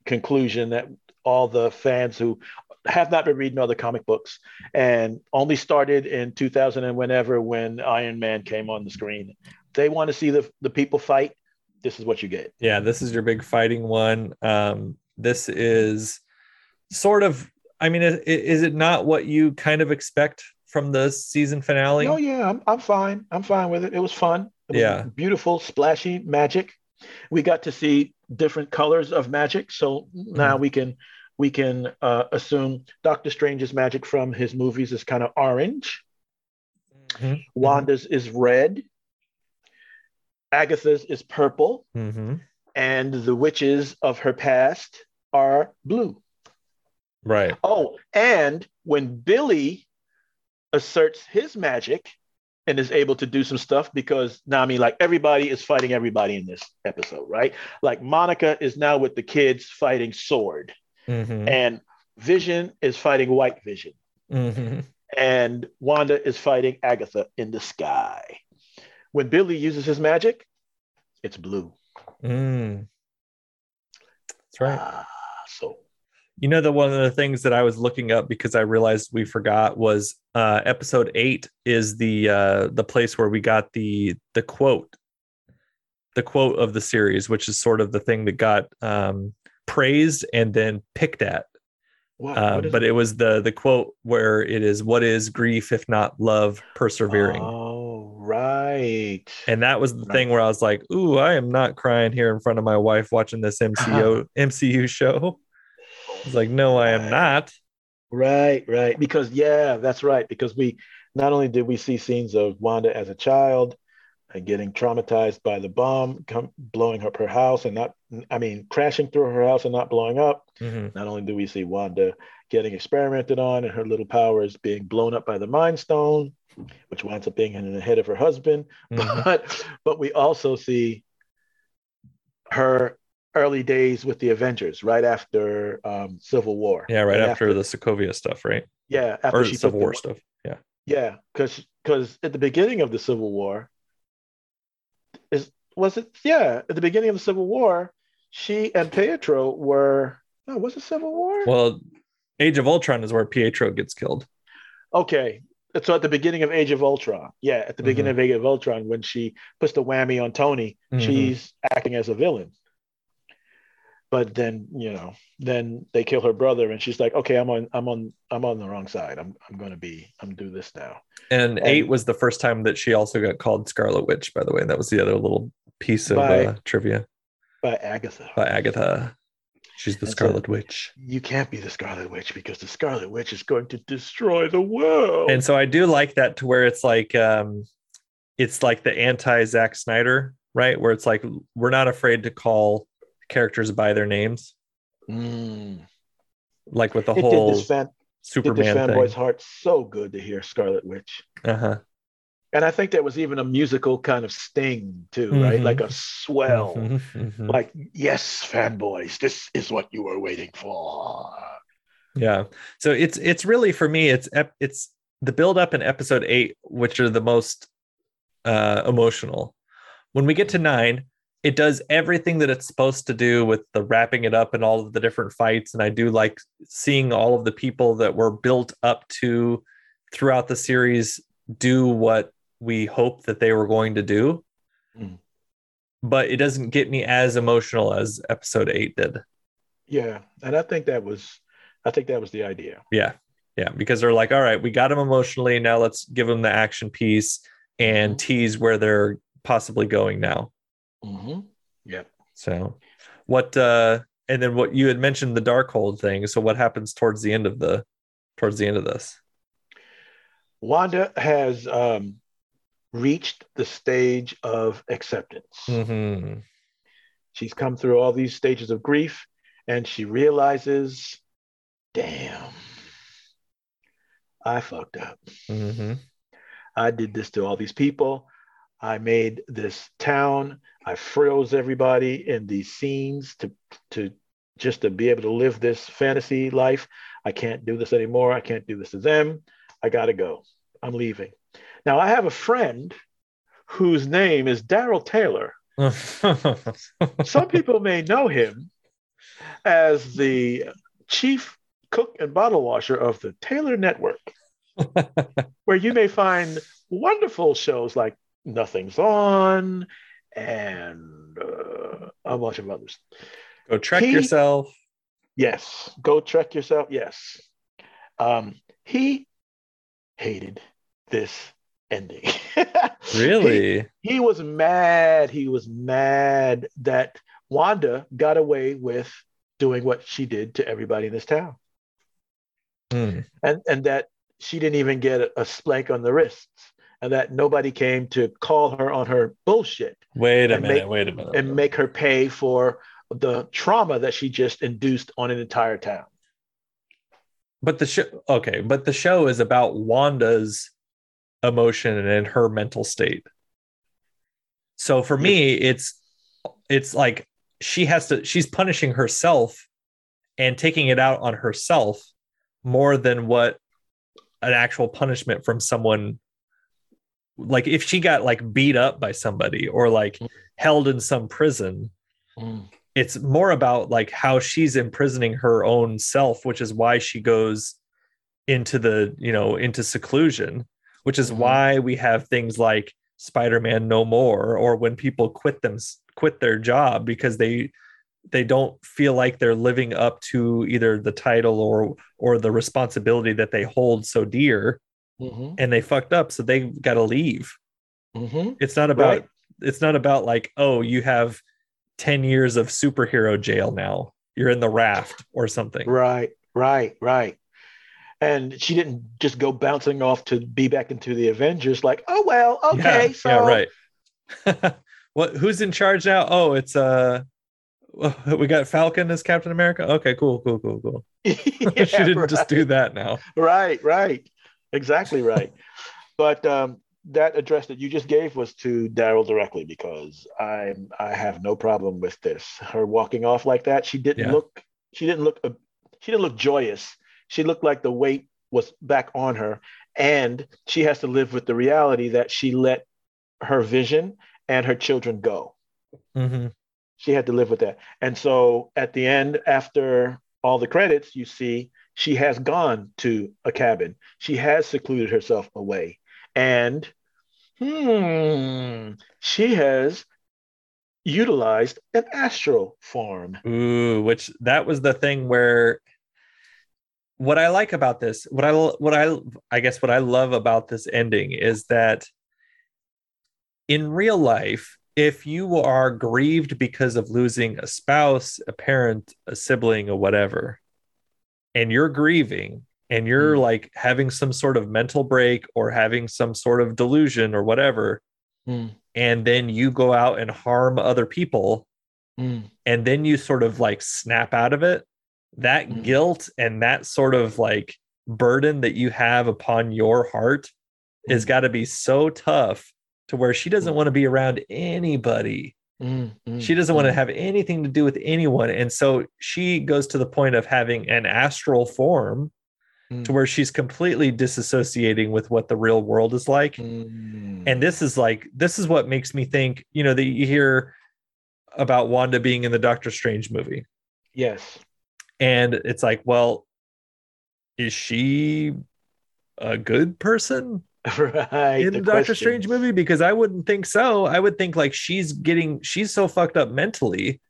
conclusion that all the fans who have not been reading all the comic books and only started in 2000 and whenever when Iron Man came on the screen. They want to see the, the people fight. This is what you get. yeah this is your big fighting one um this is sort of i mean is, is it not what you kind of expect from the season finale Oh yeah, I'm, I'm fine. I'm fine with it. It was fun. Yeah. beautiful, splashy magic. We got to see different colors of magic, so now Mm-hmm. we can we can uh, assume Doctor Strange's magic from his movies is kind of orange. Mhm. Wanda's is red. Agatha's is purple, Mhm. and the witches of her past are blue. Right. Oh, and when Billy asserts his magic and is able to do some stuff because now I mean like everybody is fighting everybody in this episode, right? Like Monica is now with the kids fighting SWORD, Mhm. and Vision is fighting White Vision, Mhm. and Wanda is fighting Agatha in the sky. When Billy uses his magic, it's blue. Mm. That's right. Ah, so You know, the one of the things that I was looking up because I realized we forgot was uh, episode eight is the uh, the place where we got the the quote, the quote of the series, which is sort of the thing that got um, praised and then picked at. Uh, what is but it was the the quote where it is, "What is grief if not love persevering?" Oh, right. And that was the Right. thing where I was like, "Ooh, I am not crying here in front of my wife watching this MCU [laughs] MCU show." I was like, "No, I am not." Right, right. Because yeah, that's right. Because we not only did we see scenes of Wanda as a child and getting traumatized by the bomb come, blowing up her house and not, I mean, crashing through her house and not blowing up. Mhm. Not only do we see Wanda getting experimented on and her little powers being blown up by the Mind Stone, which winds up being in the head of her husband, [laughs] Mhm. but but we also see her early days with the Avengers, right after um, Civil War. Yeah, right And after, the Sokovia stuff, right? yeah after Or she Civil the- War stuff. Yeah. yeah, because because at the beginning of the Civil War, is was it? Yeah, at the beginning of the Civil War, she and Pietro were. No, was it Civil War? Well, Age of Ultron is where Pietro gets killed. okay, so at the beginning of Age of Ultron, yeah, at the beginning Mm-hmm. of Age of Ultron, when she puts the whammy on Tony, Mhm. she's acting as a villain. But then you know, then they kill her brother, and she's like, "Okay, I'm on, I'm on, I'm on the wrong side. I'm, I'm going to be, I'm do this now." And, And- eight was the first time that she also got called Scarlet Witch, by the way. That was the other little piece of By- uh, trivia By Agatha. by Agatha. She's the And so- Scarlet Witch. you can't be the Scarlet Witch because the Scarlet Witch is going to destroy the world. And so I do like that to where it's like um it's like the anti Zack Snyder, right? Where it's like we're not afraid to call characters by their names, Mm. like with the it did whole this fan, did this fanboy's heart so good to hear Scarlet Witch. Uh-huh. And I think there was even a musical kind of sting too, right? Mhm. Like a swell. Mhm, mhm. Like, yes, fanboys, this is what you were waiting for. Yeah. So it's it's really for me it's it's the build up in episode 8 which are the most uh emotional. When we get to 9, it does everything that it's supposed to do with the wrapping it up and all of the different fights and I do like seeing all of the people that were built up to throughout the series do what we hope that they were going to do. Mm. But it doesn't get me as emotional as episode 8 did. Yeah. And I think that was I think that was the idea. Yeah. Yeah. Because they're like, all right, we got them emotionally. Now let's give them the action piece and tease where they're possibly going now. Mm-hmm. Yeah. So, what, uh, and then what you had mentioned the dark Darkhold thing. So, what happens towards the end of the, towards the end of this? Wanda has um, reached the stage of acceptance. Mm-hmm. She's come through all these stages of grief and she realizes, damn, I fucked up. Mm-hmm. I did this to all these people. I made this town. I froze everybody in these scenes to to just to be able to live this fantasy life. I can't do this anymore. I can't do this to them. I gotta go. I'm leaving. Now I have a friend whose name is Daryl Taylor. [laughs] Some people may know him as the chief cook and bottle washer of the Taylor Network, [laughs] where you may find wonderful shows like Nothing's On and uh, a bunch of others. Go He- yourself. Yes, go check yourself. Yes. Um, he hated this ending. [laughs] Really? he was mad. He was mad that Wanda got away with doing what she did to everybody in this town, Hmm. and and that she didn't even get a, a spank on the wrists, and that nobody came to call her on her bullshit Wait a minute. make- wait a minute. and make her pay for the trauma that she just induced on an entire town. but the show, okay, but the show is about Wanda's emotion and her mental state. So for me, it's it's like she has to she's punishing herself and taking it out on herself more than what an actual punishment from someone like if she got like beat up by somebody or like Mm. held in some prison Mm. it's more about like how she's imprisoning her own self which is why she goes into the you know into seclusion which is Mhm. why we have things like spider-man no more or when people quit them quit their job because they they don't feel like they're living up to either the title or or the responsibility that they hold so dear Mhm. and they fucked up so they got to leave. Mhm. it's not about Right. it's not about like oh you have 10 years of superhero jail now. You're in the raft or something. Right, right, right. And she didn't just go bouncing off to be back into the Avengers, like, oh well, okay, yeah, so yeah right. [laughs] What who's in charge now? Oh it's uh we got falcon as captain america? Okay cool cool cool cool. [laughs] [laughs] She didn't just do that now. Right, right, exactly right. but um, that address that you just gave was to Daryl directly because I I have no problem with this. Her walking off like that, she didn't Yeah. look she didn't look uh, she didn't look joyous. She looked like the weight was back on her, and she has to live with the reality that she let her vision and her children go. hmm She had to live with that. And so at the end, after all the credits, you see she has gone to a cabin. She has secluded herself away. And hmm, she has utilized an astral form. Ooh, which that was the thing where what I like about this, what I what I I guess what I love about this ending is that in real life, if you are grieved because of losing a spouse, a parent, a sibling, or whatever, and you're grieving and you're Mm. like having some sort of mental break or having some sort of delusion or whatever, Mm, and then you go out and harm other people, mm, and then you sort of like snap out of it that Mhm. guilt and that sort of like burden that you have upon your heart has Mhm. got to be so tough to where she doesn't Mhm. want to be around anybody mm, mm, she doesn't want to mm. have anything to do with anyone and so she goes to the point of having an astral form to Mm. where she's completely disassociating with what the real world is like Mm. and this is like this is what makes me think you know that you hear about wanda being in the doctor strange movie yes. and it's like well is she a good person [laughs] right. in the the doctor strange movie because i wouldn't think so i would think like she's getting she's so fucked up mentally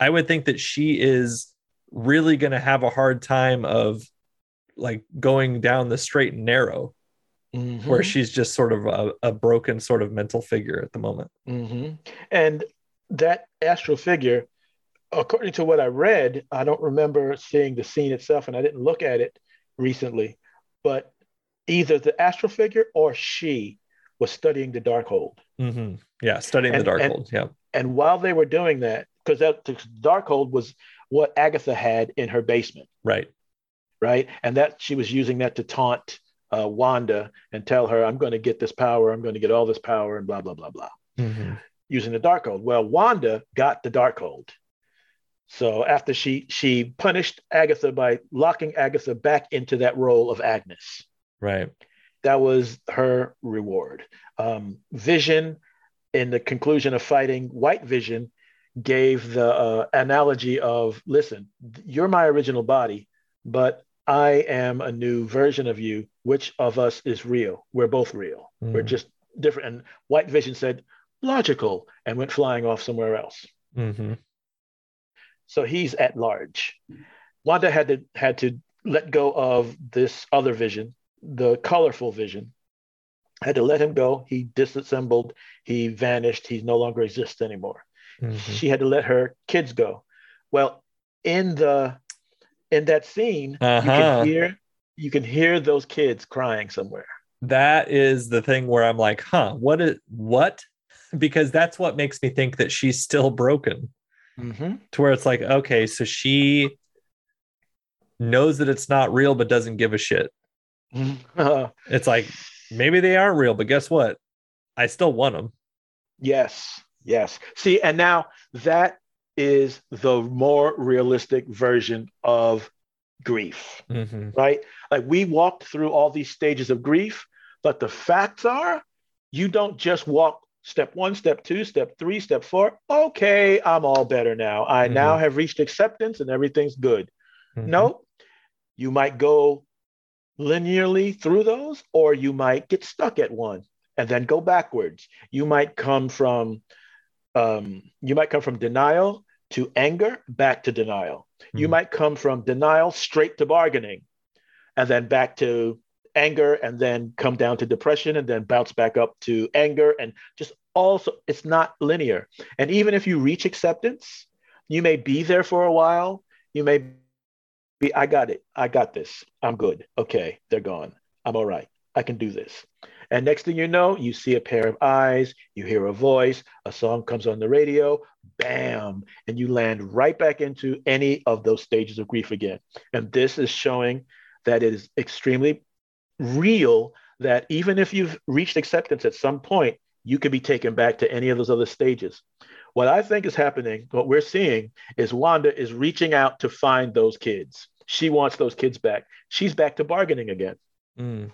i would think that she is really going to have a hard time of like going down the straight and narrow Mhm. where she's just sort of a, a broken sort of mental figure at the moment hmm And that astral figure, according to what I read, I don't remember seeing the scene itself, and I didn't look at it recently, but either the astral figure or she was studying the Darkhold. hmm yeah studying And- the dark and- hold yeah And while they were doing that, because that the Darkhold was what Agatha had in her basement, right right? And that she was using that to taunt uh, Wanda and tell her, "I'm going to get this power. I'm going to get all this power," and blah blah blah blah. Mhm. using the Darkhold. Well, Wanda got the Darkhold. So after she she punished Agatha by locking Agatha back into that role of Agnes, right that was her reward. Um, Vision, in the conclusion of fighting White Vision, gave the uh, analogy of, "Listen, you're my original body, but I am a new version of you. Which of us is real? We're both real. We're Mm. just different." And White Vision said, "Logical," and went flying off somewhere else. hmm So he's at large. Wanda had to had to let go of this other vision, the colorful vision. Had to let him go. He disassembled. He vanished. He no longer exists anymore. hmm She had to let her kids go. Well, in the in that scene, you Uh-huh. can hear you can hear those kids crying somewhere. that is the thing where I'm like, huh, what is what? [laughs] Because that's what makes me think that she's still broken. Mm-hmm. To where it's like, okay, so she knows that it's not real, but doesn't give a shit. Mm-hmm. [laughs] It's like maybe they aren't real, but guess what? I still want them. Yes, yes. See, and now that is the more realistic version of grief, Mm-hmm. right? Like we walked through all these stages of grief, but the facts are you don't just walk step one, step two, step three, step four. Okay, I'm all better now. I now have reached acceptance and everything's good. Mm-hmm. No, you might go linearly through those, or you might get stuck at one and then go backwards. You might come from um, you might come from denial to anger, back to denial. You Mhm. might come from denial straight to bargaining, and then back to anger, and then come down to depression, and then bounce back up to anger, and just also it's not linear. And even if you reach acceptance, you may be there for a while. You may be, I got it. I got this. I'm good. Okay, they're gone. I'm all right. I can do this. And next thing you know, you see a pair of eyes, you hear a voice, a song comes on the radio, bam, and you land right back into any of those stages of grief again. And this is showing that it is extremely real that even if you've reached acceptance at some point, you could be taken back to any of those other stages. What I think is happening, what we're seeing is Wanda is reaching out to find those kids. She wants those kids back. She's back to bargaining again. Mm.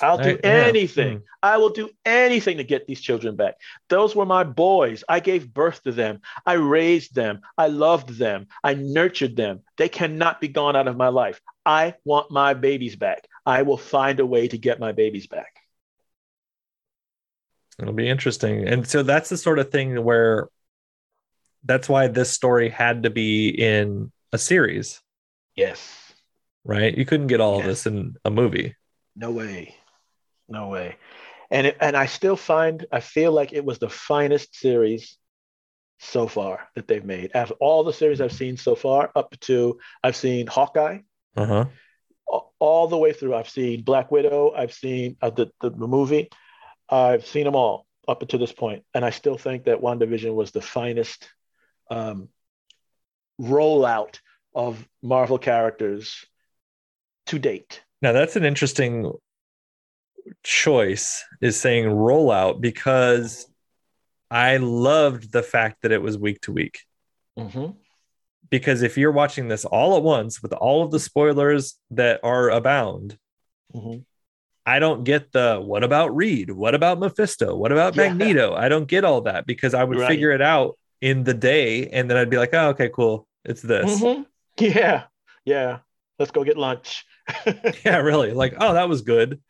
I'll do I- yeah. anything. Mm. I will do anything to get these children back. Those were my boys. I gave birth to them. I raised them. I loved them. I nurtured them. They cannot be gone out of my life. I want my babies back. I will find a way to get my babies back. It'll be interesting. And so that's the sort of thing where that's why this story had to be in a series, Yes. right? You couldn't get all of this in a movie. No way. No way. And it, and I still find I feel like it was the finest series so far that they've made. After all the series I've seen so far, up to I've seen Hawkeye, Uh huh. all the way through. I've seen Black Widow. I've seen uh, the, the the movie. I've seen them all up to this point, and I still think that WandaVision was the finest um, rollout of Marvel characters to date. Now that's an interesting choice is saying rollout because I loved the fact that it was week to week. Mm-hmm. Because if you're watching this all at once with all of the spoilers that are abound, Mm-hmm. I don't get the what about Reed? What about Mephisto? What about Yeah. Magneto? I don't get all that because I would Right. figure it out in the day and then I'd be like, oh, okay, cool. It's this. Mhm. Yeah, yeah. Let's go get lunch. [laughs] Yeah, really. Like, oh, that was good.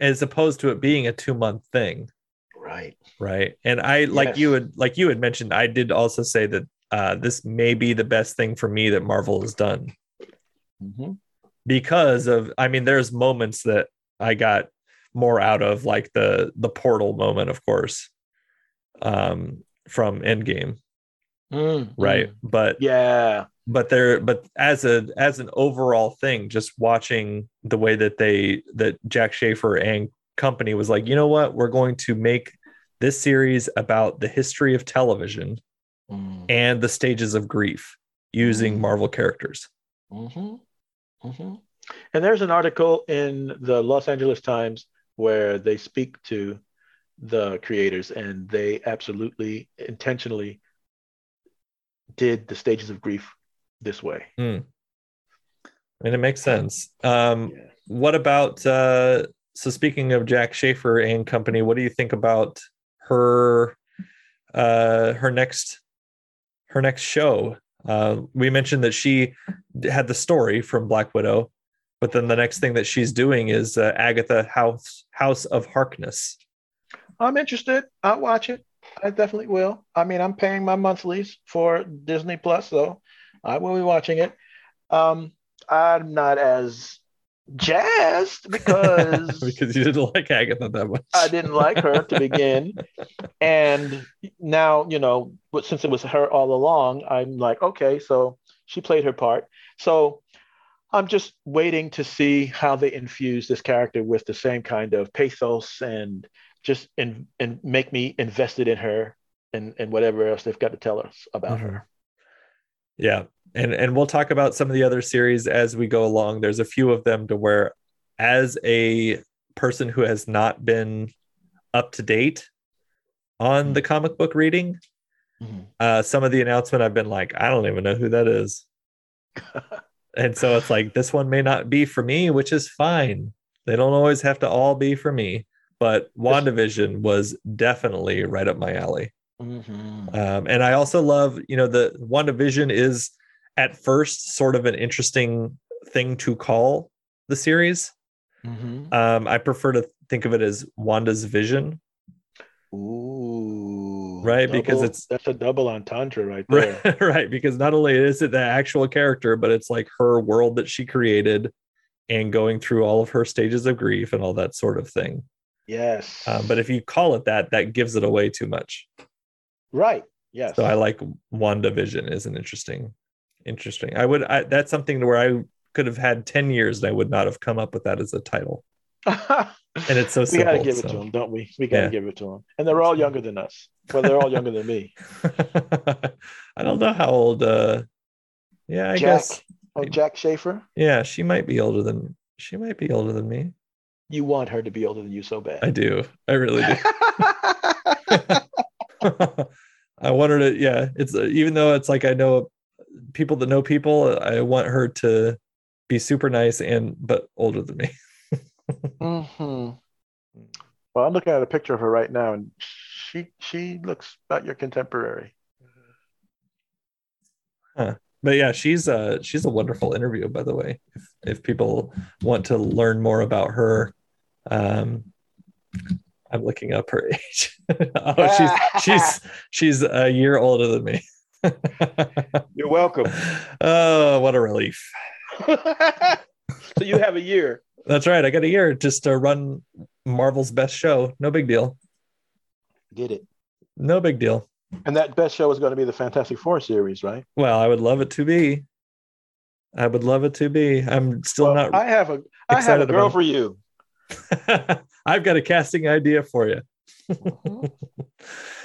As opposed to it being a two month thing. right. Right. And I like Yes. you had like you had mentioned, I did also say that uh this may be the best thing for me that Marvel has done Mm-hmm. because of I mean, there's moments that I got more out of, like the the portal moment, of course, um, from Endgame, right? But Mm-hmm. Yeah. but there but as a as an overall thing just watching the way that they that Jac Schaeffer and company was like you know what we're going to make this series about the history of television Mm. and the stages of grief using Mm. marvel characters Mm-hmm. Mm-hmm. And there's an article in the Los Angeles Times where they speak to the creators, and they absolutely intentionally did the stages of grief this way. and it makes sense um Yeah. what about uh so speaking of Jac Schaeffer and company what do you think about her uh her next her next show uh we mentioned that she had the story from black widow but then the next thing that she's doing is uh, agatha house house of harkness I'm interested. I'll watch it. I definitely will. I mean, I'm paying my monthlies for Disney Plus, so I will be watching it. Um, I'm not as jazzed [laughs] because because you didn't like agatha that much I didn't like her to begin. And now, you know, but since it was her all along, I'm like, okay, so she played her part. So I'm just waiting to see how they infuse this character with the same kind of pathos and just in, and make me invested in her and, and whatever else they've got to tell us about Mhm. her. Yeah. And and we'll talk about some of the other series as we go along. There's a few of them to where as a person who has not been up to date on the comic book reading, Mhm. uh, some of the announcement I've been like, I don't even know who that is. [laughs] and so it's like this one may not be for me, which is fine. They don't always have to all be for me. But WandaVision was definitely right up my alley. Mhm. Um, and I also love, you know, the WandaVision is at first sort of an interesting thing to call the series. Mhm. Um, I prefer to think of it as Wanda's vision. Ooh, Right, because it's- that's a double entendre right there. Right, [laughs] right. Because not only is it the actual character, but it's like her world that she created and going through all of her stages of grief and all that sort of thing. Yes. Um, but if you call it that, that gives it away too much. right, yes. So I like WandaVision is an interesting, interesting. I would, I, that's something to where I could have had 10 years and I would not have come up with that as a title. [laughs] And it's so we gotta simple, give it to them, don't we? We gotta Yeah. give it to them, and they're all younger than us. Well, they're all younger than me. [laughs] I don't know how old, uh, yeah, I Jac, guess. oh Jac Schaeffer, Yeah, she might be older than, she might be older than me. you want her to be older than you so bad. I do. I really do. [laughs] I want her to, yeah. It's uh, even though it's like I know people that know people, I want her to be super nice and but older than me. Hmm [laughs] Well, I'm looking at a picture of her right now, and she she looks about your contemporary. But yeah, she's uh she's a wonderful interview, by the way. If if people want to learn more about her, um, I'm looking up her age. [laughs] oh, she's [laughs] she's she's a year older than me. You're welcome. oh, what a relief! so you have a year. That's right. I got a year just to run Marvel's best show. No big deal. Get it. No big deal. And that best show is going to be the Fantastic Four series, right? Well, I would love it to be. I would love it to be. I'm still Well, not. I have a I have a girl for you. [laughs] I've got a casting idea for you. Mm-hmm.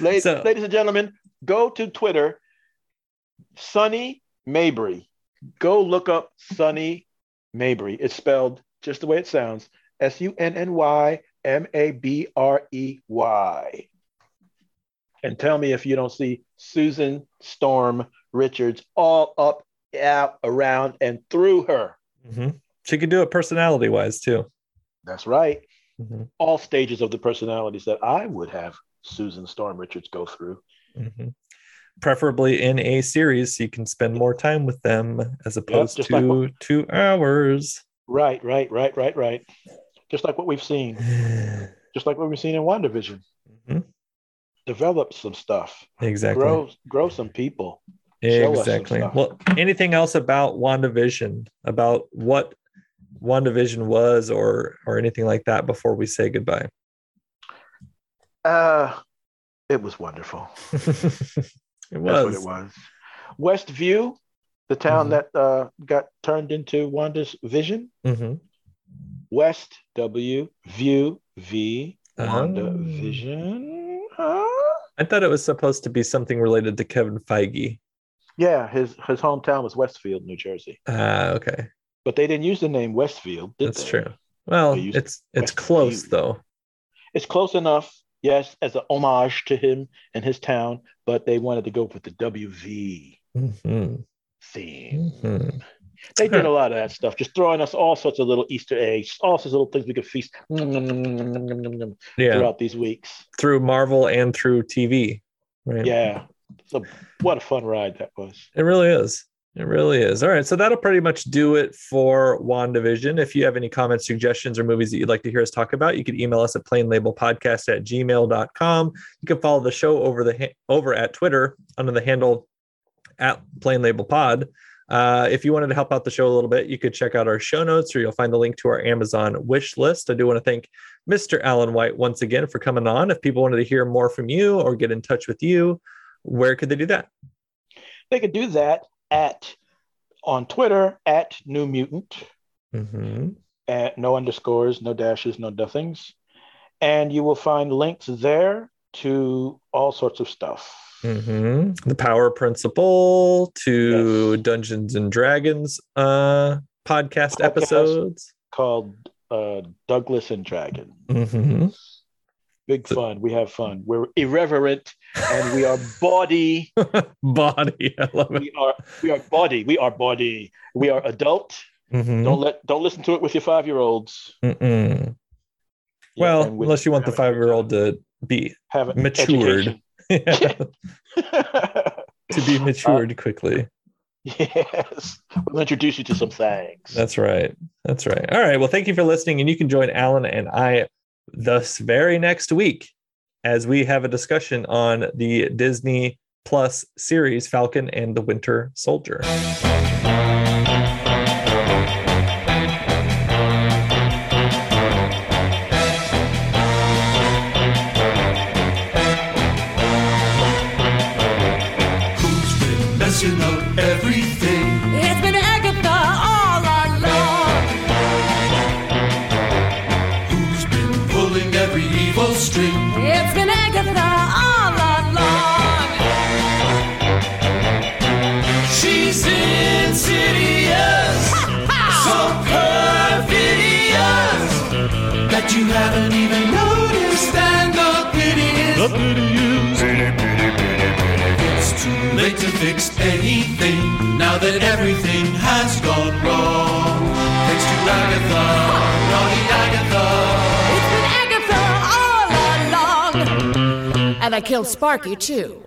[laughs] Ladies, So- ladies and gentlemen, go to Twitter, Sunny Mabrey. Go look up Sunny Mabrey. It's spelled just the way it sounds S U N N Y M A B R E Y. And tell me if you don't see Susan Storm Richards all up, out, around, and through her. Mm-hmm. She could do it personality wise too. That's right. Mhm. All stages of the personalities that I would have Susan Storm Richards go through. Mm-hmm. Preferably in a series, so you can spend more time with them as opposed just to like two hours. Right, right, right, right, right. Just like what we've seen, [sighs] just like what we've seen in WandaVision. Mhm. Develop some stuff, Exactly. grow, grow some people. Us some Exactly. Well, anything else about WandaVision, about what WandaVision was or or anything like that before we say goodbye? Uh, it was wonderful. [laughs] it That's was. what it was. Westview, the town Mhm. that uh, got turned into Wanda's vision. Mhm. West W View V Wanda Oh. Vision. Huh? I thought it was supposed to be something related to Kevin Feige. Yeah, his his hometown was Westfield, New Jersey, Ah, okay. but they didn't use the name Westfield. Did That's they? true. Well, it's it's close though. It's close enough, yes, as an homage to him and his town, but they wanted to go with the WV Mhm. Theme. Mhm. They did a lot of that stuff, just throwing us all sorts of little Easter eggs, all sorts of little things we could feast Yeah, throughout these weeks. through Marvel and through TV. Right. Yeah. So what a fun ride that was. It really is. It really is. All right. So that'll pretty much do it for WandaVision. If you have any comments, suggestions, or movies that you'd like to hear us talk about, you can email us at plainlabelpodcast at gmail.com. You can follow the show over the over at Twitter under the handle at Plain Label Pod. Uh, if you wanted to help out the show a little bit, you could check out our show notes or you'll find the link to our Amazon wish list. I do want to thank Mr. Alan White once again for coming on. If people wanted to hear more from you or get in touch with you, where could they do that? They could do that at on Twitter at New Mutant, Mm-hmm. at no underscores, no dashes, no nothings. And you will find links there to all sorts of stuff. Hmm The Power Principle to Yes. Dungeons and Dragons uh, podcast Podcast. episodes. Called uh, Douglas and Dragon. hmm Big fun. We have fun. We're irreverent and we are body. [laughs] Body. I love it. We are we are body. We are body. We are adult. Mhm. Don't let don't listen to it with your five year olds. Mm-mm. Well, unless you want the five year old to be have matured. education. [laughs] to be matured uh, quickly. yes, we'll introduce you to some things. That's right. That's right. All right. Well, thank you for listening. And you can join Alan and I this very next week as we have a discussion on the Disney Plus series Falcon and the Winter Soldier. Fix anything now that everything has gone wrong. Thanks to Agatha, naughty Agatha. It's been Agatha all along. And I killed Sparky too.